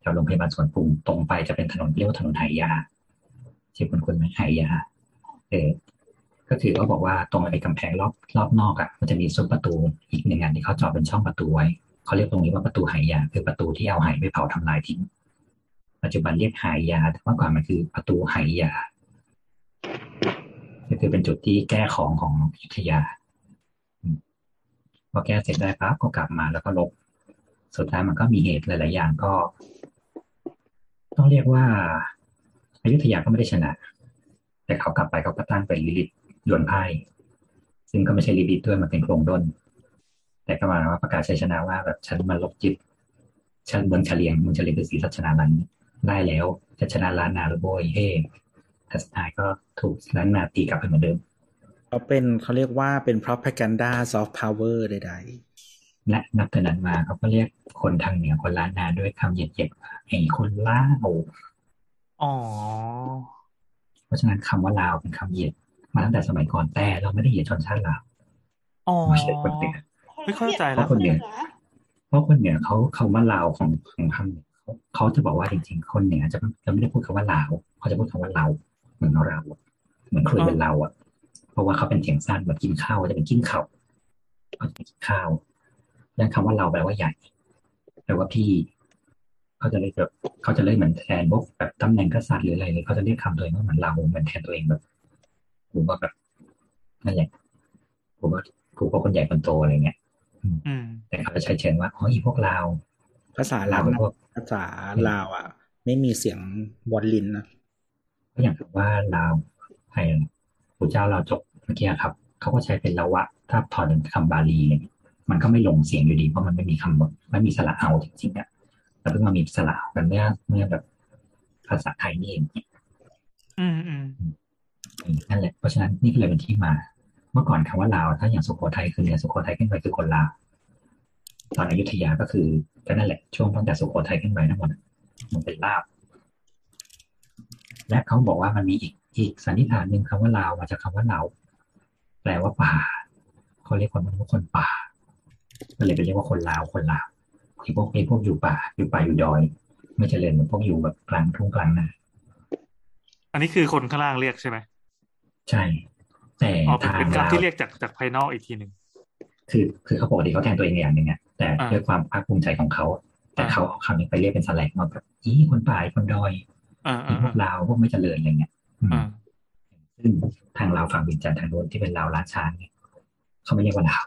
แถวโรงพยาบาลสวนปูตรงไปจะเป็นถนนเรียกว่าถนนไหยาชื่คุณคุณไหมไหยาเออ ก็คือเขาบอกว่าตรงไอ้กำแพงรอบรอบนอกอะมันจะมีซุ้มประตูอีกหนึ่งอันที่เขาเจาะเป็นช่องประตูไว้เขาเรียกตรงนี้ว่าประตูไหยยาคือประตูที่เอาไหไปเผาทำลายทิ้งปัจจุบันเรียกไหยาแต่เมื่อก่อนมันคือประตูไหยยาก็คือเป็นจุดที่แก้ของของยุทธยาพอแก้เสร็จได้ปั๊บก็กลับมาแล้วก็ลบ สุดท้ายมันก็มีเหตุหลายๆอย่างก็ ต้องเรียกว่าอยุธยาก็ไม่ได้ชนะ แต่เขากลับไปเขาก็ตั้งเป็นลิลิต ยวนไพ่ซึ่งก็ไม่ใช่ลิลิตด้วยมันเป็นโครงด้น แต่ก็มาว่าประกาศชัยชนะว่าแบบฉันมาลบจิตฉันเมืองเฉลียงเมืองเฉลียงคือศรีสัชนาลันได้แล้วจะชนะล้านนาหรือโบยเฮ้แต่สุดท้ายก็ถูกล้านนาตีกลับไปเหมือนเดิมเขาเป็นเขาเรียกว่าเป็น propaganda soft power ใดและนับแต่นั้นมาเขาก็เรียกคนทางเหนือคนล้านนาด้วยคำเหยียดๆว่าไอ้คนลาวอ๋อ เพราะฉะนั้นคำว่าลาวเป็นคำเหยียด มาตั้งแต่สมัยก่อนแต่เราไม่ได้เหยียดชนชาติลาวอ๋อไม่ใช่คนเหนือไม่เข้าใจเพแล้วราะคนเหนือเพราะคนเหนือเขาคำว่าลาวของของคำเหนือเขาเขาจะบอกว่าจริงๆ คนเหนือจะจะไม่ได้พูดคำว่าลาวเขาจะพูดคำว่าเราเหมือนเราเหมือนคุยเป็นเราอะ เพราะว่าเขาเป็นเสียงสั้นแบบกินข้าวจะเป็นกินข้าวเขาจะเป็นกินข้าวแล้วคำว่าเราแปลว่าใหญ่แปลว่าพี่เขาจะเรียกแบบเขาจะเรียกเหมือนแทนพวกแบบตำแหน่งกษัตริย์หรืออะไรเลยเขาจะเรียกคำตัวเองว่าเหมือนเราเหมือนแทนตัวเองแบบ กูว่าแบบนั่นแหละกูว่ากูก็คนใหญ่คนโตอะไรเงี้ยอืมแต่เขาจะใช้เชิญว่าอ๋ออีพวกลาวๆภาษาลาลาววเป็นพวกภาษาลาวอะ ไม่มีเสียงวอลลินนะก็อย่างคำว่าลาวไทยพระเจ้าเราวจบเมื่อกี้ครับเขาก็ใช้เป็นละวะ ถ้าถอดเป็นคำบาลีเนี่ยมันก็ไม่ลงเสียงอยู่ดีเพราะมันไม่มีคำไม่มีสระเอาจริงๆอะแต่เพิ่งมามีสระเอากันเมื่อเมื่อแบบภาษาไทยนี่เองอืมอืม นั่นแหละเพราะฉะนั้นนี่ก็เลยเป็นที่มา เมื่อก่อนคำว่าลาวถ้าอย่างสุโขทัยคือเหนือสุโขทัยขึ้นไปคือคนลาวตอนอยุธยาก็คือก็นั่นแหละช่วงตั้งแต่สุโขทัยขึ้นไปทั้งหมดมันเป็นลาบและเขาบอกว่ามันมีอีกอีกสันนิษฐานหนึ่งคำว่าลาวมาจากคำว่าลาวแปลว่าป่าเขาเรียกคนว่าคนป่าก็เลยไปเรียกว่าคนลาวคนลาวไอ้พวกไอ้พวกอยู่ป่า อยู่ป่าอยู่ดอย ไม่เจริญเหมือนพวกอยู่แบบกลางทุ่งกลางนาอันนี้คือคนข้างล่างเรียกใช่ไหม ใช่ แต่อ๋อเป็นทางเป็นลาวคำที่เรียกจากจากภายนอกอีกทีหนึ่งคือคือเขาปกติเขาแทนตัวเองอย่างหนึ่งอะแต่อ่าด้วยความภาคภูมิใจของเขาอะแต่อ่าเขาเอาคำนี้ไปเรียกเป็นแสลงมาแบบอีคนป่าอีคนดอยอ่าอีอ่าพวกลาวพวกไม่เจริญอะไรเงี้ยอืมอ่าซึ่งทางลาวฝั่งเวียงจันทร์ทางโน้นที่เป็นลาวล้านช้างเนี่ยเขาไม่เรียกว่าลาว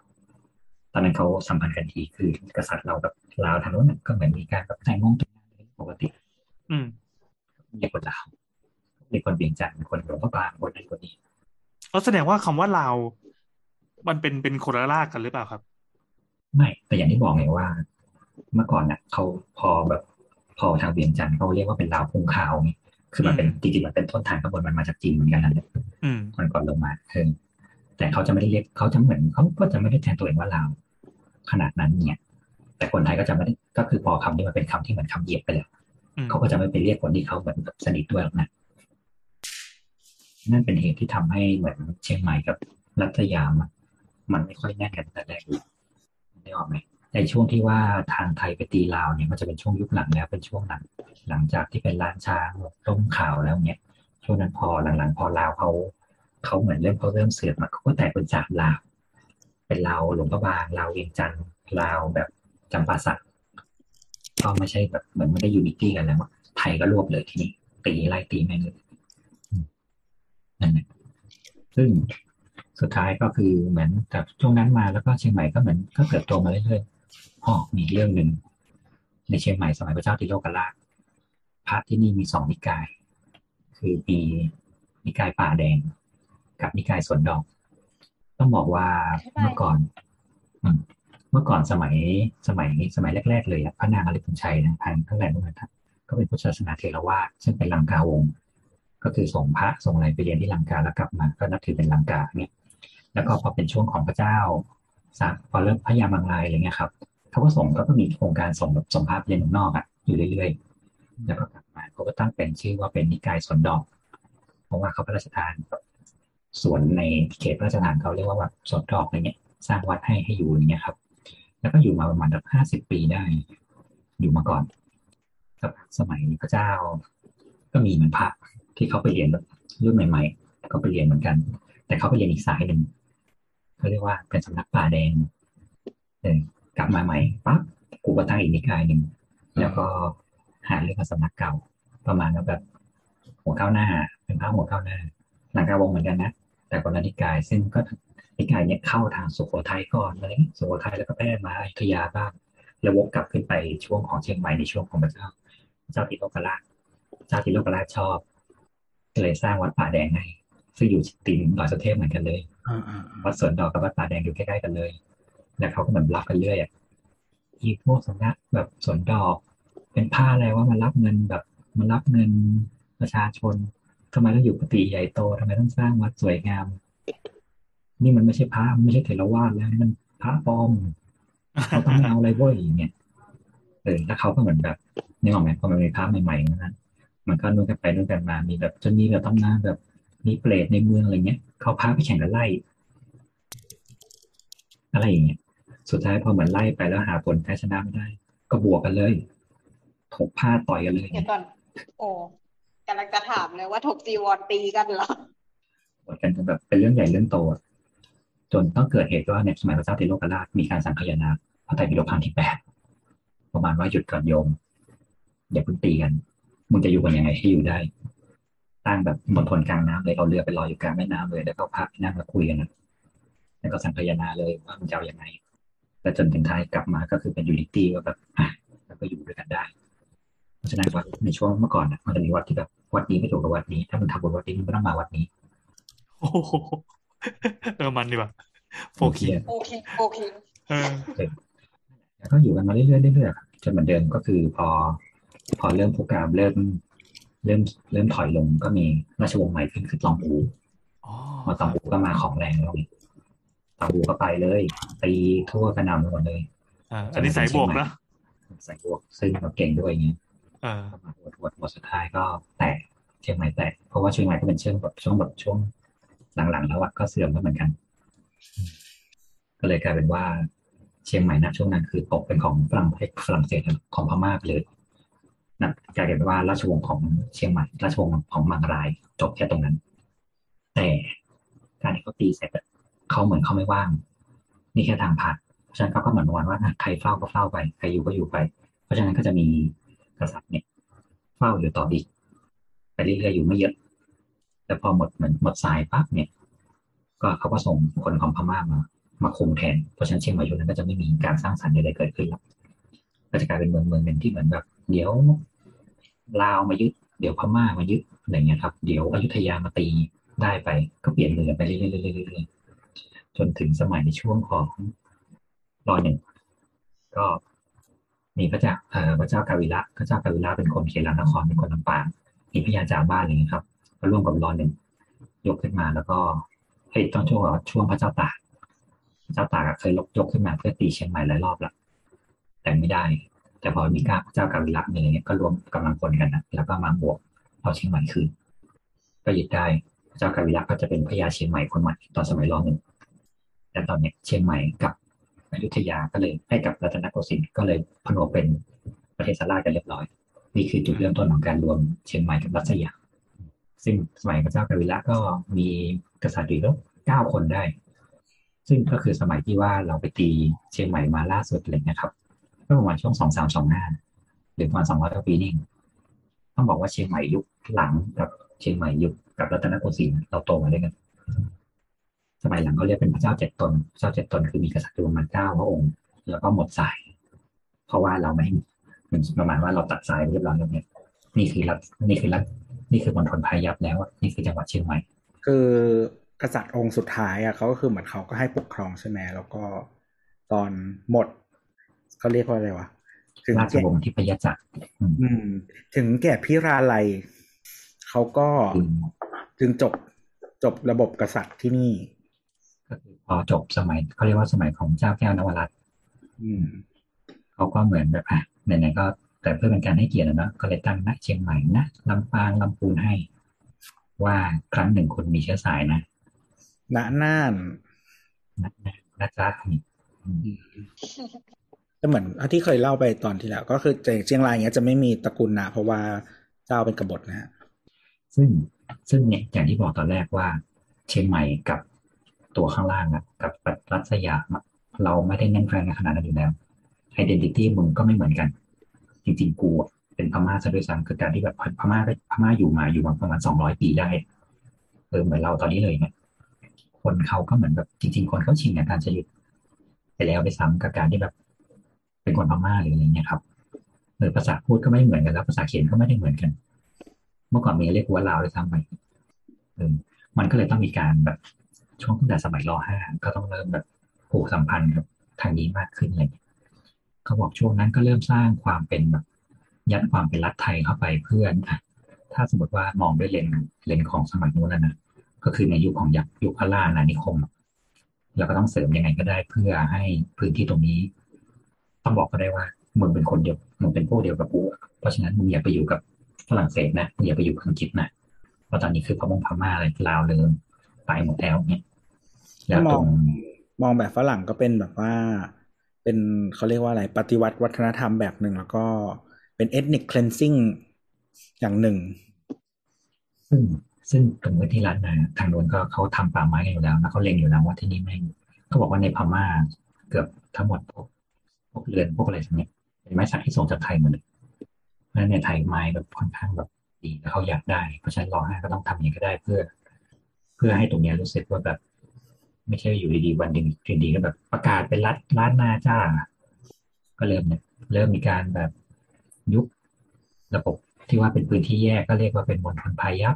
ตอนนั้นเขาสัมพันธ์กันทีคือกษัตริย์เรากับลาวทางโน้นน่ะก็เหมือนมีการแบบแต่งงงแต่งงานอะไรปกติ อืมเรียกคนลาวเรีย กคนเวียงจันทร์คนหลวงพระบางคนนั้นคนนี้แล้วแสดงว่าคำว่าลาวมันเป็นเป็นคนละรากกันหรือเปล่าครับ ไม่แต่อย่างที่บอกไงว่า เมื่อก่อนน่ะเขาพอแบบพอทางเวียงจันทร์เขาเรียกว่าเป็นลาวพุงขาวไงคือมันเป็นจริงๆมันเป็นต้นทางข้างบนมันมาจากจีนเหมือนกันนั่นแหละอืมมันก่อนลงมาเออแต่เขาจะไม่ได้เรียกเขาจะเหมือนเขาก็จะไม่ได้แทนตัวเองว่าลาวขนาดนั้นเนี่ย แต่คนไทยก็จะไม่ได้ก็คือพอคำนี้มันเป็นคำที่เหมือนคำเหยียดไปแล้วอืมเขาก็จะไม่ไปเรียกคนที่เขาเหมือนแบบสนิทด้วยหรอกนะ นั่นเป็นเหตุที่ทำให้เหมือนเชียงใหม่กับรัตยามมันไม่ค่อยแน่นกันแต่แรกได้ออกไหมในช่วงที่ว่าทางไทยไปตีลาวเนี่ยมันจะเป็นช่วงยุคหลังแล้วเป็นช่วงหลัง หลังจากที่เป็นล้านช้างร่มขาวแล้วเนี่ยช่วงนั้นพอหลังๆ พอลาวเขาเขาเหมือนเริ่มเขาเริ่มเสื่อมมาเขาก็แตกเป็นสามลาว เป็นลาวหลวงพระบางลาวเวียงจันทน์ลาวแบบจำปาสักก็ไม่ใช่แบบเหมือนไม่ได้ unity กันแล้วไทยก็รวบเลยทีนี้ตีไล่ตีแม่งเลย ซึ่งสุดท้ายก็คือเหมือนจากช่วงนั้นมาแล้วก็เชียงใหม่ก็เหมือนก็เติบโตมาเรื่อยๆอ๋อมีเรื่องหนึ่งในเชียงใหม่สมัยพระเจ้าติโลกราชพระที่นี่มีสองนิกาย คือมีนิกายป่าแดง กับนิกายสวนดอก ต้องบอกว่าเมื่อก่อนอืมเมื่อก่อนสมัยสมัยสมัยแรก ๆ เลยอะพระนางอริพุนชัยนะทางทั้งหลายพวกนั้นก็ก็เป็นพุทธศาสนาเทรวาสซึ่งเป็นลังกาวงศ์ ก็คือส่งพระส่งอะไรไปเรียนที่ลังกาแล้วกลับมา ก็นับถือเป็นลังกาเนี่ย แล้วก็พอเป็นช่วงของพระเจ้าสักพอเริ่มพระยามังรายอะไรเงี้ยครับเขาก็ส่งก็มีโครงการส่งแบบส่งพระเรียนนอกอะอยู่เรื่อยๆ แล้วก็กลับมาเขาก็ตั้งเป็นชื่อว่าเป็นนิกายสวนดอก เพราะว่าเขาพระราชทานสวนในเขตพระราชทานเขาเรียกว่าวัดสวนดอกอะไรเงี้ยสร้างวัดให้ให้อยู่อย่างเงี้ยครับ แล้วก็อยู่มาประมาณแบบห้าสิบปีได้ อยู่มาก่อนสมัยพระเจ้าก็มีเหมือนพระ ที่เขาไปเรียนแบบรุ่นใหม่ ๆ ก็ไปเรียนเหมือนกัน แต่เขาไปเรียนอีกสายหนึ่งเขาเรียกว่าเป็นสำนักป่าแดงเออกลับมาใหม่ปั๊บกูก็ตั้งอีกนิกายหนึ่งแล้วก็หาเรื่องกับสำนักเก่า ประมาณแบบ หัวข้าวหน้า เป็นพระหัวข้าวหน้าหลังกาวงเหมือนกันนะแต่คนละนิกายซึ่งก็นิกายเนี้ยเข้าทางสุโขทัยก่อนอะไรสุโขทัยแล้วก็แพร่มาอยุธยาบ้างแล้ววกกลับขึ้นไปช่วงของเชียงใหม่ในช่วงของพระเจ้า เจ้าติโลกราชเจ้าติโลกราชชอบ ก็เลยสร้างวัดป่าแดงให้ซึ่งอยู่ติดดอยสุเทพเหมือนกันเลยอ่าอ่าวัดสวนดอกกับวัดป่าแดงอยู่ใกล้ๆกันเลย แล้วเขาก็เหมือนรับกันเรื่อยอะอีพวกสำนักแบบสวนดอก เป็นผ้าอะไรว่ามันรับเงินแบบมันรับเงินประชาชนทำไมต้องอยู่กุฏิใหญ่โตทำไมต้องสร้างวัดสวยงาม นี่มันไม่ใช่พระมันไม่ใช่เทรวาสแล้วนี่มันพระปลอมเขาต้องไม่เอาอะไรเว้ยอย่างเงี้ยเออแล้วเขาก็เหมือนแบบนึกออกไหมพอมันมีพระใหม่ๆนั้น มันก็นู่นกันไปนู่นกันมา มีแบบจนมีแบบตำนานแบบมีเปรตในเมืองอะไรเงี้ย เขาพาไปแข่งกันไล่ อะไรอย่างเงี้ย สุดท้ายพอเหมือนไล่ไปแล้วหาผลแพ้ชนะไม่ได้ ก็บวกกันเลย ถกผ้าต่อยกันเลยเดี๋ยวก่อน โอ้กำลังจะถามเลยว่าถกจีวรตีกันเหรอบวกกันจนแบบเป็นเรื่องใหญ่เรื่องโต จนต้องเกิดเหตุว่าในสมัยพระเจ้าติโลกราชมีการสังคายนาพระไตรปิฎกครั้งที่แปดประมาณว่าหยุดก่อนโยมอย่าเพิ่งตีกัน มึงจะอยู่กันยังไงให้อยู่ได้ตั้งแบบมณฑลกลางน้ำเลยเอาเรือไปลอยอยู่กลางแม่น้ำเลย แล้วก็พักนั่งมาคุยกันนะแล้วก็สังคายนาเลยว่ามันจะเอายังไง แล้วจนถึงท้ายกลับมาก็คือเป็นยูนิตี้ว่าแบบอะแล้วก็อยู่ด้วยกันได้เพราะฉะนั้นว่าในช่วงเมื่อก่อนนะมันจะมีวัดที่แบบวัดนี้ไม่ถูกกับวัดนี้ ถ้ามึงทำบุญวัดนี้มึงก็ต้องมาวัดนี้โอ้โหเออมันดีว่ะโฟกีโอเคโอเคเออแล้วก็อยู่กันมาเรื่อยๆเรื่อยๆครับจนเหมือนเดิมก็คือพอ พอเริ่มผู้การเริ่ม เริ่มเริ่มถอยลงก็มีราชวงศ์ใหม่ขึ้นคือตองอูอ๋อพอตองอูก็มาของแรงแล้วนี่ตองอูก็ไปเลยตีทั่วกระหน่ำไปหมดเลยอ่าอันนี้สายบวกนะใส่บวกซึ่งเราเก่งด้วยอย่างเงี้ยเออก็มาหมดหมดหมดสุดท้ายก็แตกเชียงใหม่แตกเพราะว่าเชียงใหม่ก็เป็นเชิงแบบช่วงแบบช่วงหลังๆแล้วอะก็เสื่อมก็เหมือนกัน ก็เลยกลายเป็นว่าเชียงใหม่ณช่วงนั้นคือตกเป็นของฝรั่งเศสฝรั่งเศสของพม่าไปเลย นะกลายเป็นว่าราชวงศ์ของเชียงใหม่ ราชวงศ์ของมังรายจบแค่ตรงนั้น แต่การที่เขาตีเสร็จเขาเหมือนเขาไม่ว่าง นี่แค่ทางผ่านเพราะฉะนั้นเขาก็เหมือนวันว่าใครเฝ้าก็เฝ้าไปใครอยู่ก็อยู่ไป เพราะฉะนั้นก็จะมีกษัตริย์เนี่ยเฝ้าอยู่ต่ออีกไปเรื่อยๆอยู่ไม่เยอะแต่พอหมดเหมือนหมดสายปั๊บเนี่ย ก็เขาก็ส่งคนของพม่ามามาคุมแทนเพราะฉะนั้นเชียงใหม่ยุคนั้นก็จะไม่มีการสร้างสรรค์ใดๆเกิดขึ้นแล้วก็จะกลายเป็นเมืองเมืองหนึ่งที่เหมือนแบบ เดี๋ยวลาวมายึด เดี๋ยวพม่ามายึดอะไรเงี้ยครับ เดี๋ยวอยุธยามาตีได้ไป ก็เปลี่ยนมือไปเรื่อยๆเรื่อยๆจนถึงสมัยในช่วงของรอหนึ่งก็มีพระเจ้าเอ่อพระเจ้ากาวิระพระเจ้ากาวิระเป็นคนเขลานครเป็นคนลำปางมีพญาจาบ้านอะไรเงี้ยครับก็ร่วมกับรอหนึ่งยกขึ้นมาแล้วก็เฮ้ยต้องช่วงช่วงพระเจ้าตากพระเจ้าตากเคยยกยกขึ้นมาเพื่อตีเชียงใหม่หลายรอบแล้วแต่ไม่ได้ แต่พอมีกาพระเจ้ากาวิระมีอะไรเงี้ยก็รวมกำลังพลกันนะแล้วก็มาบวกเอาเชียงใหม่คืนก็ยึดได้พระเจ้ากาวิระก็จะเป็นพญาเชียงใหม่คนใหม่ตอนสมัยรอหนึ่งแต่ตอนเนี้ยเชียงใหม่กับอยุธยาก็เลยให้กับรัตนโกสินทร์ก็เลยผนวกเป็นประเทศสลาดกันเรียบร้อย นี่คือจุดเริ่มต้นของการรวมเชียงใหม่กับรัชยาซึ่งสมัยพระเจ้ากาวิระก็มีกษัตริย์อยู่แล้วเก้าคนได้ ซึ่งก็คือสมัยที่ว่าเราไปตีเชียงใหม่มาล่าสุดเลยนะครับ ก็ประมาณช่วงสองสามสองห้าหรือประมาณสองร้อยกว่าปีนี่เองต้องบอกว่าเชียงใหม่ยุคหลังกับเชียงใหม่ยุคกับรัตนโกสินทร์เราโตมาด้วยกันสมัยหลังเขาเรียกเป็นพระเจ้าเจ็ดตนพระเจ้าเจ็ดตนคือมีกษัตริย์ประมาณเก้าพระองค์ แล้วก็หมดสาย เพราะว่าเราไม่เหมือนประมาณว่าเราตัดสายเรียบร้อยแล้วเนี่ยนี่คือรัฐนี่คือรัฐนี่คือมณฑลพายัพแล้วนี่คือจังหวัดเชียงใหม่ คือกษัตริย์องค์สุดท้ายอะเขาก็คือเหมือนเขาก็ให้ปกครองใช่ไหมแล้วก็ตอนหมด เขาเรียกว่าอะไรวะถึงราชแก่วงศ์ทิพยจักรอืมอืม ถึงแก่พิราลัยเขาก็อืมจึงจบจบระบบกษัตริย์ที่นี่ ก็คือพอจบสมัยเขาเรียกว่าสมัยของเจ้าแก้วนวรัตน์อืมเขาก็เหมือนแบบอะไหนๆก็แต่เพื่อเป็นการให้เกียรติอะเนาะก็เลยตั้งณเชียงใหม่นะลำปางลำพูนให้ ว่าครั้งหนึ่งคุณมีเชื้อสายนะณน่านนะนะนะจ๊ะนี่อืม ก็เหมือนที่เคยเล่าไปตอนที่แล้วก็คือเชียงรายเงี้ยจะไม่มีตระกูลนะเพราะว่าเจ้าเป็นกบฏนะฮะซึ่งซึ่งเนี่ยอย่างที่บอกตอนแรกว่า เชียงใหม่กับตัวข้างล่างอะกับรัฐสยามอะเราไม่ได้แน่นแฟ้นกันขนาดนั้นอยู่แล้ว identity มึงก็ไม่เหมือนกัน จริงๆกูเป็นพม่าซะด้วยซ้ำคือการที่แบบพม่าพม่าอยู่มาอยู่มาประมาณสองร้อยปีได้เออเหมือนเราตอนนี้เลยเนี่ยคนเขาก็เหมือนแบบจริง ๆ คนเขาชินกับการจะหยุดไปแล้วไปซ้ำกับการที่แบบ เป็นคนพม่าหรืออะไรเงี้ยครับเออภาษาพูดก็ไม่เหมือนกันแล้วภาษาเขียนก็ไม่ได้เหมือนกัน เมื่อก่อนมีเรียกว่าลาวเลยซ้ำไปเออมันก็เลยต้องมีการแบบช่วงตั้งแต่สมัยรห้าก็ต้องเริ่มแบบผูกสัมพันธ์กับทางนี้มากขึ้นอะไรอย่างเงี้ยเขาบอกช่วงนั้นก็เริ่มสร้างความเป็นแบบยัดความเป็นรัฐไทยเข้าไปเพื่อนอะถ้าสมมติว่ามองด้วยเลนเลนของสมัยนู้นแล้วนะ ก็คือในยุคของยักษ์ยุคพระล่าอาณานิคม เราก็ต้องเสริมยังไงก็ได้เพื่อให้พื้นที่ตรงนี้ ต้องบอกก็ได้ว่ามึงเป็นคนเดียวมึงเป็นพวกเดียวกับกูเพราะฉะนั้นมึงอย่าไปอยู่กับฝรั่งเศสนะมึงอย่าไปอยู่กับอังกฤษนะเพราะตอนนี้คือพม่งพม่าอะไรลาวเลยตายหมดแล้วเนี่ยแล้วถ้ามตอรงงมองแบบฝรั่งก็เป็นแบบว่า เป็นเขาเรียกว่าอะไรปฏิวัติวัฒนธรรมแบบหนึ่งแล้วก็เป็น ethnic cleansing อย่างหนึ่ง ซึ่งซึ่งตรงพื้นที่ร้านนาทางโน้นก็เขาทำป่าไม้กันอยู่แล้วนะเขาเล็งอยู่แล้วว่าที่นี่ไม่งเขาบอกว่าในพม่าเกือบทั้งหมดพวก พวกเรือนพวกอะไรพวกเนี้เป็นไม้สักที่ส่งจากไทยหมดเลยเพราะฉะนั้นในไทยไม้แบบค่อนข้างแบบดีแล้วเขาอยากได้ เพราะฉะนั้นรอห้าก็ต้องทำอย่างนี้ก็ได้เพื่อ เพื่อให้ตรงเนี้ยรู้สึกว่าแบบ ไม่ใช่อยู่ดีๆวันหนึ่งคืนดีก็แบบประกาศเป็นรัฐร้านนาจ้า ก็เริ่มเนี่ยเริ่มมีการแบบยุบระบบที่ว่าเป็นพื้นที่แยกก็เรียกว่าเป็นมณฑลพายัพ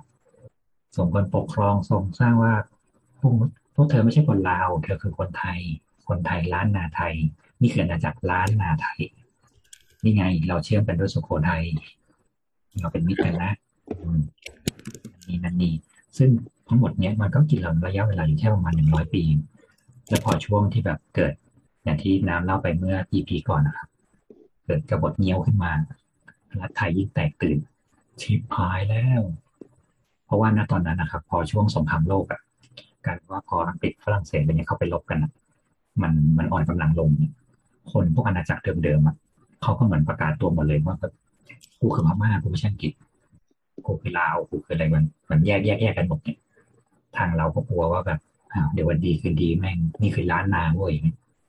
ส่งคนปกครองส่งสร้างว่าพวกพวกเธอไม่ใช่คนลาว เธอคือคนไทย คนไทยล้านนาไทย นี่คืออาณาจักรล้านนาไทย นี่ไง เราเชื่อมกันด้วยสุโขทัย เราเป็นมิตรกันนะนี่นั่นนี่ ซึ่งทั้งหมดเนี้ยมันก็กินเราระยะเวลาอยู่แค่ประมาณหนึ่งร้อยปี แล้วพอช่วงที่แบบเกิด อย่างที่น้ำเล่าไปเมื่อ EP ก่อนนะครับ เกิดกบฏเงี้ยวขึ้นมารัฐไทยยิ่งแตกตื่นชิบหายแล้ว เพราะว่าณตอนนั้นนะครับ พอช่วงสงครามโลกอะการว่าพออังกฤษฝรั่งเศสอะไรเงี้ยเข้าไปลบกันอะมันมันอ่อนกำลังลงเนี่ย คนพวกอาณาจักรเดิมๆอะเขาก็เหมือนประกาศตัวหมดเลยว่ากูคือพม่ากูไม่ใช่อังกฤษกูคือลาวกูคืออะไรมันมันแยกแยกแยกกันหมดเนี่ยทางเราก็กลัวว่าแบบเดี๋ยววันดีคืนดีแม่งนี่คือล้านนาเว้ย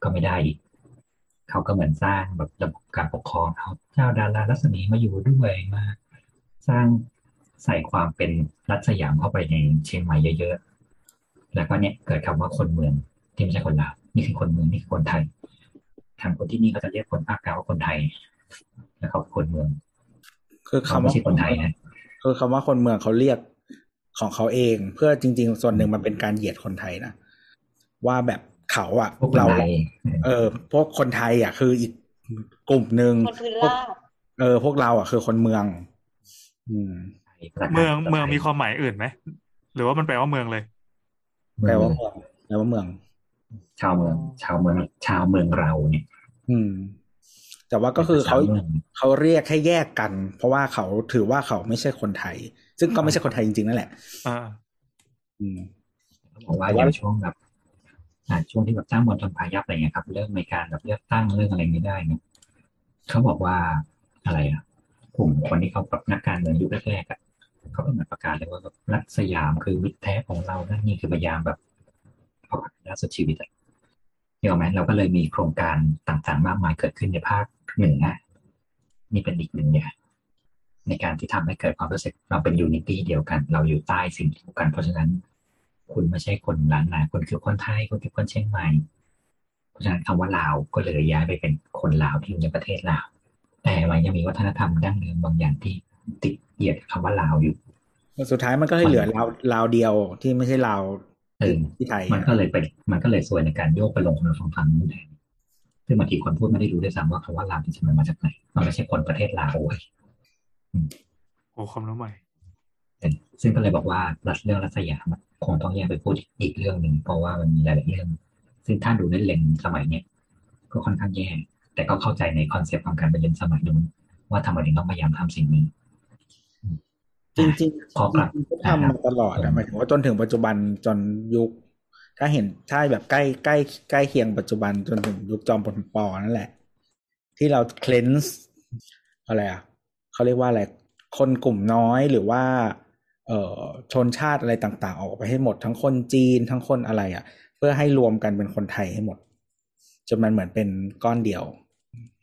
ก็ไม่ได้อีกเขาก็เหมือนสร้างแบบระบบการปกครองเอาเจ้าดารารัศมีมาอยู่ด้วยมา สร้างใส่ความเป็นรัฐสยามเข้าไปในเชียงใหม่เยอะๆแล้วก็เนี่ยเกิดคำว่าคนเมืองที่ไม่ใช่คนลาวนี่คือคนเมืองนี่คือคนไทย ทางคนที่นี่ก็จะเรียกคนภาคกลางว่าคนไทย แล้วเขาคือคนเมือง คือเขาคำไม่ว่าใช่คนไทยนะคือคำว่าคนเมืองเขาเรียกของเขาเอง เพื่อจริง ๆ ส่วนหนึ่งมันเป็นการเหยียดคนไทยนะว่าแบบเขาอะพวกคนเราไทยเออพวกคนไทยอะคืออีกกลุ่มหนึ่งคนพื้นพวกราบเออ พวกเราอะคือคนเมือง อืมเมืองเมืองมีความหมายอื่นไหมหรือว่ามันแปลว่าเมืองเลย แปลว่าเมืองแปลว่าเมือง ชาวเมือง ชาวเมือง ชาวเมืองเราเนี่ย อืม แต่ว่าก็คือเขาชวมืองเขาเรียกให้แยกกัน เพราะว่าเขาถือว่าเขาไม่ใช่คนไทย ซึ่งก็ไม่ใช่คนไทยจริงๆนั่นแหละ อ่า อืมเขาบอกว่าอย่างช่วงแบบอ่าช่วงที่แบบตั้งมณฑลพายัพอะไรเงี้ยครับ เริ่มในการแบบเลือกตั้งเรื่องอะไรไม่ได้เนี่ยเขาบอกว่าอะไรอะกลุ่มคนที่เขาแบบนักการเมืองยุคแรกๆอะเขาก็เหมือนประกาศเลยว่าแบบรัฐสยามคือมิตรแท้ของเรานั่นนี่คือพยายามแบบ เอาอัตราสุดชีวิตเดี๋ยไหมเราก็เลยมีโครงการต่างๆ มากมายเกิดขึ้นในภาคเหนือนี่เป็นอีกหนึ่งอย่างในการที่ทำให้เกิดความรู้สึกเราเป็นยูนิตี้เดียวกัน เราอยู่ใต้สิ่งเดียวกัน เพราะฉะนั้น คุณไม่ใช่คนล้านนาคุณคือคนไทยคุณคือคนเชียงใหม่ เพราะฉะนั้นคำว่าลาวก็เลยย้ายไปเป็นคนลาวที่อยู่ในประเทศลาว แต่มันยังมีวัฒนธรรมดั้งเดิมบางอย่างที่ติดเหยียดคำว่าลาวอยู่ สุดท้ายมันก็เลยเหลือลาวลาวเดียวที่ไม่ใช่ลาว ที่ไทยมันก็เลยไปมันก็เลยส่วนในการโยกไปลงคนละฝั่งฝั่งนู้นแทนซึ่งบางทีคนพูดไม่ได้รู้ด้วยซ้ำว่าคำว่าลาวจริงๆมันมาจากไหนมันไม่ใช่คนประเทศลาวเว้ยโอ้ความรู้ใหม่เป็นซึ่งก็เลยบอกว่ารัฐเรื่องรัฐสยามอะคงต้องแยกไปพูดอีกเรื่องหนึ่งเพราะว่ามันมีหลายๆเรื่อง ซึ่งถ้าดูในเลนส์สมัยเนี้ยก็ค่อนข้างแย่แต่ก็เข้าใจใน concept ของการไปเรียนสมัยนู้นว่าทำไมถึงต้องพยายามทำสิ่งนี้ จริงๆพอกลับจริงๆก็ทำมาตลอดอะหมายถึงว่าจนถึงปัจจุบันจนยุค ถ้าเห็นถ้าแบบใกล้ใกล้ใกล้เคียงปัจจุบันจนถึงยุคจอมพลปอนั่นแหละ ที่เรา cleanse อะไรอะเขาเรียกว่าอะไรคนกลุ่มน้อยหรือว่า เอ่อชนชาติอะไรต่าง ๆ ออกไปให้หมดทั้งคนจีนทั้งคนอะไร อะ เพื่อให้รวมกันเป็นคนไทยให้หมดจนมันเหมือนเป็นก้อนเดียว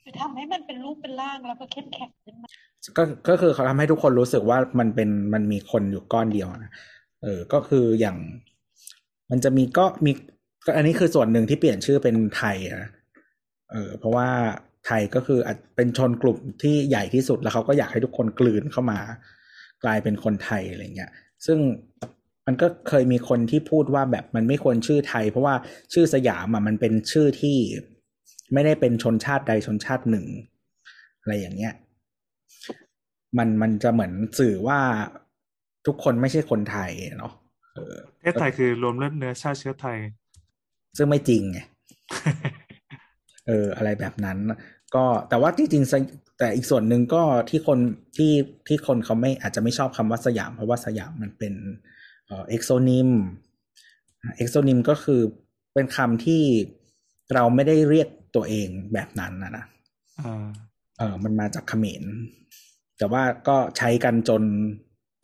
คือทำให้มันเป็นรูปเป็นร่างแล้วก็เข้มแข็งขึ้นมา ก็ก็คือเขาทำให้ทุกคนรู้สึกว่ามันเป็นมันมีคนอยู่ก้อนเดียวนะเออก็คืออย่างมันจะมีก็มีก็อันนี้คือส่วนหนึ่งที่เปลี่ยนชื่อเป็นไทยนะเออเพราะว่าไทยก็คือเป็นชนกลุ่มที่ใหญ่ที่สุดแล้วเขาก็อยากให้ทุกคนกลืนเข้ามา กลายเป็นคนไทยอะไรเงี้ย ซึ่งมันก็เคยมีคนที่พูดว่าแบบมันไม่ควรชื่อไทย เพราะว่าชื่อสยามอะมันเป็นชื่อที่ไม่ได้เป็นชนชาติใดชนชาติหนึ่ง อะไรอย่างเงี้ย มันมันจะเหมือนสื่อว่าทุกคนไม่ใช่คนไทยเนาะเออประเทศไทยคือรวมเลือดเนื้อชาติเชื้อไทย ซึ่งไม่จริงไงเออ อะไรแบบนั้น ก็แต่ว่าจริงๆสยแต่อีกส่วนหนึ่งก็ที่คนที่ที่คนเขาไม่อาจจะไม่ชอบคำว่าสยาม เพราะว่าสยามมันเป็นเอ่อ exonym exonym ก็คือเป็นคำที่เราไม่ได้เรียกตัวเองแบบนั้นนะนะอ่าเออมันมาจากเขมร แต่ว่าก็ใช้กันจน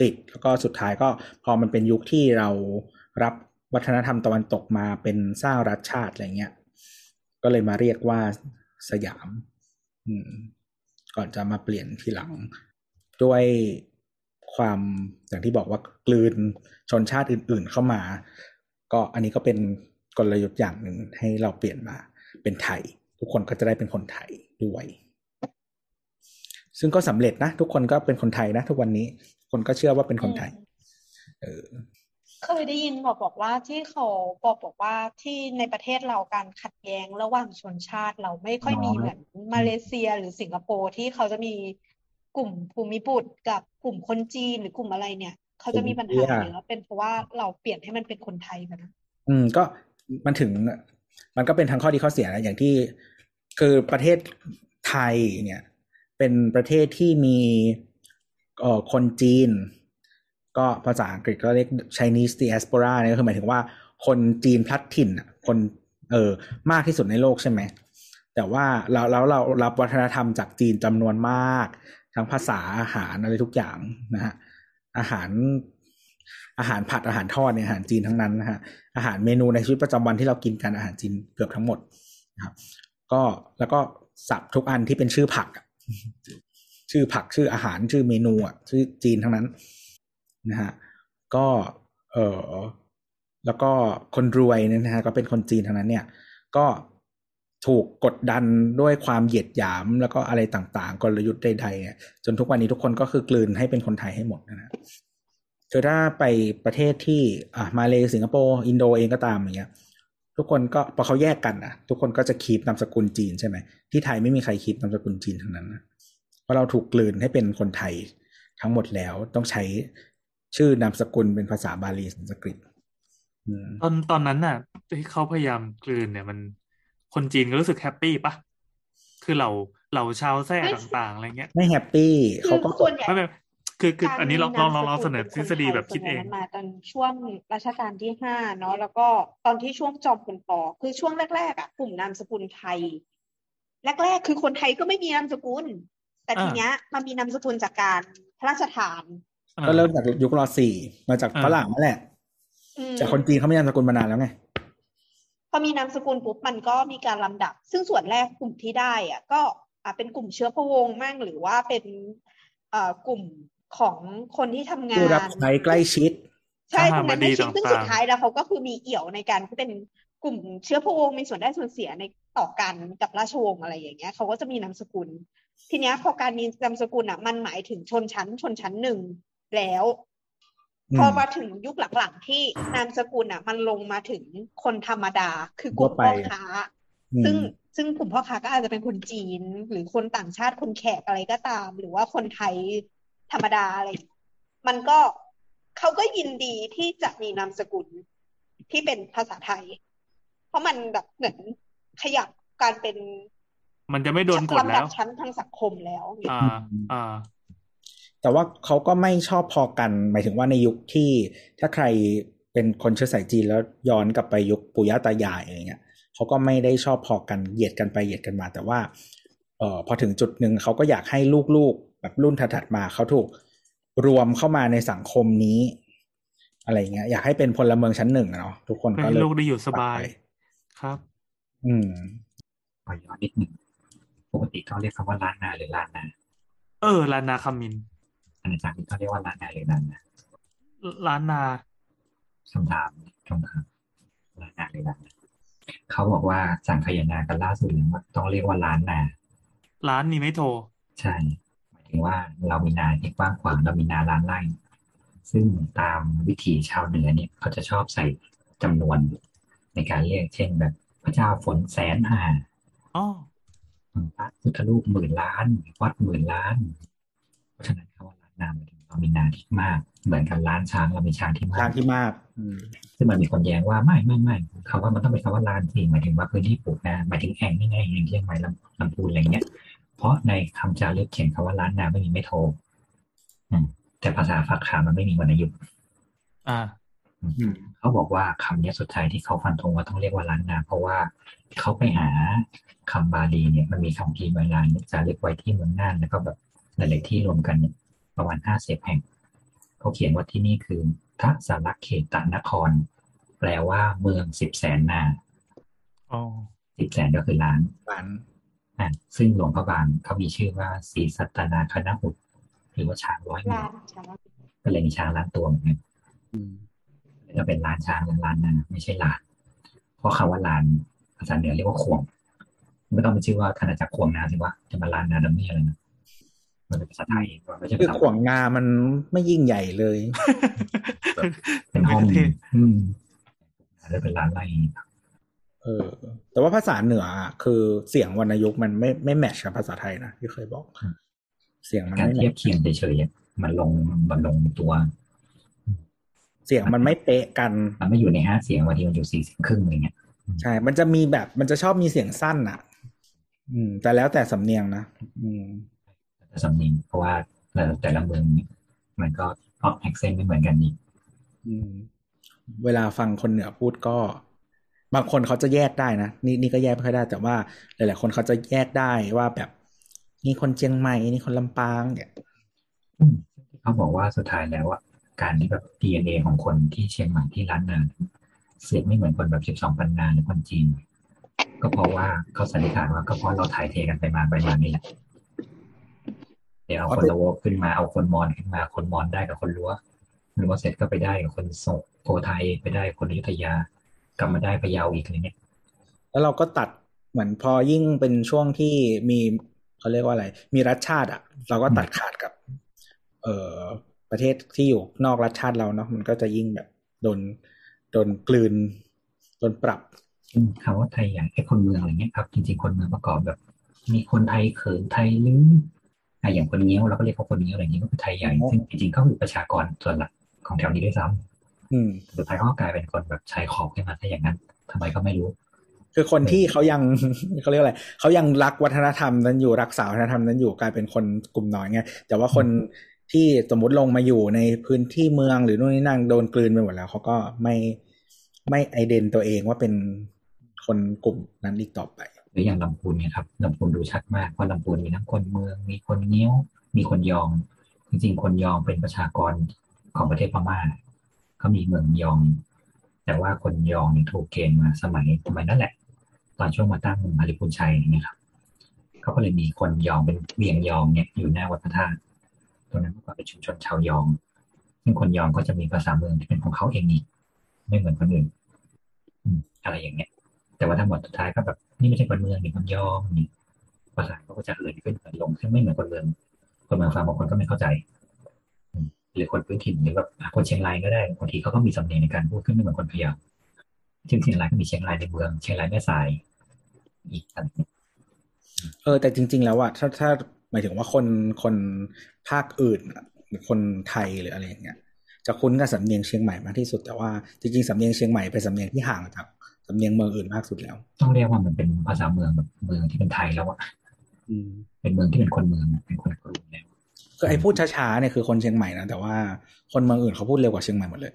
ติด แล้วก็สุดท้ายก็พอมันเป็นยุคที่เรารับวัฒนธรรมตะวันตกมาเป็นสร้างรัฐชาติอะไรเงี้ย ก็เลยมาเรียกว่าสยามอืมก่อนจะมาเปลี่ยนทีหลัง ด้วยความอย่างที่บอกว่ากลืนชนชาติอื่นๆเข้ามา ก็อันนี้ก็เป็นกลยุทธ์อย่างหนึ่งให้เราเปลี่ยนมาเป็นไทย ทุกคนก็จะได้เป็นคนไทยด้วย ซึ่งก็สำเร็จนะ ทุกคนก็เป็นคนไทยนะ ทุกวันนี้คนก็เชื่อว่าเป็นคนไทย เออเคยได้ยินบอกบอกว่าที่เขาบอกบอกว่าที่ในประเทศเราการขัดแย้งระหว่างชนชาติเราไม่ค่อยมีน้อยเหมือนมาเลเซียหรือสิงคโปร์ที่เขาจะมีกลุ่มภูมิบุตรกับกลุ่มคนจีนหรือกลุ่มอะไรเนี่ย เขาจะมีปัญหาเยอะเป็นเพราะว่าเราเปลี่ยนให้มันเป็นคนไทยไปนะอืมก็มันถึง มันก็เป็นทั้งข้อดีข้อเสียนะอย่างที่คือประเทศไทยเนี่ย เป็นประเทศที่มีเอ่อคนจีน ก็ภาษาอังกฤษก็เรียก Chinese diaspora เนี่ยก็คือหมายถึงว่าคนจีนพลัดถิ่นคนเออมากที่สุดในโลกใช่ไหม แต่ว่าเราแล้วเรารับวัฒนธรรมจากจีนจำนวนมาก ทั้งภาษาอาหารอะไรทุกอย่างนะฮะอาหารอาหารผัดอาหารทอดเนี่ยอาหารจีนทั้งนั้นนะฮะอาหารเมนูในชีวิตประจำวันที่เรากินกันอาหารจีนเกือบทั้งหมดนะครับ ก็แล้วก็สับทุกอันที่เป็นชื่อผักอะ ชื่อผักชื่ออาหารชื่อเมนูอะชื่อจีนทั้งนั้นนะฮะก็เออแล้วก็คนรวยเนี่ยนะฮะก็เป็นคนจีนทั้งนั้นเนี่ย ก็ถูกกดดันด้วยความเหยียดหยามแล้วก็อะไรต่างๆ กลยุทธ์ใดๆเนี่ยจนทุกวันนี้ทุกคนก็คือกลืนให้เป็นคนไทยให้หมดนะฮะคือถ้าไปประเทศที่อะมาเลสิงคโปร์อินโดเองก็ตามอย่างเงี้ย ทุกคนก็พอเขาแยกกันนะทุกคนก็จะคีปนามสกุลจีนใช่ไหมที่ไทยไม่มีใครคีปนามสกุลจีนทั้งนั้นนะเพราะเราถูกกลืนให้เป็นคนไทยทั้งหมดแล้วต้องใช้ชื่อนามสกุลเป็นภาษาบาลีสันสกฤตอืมตอนตอนนั้นน่ะที่เขาพยายามกลืนเนี่ยมันคนจีนก็รู้สึกแฮปปี้ปะคือเราเราชาวแท้ต่างๆอะไรเงี้ย ไม่แฮปปี้คืเขาอก็ส่วนใหญ่ไม่ไม่ คือคือการอันนี้ลองมีลนาองมลองลองสเสกุลนอเป็นทคฤนษฎีไทยแบบคิดส่วนใหเอญ่งมันมาตอนช่วงรัชกาลที่ห้าเนาะแล้วก็ตอนที่ช่วงจอมพลปคือช่วงแรกๆอะกลุ่มนามสกุลไทย แรกๆ คือคนไทยก็ไม่มีนามสกุล แต่ทีเนี้ยมันมีนามสกุลจากการพระราชทานอ่าก็เริ่มจากยุครอสี่มาจากอ่าฝรั่งนั่นแหละอืมแต่คนจีนเขาไม่มีนามสกุลมานานแล้วไงพอมีนามสกุลปุ๊บมันก็มีการลำดับ ซึ่งส่วนแรกกลุ่มที่ได้อะก็อะเป็นกลุ่มเชื้อพระวงศ์มั่งหรือว่าเป็นเอ่อกลุ่ม ของคนที่ทำงาผู้นรับใช้ใกล้ชิด ใช่ทตหารรงนั้นบดีไม่ชิดซึ่งต่างๆสุดท้ายแล้วเขาก็คือมีเอี่ยวในการที่เป็นกลุ่มเชื้อพระวงศ์มีส่วนได้ส่วนเสียในต่อกันกับราชวงศ์อะไรอย่างเงี้ยเขาก็จะมีนามสกุล ทีเนี้ยพอการมีนามสกุลอะ มันหมายถึงชนชั้นชนชั้นหนึ่งแล้วอืมพอมาถึงยุคหลังๆที่นามสกุลอะ มันลงมาถึงคนธรรมดาคือกลุ่มทั่วไปพ่อค้าอืมซึ่งซึ่งกลุ่มพ่อค้าก็อาจจะเป็นคนจีน หรือคนต่างชาติคนแขกอะไรก็ตาม หรือว่าคนไทย ธรรมดาอะไรมันก็เขาก็ยินดีที่จะมีนามสกุลที่เป็นภาษาไทย เพราะมันแบบเหมือนขยับการเป็น มันจะไม่โดนกดลำแล้ดัวบชั้นทางสังคมแล้ว อ่า อ่า แต่ว่าเขาก็ไม่ชอบพอกัน หมายถึงว่าในยุคที่ถ้าใครเป็นคนเชื้อสายจีนแล้วย้อนกลับไปยุคปู่ย่าตายายอะไรเงี้ยเขาก็ไม่ได้ชอบพอกันเหยียดกันไปเหยียดกันมา แต่ว่าเออพอถึงจุดหนึ่งเขาก็อยากให้ลูกๆ แบบรุ่นถัดๆมาเขาถูกรวมเข้ามาในสังคมนี้ อะไรเงี้ย อยากให้เป็นพลเมืองชั้นหนึ่งอะเนาะทุกคนก็ให้เลยลูกได้อยู่สบายไปครับ อืมขอย้อนนิดหนึ่งปกติเขาเรียกคำว่าล้านนาหรือล้านนาเออลานนาคามินอาจารย์เขาเรียกว่าล้านนาหรือล้านนาล้านนาคำถามคำถามล้านนาหรือล้านนาเขาบอกว่าสั่งขยนากันล่าสุดเลยว่าต้องเรียกว่าล้านนา ร้านนี้ไม่โทรใช่หมายถึงว่าเรามีนาที่กว้างขวางเรามีนาล้านไร่ซึ่งตามวิถีชาวเหนือเนี่ยเขาจะชอบใส่จำนวนในการเรียกเช่นแบบพระเจ้าฝนแสนหาอ๋อพระพุทธรูปหมื่นล้านวัดหมื่นล้าน เพราะฉะนั้นคำว่าล้านนาหมายถึงเรามีนาที่มาก เหมือนกับล้านช้างเรามีช้างที่มาทากงที่มากอืมซึ่งมันมีคนแย้งว่าไม่ไม่ไม่คำว่ามันต้องเป็นคำว่าลานสิหมายถึงว่าพื้นที่ปลูกนาหมายถึงแอ่งนี่ไงอย่างเชียงใหม่ลำลำพูนอะไรเงี้ย เพราะในคำจารึกเขียนคำว่าล้านนาไม่มีไม่โทรอืมแต่ภาษาฝักขาวมันไม่มีวรรณยุกต์อ่าอืมเขาบอกว่าคำนี้สุดท้ายที่เขาฟันธงว่าต้องเรียกว่าล้านนา เพราะว่าเขาไปหาคำบาลีเนี่ยมันมีคำพีร์โบราณจารึกไว้ที่เมืองน่านแล้วก็แบบหลายๆที่รวมกันเนี่ยประมาณห้าสิบแห่งเขาเขียนว่าที่นี่คือทสารเขตนคร แปลว่าเมืองสิบแสนนาอ๋อสิบแสนก็คือล้านบ้านอะ ซึ่งหลวงพระบางเขามีชื่อว่าศรีสัตนาคณหุตหรือว่าช้างร้อยหมื่ลานนช้างก็เลยมีช้างล้านตัวเหมือนกันอืมก็เป็นล้านช้างและล้านนาไม่ใช่ลาน เพราะคำว่าลานภาษาเหนือเรียกว่าขวงไม่ต้องเป็นชื่อว่าคณะจักรขวงนาสิว่าจะมาลานนาดัมมี่อะไรนะมันเป็นภาษาไทยไม่ใช่คือภาษาขวางงามันไม่ยิ่งใหญ่เลย เป็นห้องเท่อืมแล้วเป็นร้านอะไร เออ แต่ว่าภาษาเหนืออะคือเสียงวรรณยุกต์มันไม่ไม่แมทช์กับภาษาไทยนะที่เคยบอก เสียงมันการไม่แมเทียทบเคียงเฉยๆมันลงมันลงตัว เสียงมันไม่เป๊ะกันมันไม่อยู่ในห้าเสียงบางทีมันอยู่สี่เสียงครึ่งอะไรเงี้ยใช่ มันจะมีแบบมันจะชอบมีเสียงสั้นอะ อืม แต่แล้วแต่สำเนียงนะอืมแต่สำเนียงเพราะว่าแต่แต่ละเมืองเนี่ยมันก็ออก accent ไม่เหมือนกันนี่อืมเวลาฟังคนเหนือพูดก็ บางคนเขาจะแยกได้นะนี่นี่ก็แยกไม่ค่อยได้แต่ว่าหลายๆคนเขาจะแยกได้ว่าแบบนี่คนเชียงใหม่นี่คนลำปางเนี่ยเขาบอกว่าสุดท้ายแล้วอะการที่แบบ DNA ของคนที่เชียงใหม่ที่ล้านนาเสียงไม่เหมือนคนแบบสิบสองปันนาหรือคนจีน ก็เพราะว่าเขาสันนิษฐานว่าก็เพราะเราถ่ายเทกันไปมาไปมานี่แหละเดี๋ยวเอาคนละวกขึ้นมาเอาคนมอญขึ้นมา คนมอญได้กับคนรั้วรั้วเสร็จก็ไปได้กับคนโศกโพไทยไปได้คนอยุธยา กลับมาได้พะเยาอีกอะไรเนี่ยแล้วเราก็ตัดเหมือนพอยิ่งเป็นช่วงที่มีเขาเรียกว่าอะไร มีรัฐชาติ อะ เราก็ตัดขาดกับ เอ่อประเทศที่อยู่นอกรัฐชาติเราเนาะมันก็จะยิ่งแบบโดนโดนกลืนโดนปรับอืมคำว่าไทยอย่างไอ้คนเมืองอะไรเงี้ยครับ จริงๆคนเมืองประกอบแบบ มีคนไทยเขินไทยลื้ออะอย่างคนเงี้ยวเราก็เรียกเขาคนเงี้ยวอะไรอย่างนี้ก็เป็นไทยใหญ่อ๋อซึ่งจริงๆเขาคือประชากรส่วนหลักของแถวนี้ด้วยซ้อืมำ สุดท้ายเขาก็กลายเป็นคนแบบชายขอบขึ้นมาถ้าอย่างนั้นทำไมก็ไม่รู้ คือคนที่เขายังเขาเรียกอะไรเขายังรักวัฒนธรรมนั้นอยู่รักษาวัฒนธรรมนั้นอยู่กลายเป็นคนกลุ่มน้อยไงแต่ว่าคนที่สมมติลงมาอยู่ในพื้นที่เมืองหรือนู่นนี่นั่นโดนกลืนไปหมดแล้วเขาก็ไม่ไม่ไอเดนตัวเองว่าเป็นคนกลุ่มนั้นอีกต่อไป หรืออย่างลำพูนเนี่ยครับลำพูนดูชัดมากเพราะลำพูนมีทั้งคนเมือง มีคนเงี้ยว มีคนยอง จริงๆ คนยองเป็นประชากรของประเทศพม่า เขามีเมืองยอง แต่ว่าคนยองเนี่ยถูกเกณฑ์มาสมัยสมัยนั่นแหละ ตอนช่วงมาตั้งมาริพุนชัยนี่ครับเขาก็เลยมีคนยองเป็นเวียงยองเนี่ยอยู่หน้าวัดพระธาตุตรงนั้นก่อนเป็นชุมชนชาวยอง ซึ่งคนยองก็จะมีภาษาเมืองที่เป็นของเขาเองอีกไม่เหมือนคนอื่นอะไรอย่างเงี้ย แต่ว่าทั้งหมดสุดท้ายก็แบบนี่ไม่ใช่คนเมืองนี่คนยองนี่ภาษาเขาก็จะเหินขึ้นเหินลง ซึ่งไม่เหมือนคนเมืองคนเมืองฟังบางคนก็ไม่เข้าใจ หรือคนพื้นถิ่นหรือแบบอะคนเชียงรายก็ได้บางทีเขาก็มีสำเนียงในการพูดขึ้นไม่เหมือนคนพะเยาซึ่งเชียงรายก็มีเชียงรายในเมือง เชียงรายแม่สายอีกอะไรเงี้ยเออแต่จริง ๆ แล้วอะถ้าถ้าหมายถึงว่าคนคนภาคอื่นอะหรือคนไทยหรืออะไรอย่างเงี้ยจะคุ้นกับสำเนียงเชียงใหม่มากที่สุดแต่ว่าจริงๆสำเนียงเชียงใหม่เป็นสำเนียงที่ห่างจากสำเนียงเมืองอื่นมากสุดแล้ว ต้องเรียกว่ามันเป็นภาษาเมืองแบบเมืองที่เป็นไทยแล้วอะอืมเป็นเมืองที่เป็นคนเมืองอะเป็นคนกรุงแล้ว คือไอ้พูดช้าๆเนี่ยคือคนเชียงใหม่นะแต่ว่าคนเมืองอื่นเขาพูดเร็วกว่าเชียงใหม่หมดเลย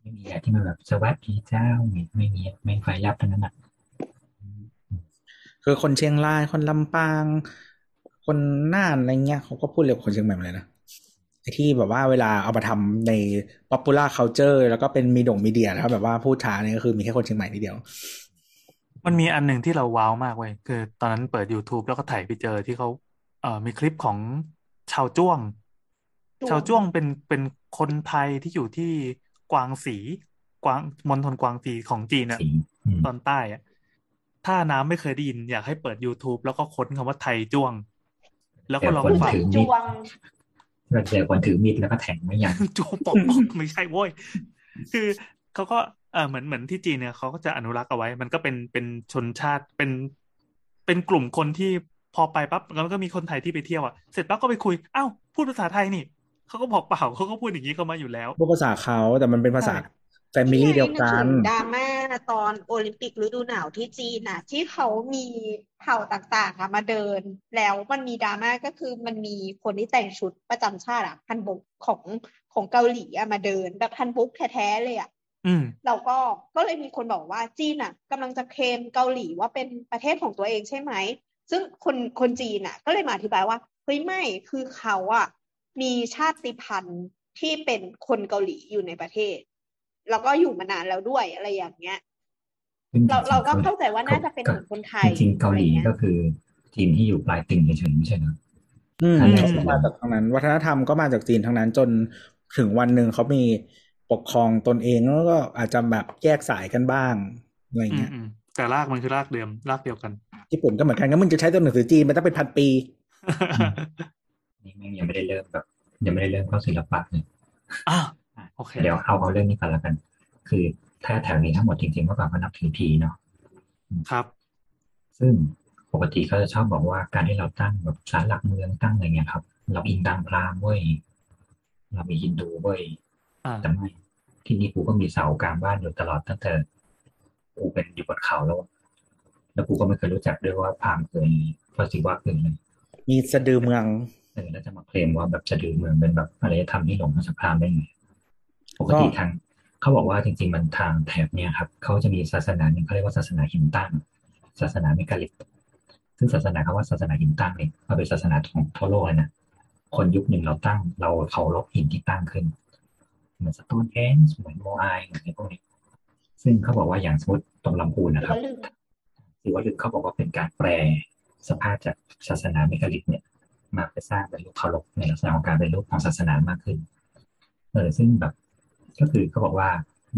ไม่มีอะไรที่มันแบบสวัสดีเจ้าไม่ไม่มีไม่ไฟยับทั้งนั้นอะคือคนเชียงรายคนลำปาง คนน่านอะไรเงี้ยเขาก็พูดเร็วกว่าคนเชียงใหม่หมดเลยนะไอ้ที่แบบว่าเวลาเอามาทำใน popular culture แล้วก็เป็นมีด่งมีเดียแล้วแบบว่าพูดช้าเนี่ยก็คือมีแค่คนเชียงใหม่นิดเดียว มันมีอันหนึ่งที่เราว้าวมากเว้ยคือตอนนั้นเปิด YouTube แล้วก็ถ่ายไปเจอที่เขาเอ่อมีคลิปของ ชาวจ้วง ชาวจ้วงเป็นเป็นคนไทยที่อยู่ที่กวางสีกวางมณฑลกวางสีของจีนอะสีอืมตอนใต้อะถ้าน้ำไม่เคยได้ยิน อยากให้เปิด YouTube แล้วก็ค้นคำว่าไทยจ้วง แล้วก็ลองคือฟัใส่งจวงเราเจอคนถือมีดแล้วก็แทงไม่ยั้งจูปอกปอกไม่ใช่โว้ยคือเขาก็เออเหมือนเหมือนที่จีนเนี่ยเขาก็จะอนุรักษ์เอาไว้ มันก็เป็นเป็นชนชาติเป็นเป็นกลุ่มคนที่ พอไปปั๊บแล้วก็มีคนไทยที่ไปเที่ยวอะเสร็จปั๊บก็ไปคุยอ้าวพูดภาษาไทยนี่เขาก็บอกเปล่าเขาก็พูดอย่างนี้เข้ามาอยู่แล้วพูดภาษาเขาแต่มันเป็นภาษาใช่ family เดียวกันนึถึงดราม่าตอนโอลิมปิกฤดูหนาวที่จีนน่ะ ที่เขามีเผ่าต่างๆอะมาเดิน แล้วมันมีดราม่าก็คือมันมีคนที่แต่งชุดประจำชาติอะฮันบกของของเกาหลีอะมาเดินแบบฮันบกแท้ๆเลยอะอืมเราก็ก็เลยมีคนบอกว่าจีนอะกำลังจะเคลมเกาหลีว่าเป็นประเทศของตัวเองใช่ไหม ซึ่งคนคนจีนอะ ก็เลยมาอธิบายว่าเฮ้ยไม่คือเขาอะมีชาติพันธุ์ที่เป็นคนเกาหลีอยู่ในประเทศ แล้วก็อยู่มานานแล้วด้วยอะไรอย่างเงี้ยซึ่งเราเราก็จงๆเข้าใจว่าน่าจะเป็นเหมือนคนไทยจริงๆเกาหลีอะไรเงี้ยก็คือจีนที่อยู่ปลายติ่งเฉยๆไม่ใช่เหรออืมอืมเขามาจากทางนั้น วัฒนธรรมก็มาจากจีนทั้งนั้นจนถึงวันหนึ่งเขามีปกครองตนเองแล้วก็อาจจะแบบแยกสายกันบ้างอะไรอืมเงี้ยอืมแต่รากมันคือรากเดิมรากเดียวกัน ญี่ปุ่นก็เหมือนกันงั้นมึงจะใช้ตัวหนังสือจีนมันต้องเป็นพันปีนี่แม่งยังไม่ได้เริ่มแบบยังไม่ได้เริ่มเข้าศิลปะเลยอะโอเค เดี๋ยวเอาเอาเรื่องนี้ก่อนละกัน คือถ้าแถวนี้ทั้งหมดจริงๆเมื่อก่อนก็นับถือผีเนาะครับ ซึ่งปกติเขาจะชอบบอกว่าการที่เราตั้งแบบศาลหลักเมืองตั้งอะไรเงี้ยครับ เราอิงตามพราหมณ์เว้ยเรามีฮินดูเว้ยอ่าแต่ไม่ที่นี่กูก็มีเสากลางบ้านอยู่ตลอดตั้งแต่กูเป็นอยู่บนเขาแล้วอะ แล้วกูก็ไม่เคยรู้จักด้วยว่าพราหมณ์คืออะไรพระศิวะคืออะไรมีสะดือเมืองเออแล้วจะมาเคลมว่าแบบจะดือเมืองเป็นแบบอารยธรรมที่หลงมาจากพราหมณ์ได้ไงปกติทางเขาบอกว่าจริง ๆ มันทางแถบเนี่ยครับเขาจะมีศาสนาหนึ่งเขาเรียกว่าศาสนาหินตั้งศาสนา Megalith ซึ่งศาสนาคำว่าศาสนาหินตั้งเนี่ยมันเป็นศาสนาของทั่วโลกเลยนะคนยุคหนึ่งเราตั้ง เราเคารพหินที่ตั้งขึ้นเหมือน Stonehenge เหมือน Moai เหมือนอะไรพวกนี้ซึ่งเขาบอกว่าอย่างสมมติตรงลำพูนนะครับ ก็ลืมศิวลึงค์เขาบอกว่าเป็นการแปรสภาพจากศาสนา Megalith เนี่ย มาไปสร้างเป็นรูปเคารพในลักษณะของการเป็นรูปของศาสนามากขึ้น เออซึ่งแบบก็คือเขาบอกว่า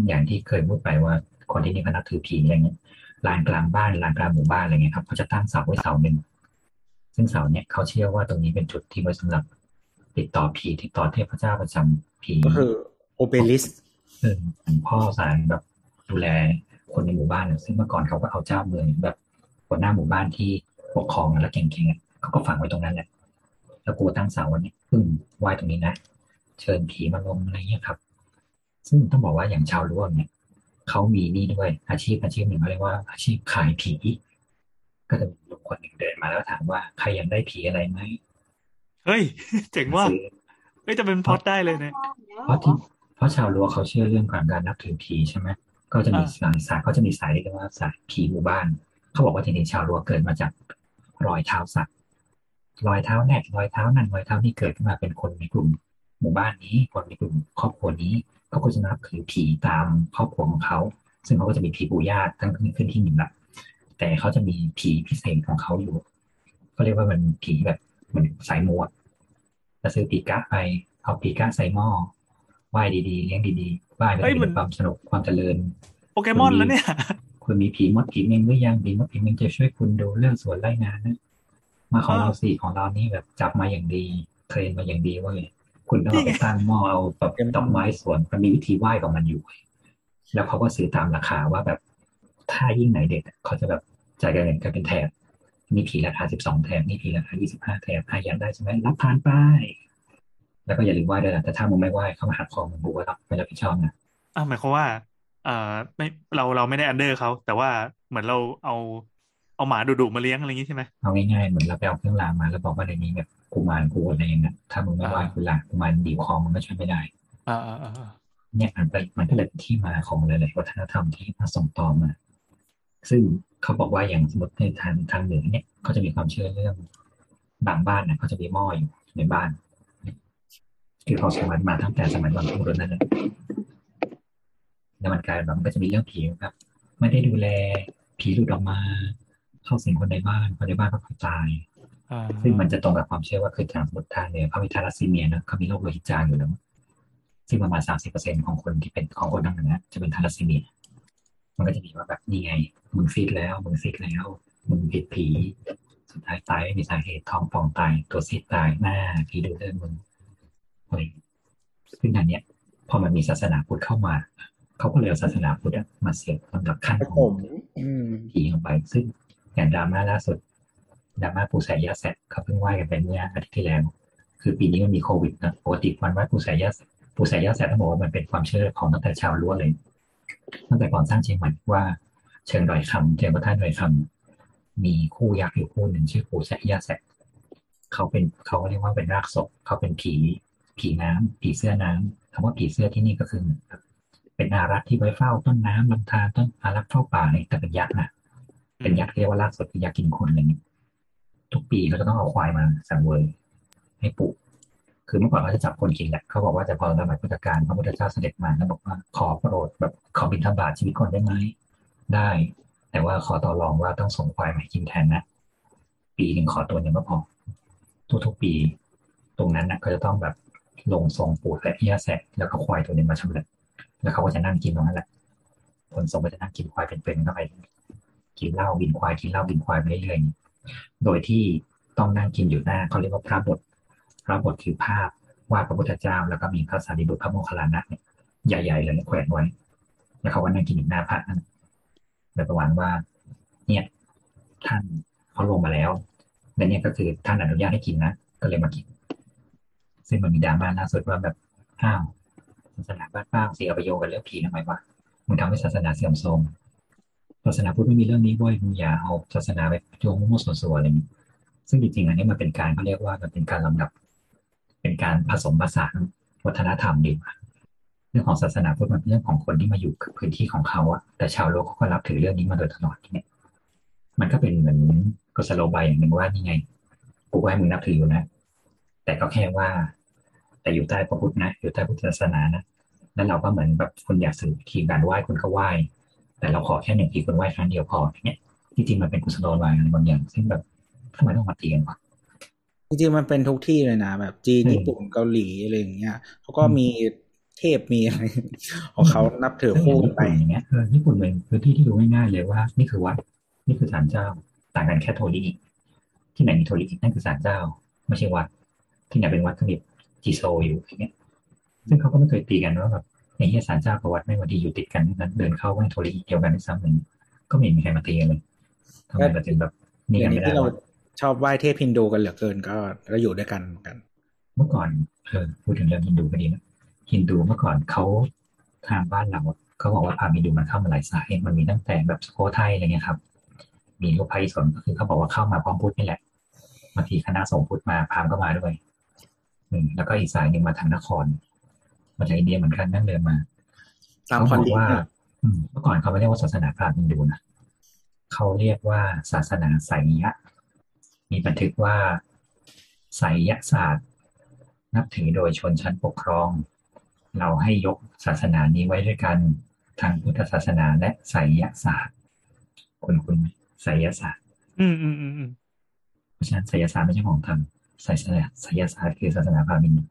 อย่างที่เคยพูดไปว่าคนที่นี่ก็นับถือผีอะไรเงี้ยลานกลางบ้านลานกลางหมู่บ้านอะไรเงี้ยครับเขาจะตั้งเสาไว้เสาหนึ่งซึ่งเสาเนี่ยเขาเชื่อว่าตรงนี้เป็นจุดที่ไว้สำหรับติดต่อผีติดต่อเทพเจ้าประจำผีก็คือโอเบลิสเออหลวงพ่อสารแบบดูแลคนในหมู่บ้านเนี่ยซึ่งเมื่อก่อนเขาก็เอาเจ้าเมืองแบบ หัวหน้าหมู่บ้านที่ปกครองแล้วเก่งๆอะเขาก็ฝังไว้ตรงนั้นแหละแล้วกูตั้งเสาวันนี้พึ่งไหว้ตรงนี้นะเชิญผีมาลงอะไรเงี้ยครับ ซึ่งต้องบอกว่าอย่างชาวร่วมเนี่ยเขามีนี่ด้วยอาชีพอาชีพหนึ่งเขาเรียกว่าอาชีพขายผี ก็จะมีลุงคนหนึ่งเดินมาแล้วถามว่าใครยังได้ผีอะไรไหมเฮ้ย เจ๋งว่าซื้อเฮ้ยจะเป็นพล็อตได้เลยเนี่ยเพราะที่เพราะชาวลัวเขาเชื่อเรื่องการการนับถือผีใช่ไหมก็จะมีอ่าสายสายเขาจะมีสายที่เรียกว่าสายผีหมู่บ้าน เขาบอกว่าจริงๆชาวลัวเกิดมาจากรอยเท้าสัตว์รอยเท้าแนกรอยเท้านั่นรอยเท้านี่เกิดขึ้นมาเป็นคนในกลุ่ม หมู่บ้านนี้คนในกลุ่มครอบครัวนี้เขาก็จะนับถือผีตามครอบครัวของเขา ซึ่งเขาก็จะมีผีปู่ย่าตั้งขึ้นที่หนึ่งละแต่เขาจะมีผีพิเศษของเขาอยู่ก็เรียกว่ามันผีแบบเหมือนสายมวดจะซื้อปีกะไปเอาปีกะใส่หม้อไหว้ดีๆเลี้ยงดีๆไหว้แล้วเฮ้ยมีมันความสนุกความเจริญ โปเกมอนแล้วเนี่ย คุณมีผีมดผีเมงหรือยังผีมดผีเมงจะช่วยคุณดูเรื่องสวนไร่นานะมาของเราสี่ของเรานี่แบบจับมาอย่างดีเทรนมาอย่างดีเว่าเลยคุณต้องเอาไปตั้งหม้อเอาแบบดอกไม้สวนมันมีวิธีไหว้ของมันอยู่ แล้วเขาก็ซื้อตามราคาว่าแบบถ้ายิ่งไหนเด็ดเขาจะแบบจ่ายเงินก็เป็นแถบนี่ผีราคาสิบสองแถบนี่ผีราคายี่สิบห้าแถบอะอยากได้ใช่ไหมรับผ่านไปแล้วก็อย่าลืมไหว้ด้วยนะแต่ถ้ามึงไม่ไหว้เข้ามาหักคอมึงกูก็รับไม่รับผิดชอบนะอ่าหมายความว่าเอ่อไม่เราเราไม่ได้อันเดอร์เขาแต่ว่าเหมือนเราเอาเอาหมาดุๆมาเลี้ยงอะไรอย่างนี้ใช่ไหมเอาง่ายๆเหมือนเราไปเอาเครื่องรางมาแล้วบอกว่าในนี้แบบกุมารกูอะไรอย่างเงี้ยถ้ามึงไม่ไหว้กุมารกุมารดีบคอมึงก็ช่วยไม่ได้อ่าอ่าอ่าอ่าเนี่ยมันเป็นมันก็เลยเป็นที่มาของหลายๆวัฒนธรรมที่มาส่งต่อมา ซึ่งเขาบอกว่าอย่างสมมติในทางทางเหนือเนี่ยเขาจะมีความเชื่อเรื่องบางบ้านนะเขาจะมีหม้ออยู่ในบ้านคือเขาสมัยมาตั้งแต่สมัยบรรพบุรุษนั่นแหละ แล้วมันกลายแบบมันก็จะมีเรื่องผีแบบไม่ได้ดูแลผีหลุดออกมา เข้าสิงคนในบ้านคนในบ้านก็คือตายอ่าซึ่งมันจะตรงกับความเชื่อว่าคือทางสมมติทางเนี่ยเขามีทาราซีเมียนะเขามีโรคโลหิตจางอยู่แล้ว ซึ่งประมาณสามสิบเปอร์เซ็นของคนที่เป็นของคนทางเหนือจะเป็นทาราซีเมีย มันก็จะมีว่าแบบนี่ไงมึงฟิตแล้วมึงฟิตแล้วมึงผิดผีสุดท้ายตายไม่มีสาเหตุท้องป่องตายตัวซีดตายหน้าผีดูเดินมึงอะไรอย่างเงี้ยซึ่งอันเนี้ยพอมันมีศาสนาพุทธเข้ามา เขาก็เลยเอาศาสนาพุทธอะมาเสียบลำดับขั้นครับขผองมอืมผีลงไป ซึ่งอย่างดราม่าล่าสุดดราม่าปูสายยาแสบเขาเพิ่งไหว้กันไปเมื่ออาทิตย์ที่แล้ว คือปีนี้มันมีโควิดนะปกติวันไหว้ปูสายยาแสบปูสายยาแสบต้องบอกว่ามันเป็นความเชื่อของตั้งแต่ชาวล้วนเลย ตั้งแต่ก่อนสร้างเชียงใหม่ว่าเชิงดอยคำเชิงพระธาตุดอยคำมีคู่ยักษ์อยู่คู่หนึ่งชื่อปูสายยาแสบเขาเป็นเขาเรียกว่าเป็นรากศพเขาเป็นผีผีน้ำผีเสื้อน้ำคำว่าผีเสื้อที่นี่ก็คือแบบ เป็นอารักษ์ที่ไว้เฝ้าต้นน้ำลำธารต้นอารักษ์เฝ้าป่าเนี่ยแต่เป็นยักษ์นะเป็นยักษ์เรียกว่าลากสดคือยักษ์กินคนอะไรเงี้ยทุกปีเขาจะต้องเอาควายมาสังเวยให้ปลูกคือเมื่อก่อนเขาจะจับคนกินแหละเขาบอกว่าจะพอสมัยพุทธกาลพระพุทธเจ้าเสด็จมาแล้วบอกว่าขอโปรดแบบขอบิณฑบาตชีวิตก่อนได้ไหมได้ แต่ว่าขอต่อรองว่าต้องส่งควายมากินแทนนะปีหนึ่งขอตัวหนึ่งก็พอทุกๆปี ตรงนั้นนะเขาจะต้องแบบลงทรงปูดและเอี้ยแสะแล้วก็ควายตัวนึงมาชำแหละ แล้วเขาก็จะนั่งกินตรงนั้นแหละคนทรงก็จะนั่งกินควายเป็นๆเข้าไปกินเหล้าบินควายกินเหล้าบินควายไปเรื่อยๆโดยที่ต้องนั่งกินอยู่หน้าเขาเรียกว่าพระบท พระบทคือภาพวาดพระพุทธเจ้า แล้วก็มีพระสารีบุตรพระโมคคัลลานะเนี่ยใหญ่ๆเลยแขวนไว้ แล้วเขาก็นั่งกินอยู่หน้าพระนั่นโดยประมาณว่า เนี่ย ท่านเขาลงมาแล้วและเนี่ยก็คือท่านอนุญาตให้กินนะก็เลยมากิน ซึ่งมันมีดราม่าล่าสุดว่าแบบอ้าว ศาสนาบ้านป้างเสียประโยชน์กับเรื่องผีทำไมวะมึงทำให้ศาสนาเสื่อมโทรมศาสนาพุทธไม่มีเรื่องนี้เว้ยมึงอย่าเอาศาสนาไปโยงมั่วๆสัวๆอะไรนี้ ซึ่งจริงๆอันนี้มันเป็นการเขาเรียกว่ามันเป็นการลำดับ เป็นการผสมผสานวัฒนธรรมดีกว่าเรื่องของศาสนาพุทธมันเป็นเรื่องของคนที่มาอยู่พื้นที่ของเขาอะแต่ชาวโลกเขาก็รับถือเรื่องนี้มาโดยตลอดเนี่ย มันก็เป็นเหมือนกุศโลบายอย่างหนึ่งว่านี่ไงกูให้มึงนับถืออยู่นะ แต่ก็แค่ว่า แต่อยู่ใต้พระพุทธนะ อยู่ใต้พุทธศาสนานะแล้วเราก็เหมือนแบบคุณอยากสื่อวิธีการไหว้คุณก็ไหว้ แต่เราขอแค่หนึ่งปีคุณไหว้ครั้งเดียวพออย่างเงี้ยจริงๆมันเป็นกุศโลบายอะไรบางอย่าง ซึ่งแบบทำไมต้องมาตีกันวะจริงๆมันเป็นทุกที่เลยนะแบบจีนอืมญี่ปุ่นเกาหลีอะไรอย่างเงี้ยเขาก็มีเทพมีอะไรของเขานับถือคู่กันไปญี่ปุ่นอย่างเงี้ยเออญี่ปุ่นเป็นพื้นที่ที่ดูง่ายๆเลยว่า นี่คือวัดนี่คือศาลเจ้า ต่างกันแค่โทริที่ไหนมีโทรินั่นคือศาลเจ้า ไม่ใช่วัดที่ไหนเป็นวัดก็มี จิโซอยู่อย่างเงี้ย ซึ่งเขาก็ไม่เคยตีกันว่าแบบไอ้เหี้ยศาลเจ้ากับวัดไม่วันดีอยู่ติดกันนั้นเดินเข้าไม่โทริเดียวกันด้วยซ้ำหนึ่งก็ไม่มีใครมาตีกันเลยทำไมเราถึงแบบนี่อกัย่านงไม่นี้ได้ที่เราวะชอบไหว้เทพฮินดูกันเหลือเกินก็เราอยู่ด้วยกันเหมือนกัน เมื่อก่อนเออพูดถึงเรื่องฮินดูก็ดีนะฮินดูเมื่อก่อนเขาทางบ้านเราอะเขาบอกว่าพราหมณ์ฮินดูมันเข้ามาหลายสายมันมีตั้งแต่แบบสุโขทัยอะไรเงี้ยครับ มีลูกไพศาลก็คือเขาบอกว่าเข้ามาพร้อมพุทธนี่แหละบางทีคณะสงฆ์พุทธมาพราหมณ์ก็มาด้วย อืมแล้วก็อีกสายหนึ่งมาทางนครมาจากอินเดียเหมือนกันนั่งเดินมาตามเขาพบรอกดีว่านะอืมเมื่อก่อนเขาไม่เรียกว่าศาสนาพราหมณ์ฮินดูนะเขาเรียกว่าศาสนาไสยะ มีบันทึกว่าไสยศาสตร์ นับถือโดยชนชั้นปกครอง เราให้ยกศาสนานี้ไว้ด้วยกันทางพุทธศาสนาและไสยศาสตร์ คุณคุณไหมไสยศาสตร์อืมอืมอืมอืมเพราะฉะนั้นไสยศาสตร์ไม่ใช่ของธรรมไสย ศาสตร์ไสยศาสตร์คือศาสนาพราหมณ์ฮินดู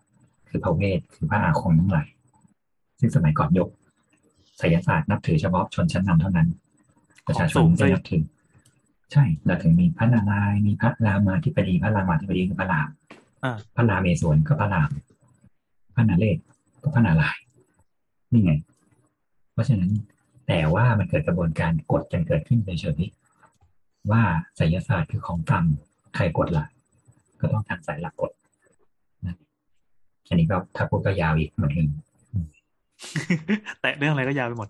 คือพระเวทคือพระอาคมทั้งหลายซึ่งสมัยก่อนยกไสยศาสตร์นับถือเฉพาะชนชั้นนำเท่านั้น ประชาชนไม่นับถือใช่เราถึงมีพระนารายณ์มีพระรามาธิบดีพระรามาธิบดีคือพระรามอ่าพระรามเมศวรก็พระรามพระนาเรศก็พระนารายณ์นี่ไง เพราะฉะนั้นแต่ว่ามันเกิดกระบวนการกดจนเกิดขึ้นเฉยว่าไสยศาสตร์คือของต่ำใครกดละ ก็ต้องทางสายหลักกดนะอันนี้ก็ถ้าพูดก็ยาวอีกเหมือนกันแต่เรื่องอะไรก็ยาวไปหมด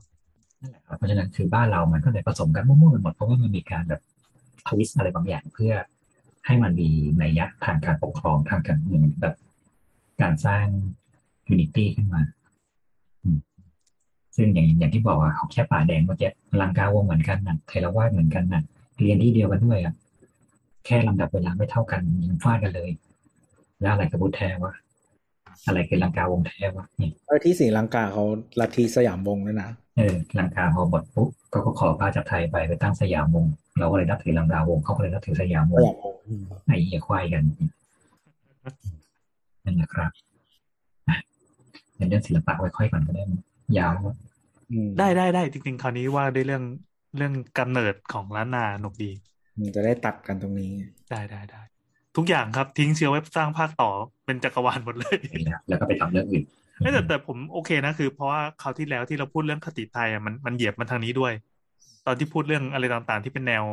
นั่นแหละครับเพราะฉะนั้นคือบ้านเรามันก็เลยผสมกันมั่วๆไปหมดเพราะว่ามันมีการแบบ twist อะไรบางอย่างเพื่อให้มันมีนัยยะทางการปกครองทางการเมืองแบบการสร้าง unity ขึ้นมาอืมซึ่งอย่างอย่างที่บอกว่าเขาแค่ป่าแดงเมื่อกี้ลังกาวงเหมือนกันนะเทรวาสเหมือนกันนะเรียนที่เดียวกันด้วยอะ แค่ลำดับเวลาไม่เท่ากันยังฟาดกันเลย แล้วอะไรกับบุตรแท้วะอะไรคือลังกาวงแท้วะเนี่ยเออที่ศรีลังกาเขาลัทธิสยามวงด้วยนะเออลังกาพอหมดปุ๊บก็ก็ขอพาจากไทยไปไปตั้งสยามวงศ์เราก็เลยนับถือลังกาวงศ์เขาก็เลยนับถือสยามวสงศ์ยามวงอืมไอ้เหี้ยควายกันนั่นแหละครับอะเป็นเรื่องศิลปะไว้ค่อยก่อนก็ได้มั้ยยาวอืมได้ได้ได้จริงๆคราวนี้ว่าด้วยเรื่องเรื่องกำเนิดของล้านนาหนุกดีอืม จะได้ตัดกันตรงนี้ ได้ได้ได้ทุกอย่างครับทิ้งเชื้อไว้สร้างภาคต่อเป็นจักรวาลหมดเลย แล้วแล้วก็ไปทำเรื่องอื่นเอ้ยแต่แต่ผมโอเคนะคือ เพราะว่าคราวที่แล้วที่เราพูดเรื่องคติไทยอะมันมันเหยียบมาทางนี้ด้วย ตอนที่พูดเรื่องอะไรต่างๆ ที่เป็นแนว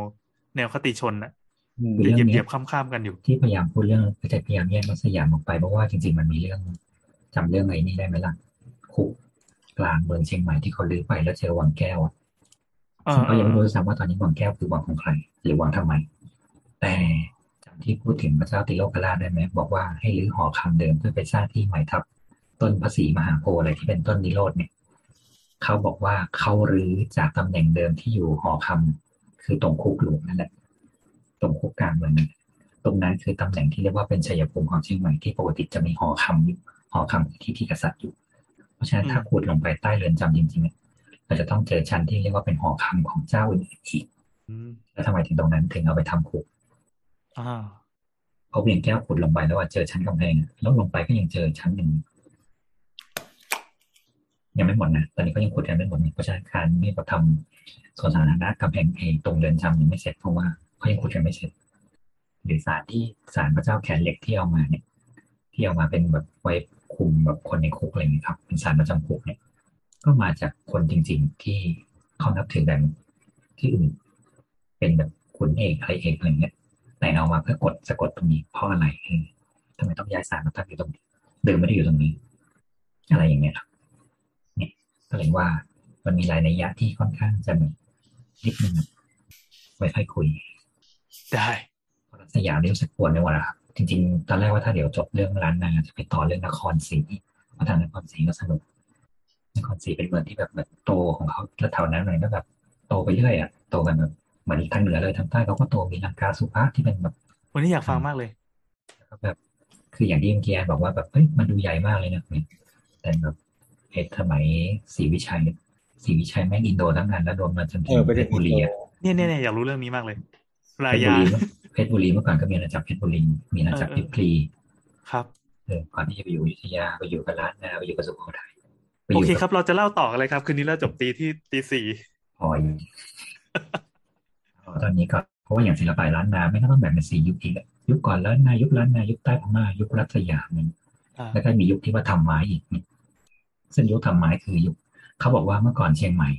แนวคติชนอะอืมจะเหยียบเหยียบข้ามๆกันอยู่ที่พยายามพูดเรื่องแต่พยายามแยกรัสยามออกไปเพราะว่าจริง ๆ มันมีเรื่องจำเรื่องไอ้นี่ได้ไหมล่ะคุกกลางเมืองเชียงใหม่ที่เขาลื้อไปแล้วเจอวังแก้วอะเออ ซึ่งก็ยังไม่รู้ด้วยซ้ำว่าตอนนี้วังแก้วคือวังของใคร หรือวังทำไม แต่จำที่พูดถึงพระเจ้าติโลกราชได้ไหมบอกว่าให้รื้อหอคำเดิมเพื่อไปสร้างที่ใหม่ทับ ต้นภาษีมหาโพธิ์อะไรที่เป็นต้นนิโรธเนี่ยเขาบอกว่าเขารื้อจากตำแหน่งเดิมที่อยู่หอคำคือตรงคุกหลวงนั่นแหละตรงคุกกลางเมืองนั่นตรงนั้นคือตำแหน่งที่เรียกว่าเป็นชัยภูมิของเชียงใหม่ที่ปกติจะมีหอคำอยู่หอคำที่ที่กษัตริย์อยู่ เพราะฉะนั้นถ้าขุดลงไปใต้เรือนจำจริงๆเนี่ย เราจะต้องเจอชั้นที่เรียกว่าเป็นหอคำของเจ้าอื่นๆอีกอืมแล้วทำไมถึงตรงนั้นถึงเอาไปทำคุกอ่าเพราะเวียงแก้วขุดลงไปแล้วว่าเจอชั้นกำแพงอะแล้วลงไปก็ยังเจอชั้นหนึ่งยังไม่หมดนะตอนนี้ก็ยังขุดยังไม่หมดนี่เพราะฉะนั้นการนี่เราทำส่วนสาธารณะกำแพงเองตรงเรือนจำยังไม่เสร็จเพราะว่าเขายังขุดยังไม่เสร็จหรือสารที่สารพระเจ้าแขนเหล็กที่เอามาเนี่ย ที่เอามาเป็นแบบไว้คุมแบบคนในคุกอะไรอย่างเงี้ยครับ เป็นสารประจำคุกเนี่ย ก็มาจากคนจริง ๆ ที่เขานับถือแบบที่อื่น เป็นแบบขุนเอกอะไรเอกอะไรเงี้ยแต่เอามาเพื่อกดสะกดตรงนี้เพราะอะไรเออทำไมต้องย้ายสารมาตั้งอยู่ตรงนี้เดิมไม่ได้อยู่ตรงนี้ อะไรอย่างเงี้ยครับเนี่ยก็เลยว่ามันมีรายนัยยะที่ค่อนข้างจะมีนิดนึงอะไว้ค่อยคุย ได้สยามนี่รู้สึกปวดไปหมดอะครับจริงๆ ตอนแรกว่าถ้าเดี๋ยวจบเรื่องร้านนาจะไปต่อเรื่องนครศรีเพราะทางนครศรีก็สนุก นครศรีเป็นเมืองที่แบบแบบโตของเขาแล้วแถวนั้นเลยก็แบบโตไปเรื่อยอะโตกันแบบเหมือนทางเหนือเลยทางใต้เขาก็โตมีลังกาสุภาที่เป็นแบบ วันนี้อยากฟังมากเลยแบบ คืออย่างที่เมื่อกี้แอนบอกว่าแบบเฮ้ยมันดูใหญ่มากเลยนะเนี่ยแต่แบบเหตุสมัยศรีวิชัยศรีวิชัยแม่งอินโดทั้งนั้นแล้วรวมมาจนเอถึงอไปเพถึชงรบุรีอะเนี่ยเนี่ยเนี่ยอยากรู้เรื่องนี้มากเลยเพราชรบุยารีเพชรบุรีเมื่อก่อนก็มีอาณาจักรเพชรบุรีมีอาณาจักรเอเพอชรพลีครับเออก่อนที่จะไปอยู่อยุธยาไปอยู่กับล้านนาไปอยู่กับสุโขทัยไปอ โอยู่เคกัครับ เราจะเล่าต่อกันเลยครับ คืนนี้เราจบตีที่ตีสี่พลอยตอนนี้ก็เพราะว่าอย่างศิลปะล้านนาไม่ต้องแบ่งเป็นสี่ยุคอีกอะยุคก่อนล้านนายุคล้านนายุคใต้พม่ายุครัฐสยามนี่อ่าแล้วก็มียุคที่ว่าทำไม้อีกนี่ซึ่งยุคทำไม้คือยุคเขาบอกว่าเมื่อก่อนเชียงใหม่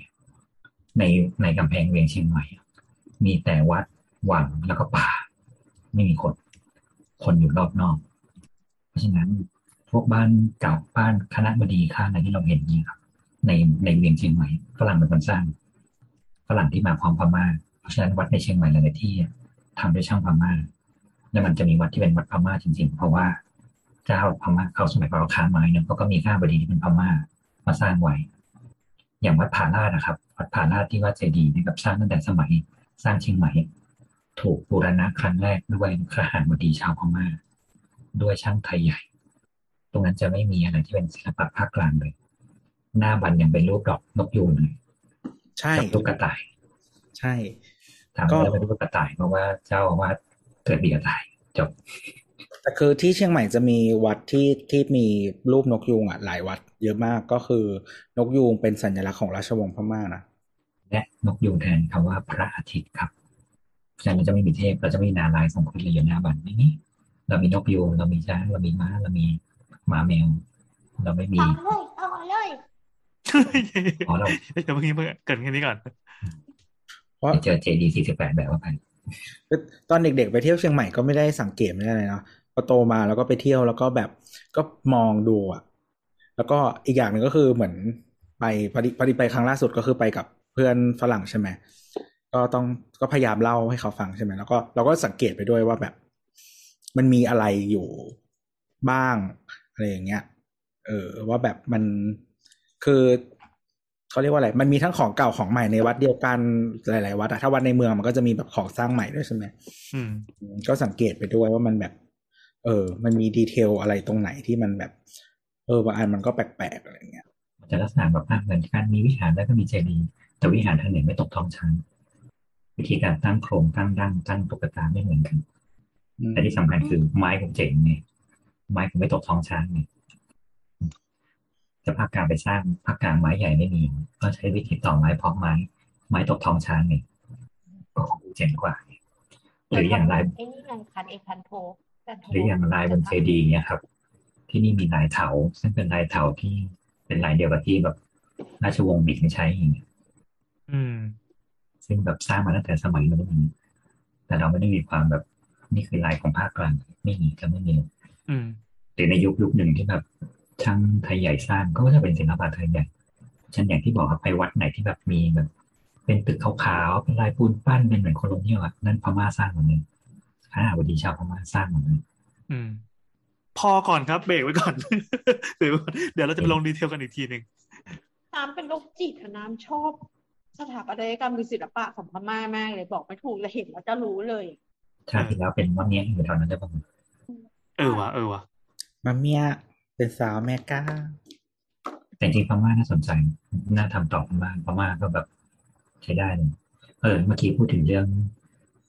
ในในกำแพงเวียงเชียงใหม่ มีแต่วัดวังแล้วก็ป่า ไม่มีคน คนอยู่รอบนอก เพราะฉะนั้น พวกบ้านเก่าบ้านคณะบดีข้างในที่เราเห็นนี่ครับ ในในเวียงเชียงใหม่ฝรั่งเป็นคนสร้างฝรั่งที่มาพร้อมพม่าเพราะฉะนั้นวัดในเชียงใหม่หลายที่ทำด้วยช่างพม่าแล้วมันจะมีวัดที่เป็นวัดพม่าจริง ๆ เพราะว่าเจ้าพม่าเขาสมัยเราค้าไม้เนี่ยเขาก็มีข้าบดีที่เป็นพม่ามาสร้างไว้ อย่างวัดผาลาดนะครับ วัดผาลาดที่วัดเจดีย์นะครับสร้างตั้งแต่สมัยสร้างเชียงใหม่ ถูกบูรณะครั้งแรกด้วยขหารบดีชาวพม่า ด้วยช่างไทยใหญ่ รงนั้นจะไม่มีอะไรที่เป็นศิลปะภาคกลางเลย หน้าบันยังเป็นรูปดอกนกยูงเลยใช่กับตุ๊กตาใช่ถามก็ว่าเป็นรูปกระต่ายเพราะว่าเจ้าอาวาสเกิดปีกระต่ายจบแต่คือที่เชียงใหม่จะมีวัดที่ที่มีรูปนกยูงอะหลายวัด เยอะมากก็คือนกยูงเป็นสัญลักษณ์ของราชวงศ์พม่านะและนกยูงแทนคำว่าพระอาทิตย์ครับฉะนั้นเราจะไม่มีเทพเราจะไม่มีนารายณ์ทรงครุฑเลยอยู่หน้าบันไม่มีเรามีนกยูงเรามีช้างเรามีม้าเรามี หมาแมว เราไม่มีเอาเลยเอาเลยอ๋อเราเดี๋ยวเมื่อกี้เมื่อเกินแค่นี้ก่อนเพราะไปเจอเจดีสี่สิบแปดแบบว่าไปตอนเด็กๆ ไปเที่ยวเชียงใหม่ก็ไม่ได้สังเกตไม่ได้เลยเนาะพอโตมาแล้วก็ไปเที่ยวแล้วก็แบบก็มองดูอะ แล้วก็อีกอย่างหนึ่งก็คือเหมือนไปพอดีพอดีไปครั้งล่าสุดก็คือไปกับเพื่อนฝรั่งใช่ไหมก็ต้องก็พยายามเล่าให้เขาฟังใช่ไหมแล้วก็เราก็สังเกตไปด้วยว่าแบบ มันมีอะไรอยู่บ้าง อะไรอย่างเงี้ย เออ ว่าแบบมันคือเขาเรียกว่าอะไร มันมีทั้งของเก่าของใหม่ในวัดเดียวกันหลาย ๆ วัดอะถ้าวัดในเมืองมันก็จะมีแบบของสร้างใหม่ด้วยใช่ไหมอืมก็สังเกตไปด้วยว่ามันแบบ เออ มันมีดีเทลอะไรตรงไหนที่มันแบบ เออบางอันมันก็แปลกๆอะไรเงี้ยมันจะลักษณะแบบเหมือนการมีวิหารแล้วก็มีเจดีย์แต่วิหารท่านหนึ่งไม่ตกท้องช้างวิธีการตั้งโครงตั้งดั้งตั้งตุ๊กตาไม่เหมือนกันอืมแต่ที่สำคัญคือไม้ผมเจ๋งไง ไม้ผมไม่ตกท้องช้างไงจะภาคกลางไปสร้างภาคกลางไม้ใหญ่ไม่มีก็ใช้วิธีต่อไม้เพาะไม้ ไม้ตกท้องช้างไงก็คงเจ๋งกว่าไงหรืออย่างลายไอ้นี่ไงคันเอคันโทคันโทหรืออย่างลายบนเจดีย์เนี่ยครับ ที่นี่มีลายเถาซึ่งเป็นลายเถาที่เป็นลายเดียวกับที่แบบราชวงศ์บิ๊กใช้อย่างเงี้ยอืม ซึ่งแบบสร้างมาตั้งแต่สมัยนู้นอย่างเงี้ยแต่เราไม่ได้มีความแบบนี่คือลายของภาคกลางไม่มีก็ไม่มีอืม หรือในยุคยุคหนึ่งที่แบบช่างไทยใหญ่สร้างก็จะเป็นศิลปะไทยใหญ่เช่นอย่างที่บอกครับไปวัดไหนที่แบบมีแบบ เป็นตึกขาวๆเป็นลายปูนปั้นเป็นเหมือนโคโลเนียลอะนั่นพม่าสร้างหมดเลยข้าบดีชาวพม่าสร้างหมดเลยอืมพอก่อนครับเบรกไว้ก่อนเดี๋ยวเดี๋ยวเราจะไปลงดีเทลกันอีกทีหนึ่งน้ำเป็นโรคจิตอะน้ำชอบสถาปัตยกรรมหรือศิลปะของพม่ามากเลยบอกไม่ถูกเลยเห็นแล้วจะรู้เลยชาติที่แล้วเป็นว่าเนี้ยอยู่แถวนั้นได้ป่ะ เออว่ะเออว่ะมาเมียเป็นสาวแม่ก้าแต่จริงๆพม่าน่าสนใจน่าทำต่อพม่าพม่าก็แบบใช้ได้เลยเออเมื่อกี้พูดถึงเรื่อง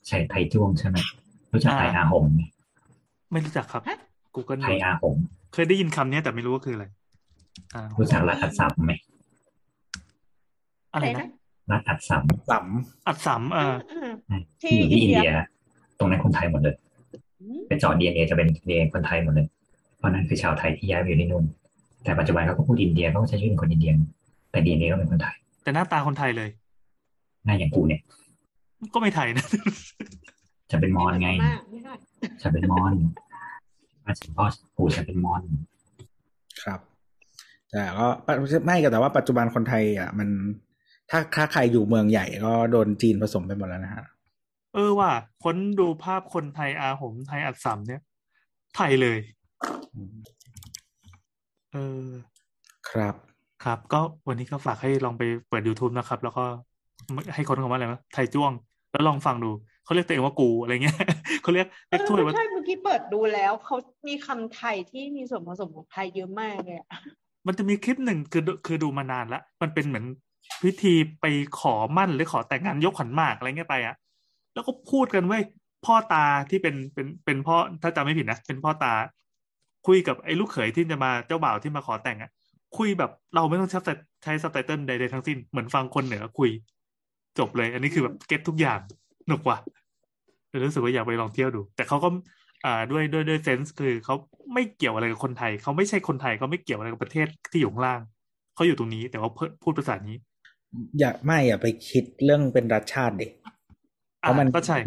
ใช้ไทยจ้วงใช่ไหมรู้จักไทยอาหงไหมไม่รู้จักครับฮะ Google ไทยอาหงเคยได้ยินคำเนี้ยแต่ไม่รู้ว่าคืออะไรอ่ารู้จักรัฐอัดสัมไหมอะไรนะรัฐอัดสัมสัมอัดสามอ่าอ่าที่ที่อยู่ที่อิอินนเดียเดีย ตรงนั้นคนไทยหมดเลยอืม ไปเจาะดีเอ็นเอจะเป็นดีเอ็นคนไทยหมดเลย เพราะนั้นคือชาวไทยที่ย้ายไปอยู่ที่นู่น แต่ปัจจุบันเขาก็พูดอินเดียเขาก็ใช้ชื่อเป็นคนอินเดีย แต่ดีเอ็นเอก็เป็นคนไทย แต่หน้าตาคนไทยเลย หน้าอย่างกูเนี่ย ก็ไม่ไทยนะ จะเป็นมอญไงมากไม่ได้จะเป็นมอญมาถึงพ่อกูจะเป็นมอญครับ แต่ก็ไม่ก็แต่ว่าปัจจุบันคนไทย อะ มันถ้าถ้าใครอยู่เมืองใหญ่ก็โดนจีนผสมไปหมดแล้วนะฮะ เออว่ะค้นดูภาพคนไทยอาหมไทยอัดสามเนี่ย ไทยเลย เออ ครับ ครับ ก็วันนี้ก็ฝากให้ลองไปเปิด YouTube นะครับ แล้วก็ให้คนคำว่าอะไรนะไทยจ้วง แล้วลองฟังดูเขาเรียกตัวเองว่ากูอะไรเงี้ยเขาเรียกเอเรียกอถ้วยว่าใช่เมื่อกี้เปิดดูแล้วเขามีคำไทยที่มีส่วนผสมของไทยเยอะมากเลยอะมันจะมีคลิปหนึ่งคือคือดูมานานละมันเป็นเหมือนพิธีไปขอมั่นหรือขอแต่งงานยกขันหมากอะไรเงี้ยไปอะ แล้วก็พูดกันเว้ยพ่อตาที่เป็นเป็นเป็นพ่อถ้าจำไม่ผิดนะเป็นพ่อตา คุยกับไอ้ลูกเขยที่จะมาเจ้าบ่าวที่มาขอแต่งอะคุยแบบเราไม่ต้องใช้ใช้ซับไตเติลใดๆทั้งสิ้นเหมือนฟังคนเหนือคุย จบเลย อันนี้คือแบบเก็ตทุกอย่างหนุกว่ะเลยรู้สึกว่าอยากไปลองเที่ยวดู แต่เขาก็อ่าด้วยด้วยด้วยเซนส์คือเขาไม่เกี่ยวอะไรกับคนไทยเขาไม่ใช่คนไทยเขาไม่เกี่ยวอะไรกับประเทศที่อยู่ข้างล่างเขาอยู่ตรงนี้ แต่ว่าพูดภาษานี้ อย่าไม่อย่าไปคิดเรื่องเป็นรัฐชาติดิ เพอะราะมันก็ใช่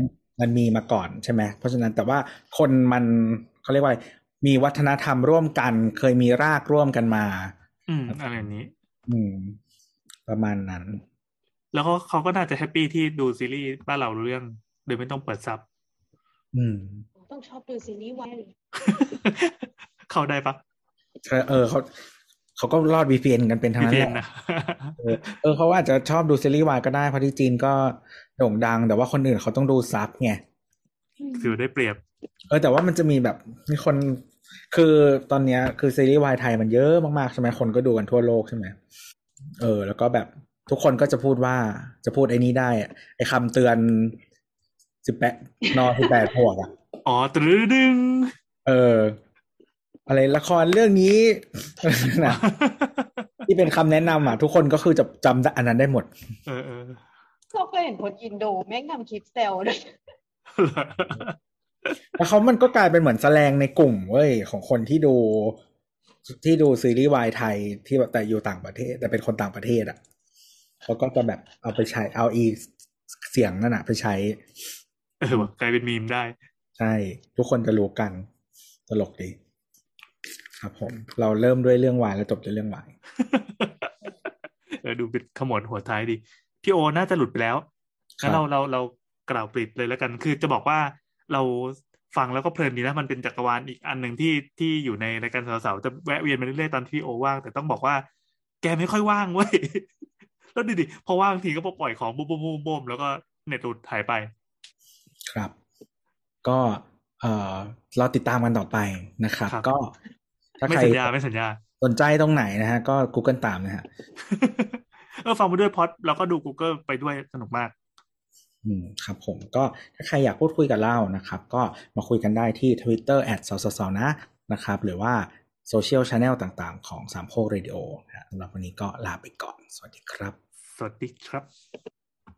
มันมีมาก่อนใช่ไหมเพราะฉะนั้นแต่ว่าคนมันเขาเรียกว่าอะไรมีวัฒนธรรมร่วมกัน เคยมีรากร่วมกันมา อืมอะไรอย่างนี้ อืม ประมาณนั้น แล้วก็เขาก็น่าจะ happy ที่ดูซีรีส์บ้านเรารู้เรื่องโดยไม่ต้องเปิด subอืม ต้องชอบดูซีรีส์วายเลยเข้าได้ปะเออเออเขาเขาก็รอด VPN กันเป็นทั้งพี่นั้นเพีแหยนละนะเออเออเขาอาจจะชอบดูซีรีส์วายก็ได้เพราะที่จีนก็ โด่งดัง แต่ว่าคนอื่นเขาต้องดูซับไงถือได้เปรียบ เออแต่ว่ามันจะมีแบบมีคน คือตอนเนี้ย คือซีรีส์วายไทยมันเยอะมากๆใช่ไหมคนก็ดูกันทั่วโลกใช่ไหมเออ แล้วก็แบบทุกคนก็จะพูดว่าจะพูดไอ้นี้ได้อะไอ้คำเตือนสิบแปดนอสิบแปดพวกอะอ๋อตรึดึง เออ อะไรละครเรื่องนี้นะที่เป็นคำแนะนำอะ ทุกคนก็คือจะจำอันนั้นได้หมด เออ เออเราเคยเห็นคนอินโดแม่งทำคลิปแซวด้วยแล้วเขามันก็กลายเป็นเหมือนแสลงในกลุ่มเว้ยของคนที่ดูที่ดูซีรีส์วายไทยที่แบบแต่อยู่ต่างประเทศ แต่เป็นคนต่างประเทศอะเขาก็จะแบบเอาไปใช้เอาอีเสียงนั่นอะไปใช้ เออว่ะกลายเป็นมีมได้ ใช่ ทุกคนจะรู้กันตลกดี ครับผม เราเริ่มด้วยเรื่องวายแล้วจบด้วยเรื่องวายเออดูเป็นขมวดหัวท้ายดี พี่โอน่าจะหลุดไปแล้วงั้นเราเราเรากล่าวปลิดเลยแล้วกัน คือจะบอกว่าเราฟังแล้วก็เพลินดีนะมันเป็นจักรวาลอีกอันหนึ่งที่ที่อยู่ในรายการสาวๆจะแวะเวียนมาเรื่อยๆตอนที่พี่โอว่าง แต่ต้องบอกว่า แกไม่ค่อยว่างเว้ยแล้วดิดิพอว่างทีก็ปล่อยของบุ้มบุ้มบุ้มบุ้มแล้วก็เน็ตหลุดหายไป ครับ ก็เออเราติดตามกันต่อไปนะครับครับก็ถ้าไม่ใครสัญญาไม่สัญญา สนใจตรงไหนนะฮะ ก็ Google ตามนะฮะ เออฟังไปด้วยพอดแล้วก็ดู Google ไปด้วยสนุกมากอืมครับผมก็ถ้าใครอยากพูดคุยกับเรานะครับ ก็มาคุยกันได้ที่ Twitter แอดสสสนะนะครับ หรือว่าโซเชียลช n แนลต่างๆ ของสามโพกเรดิโอนะสำหรับวันนี้ก็ลาไปก่อน สวัสดีครับ สวัสดีครับ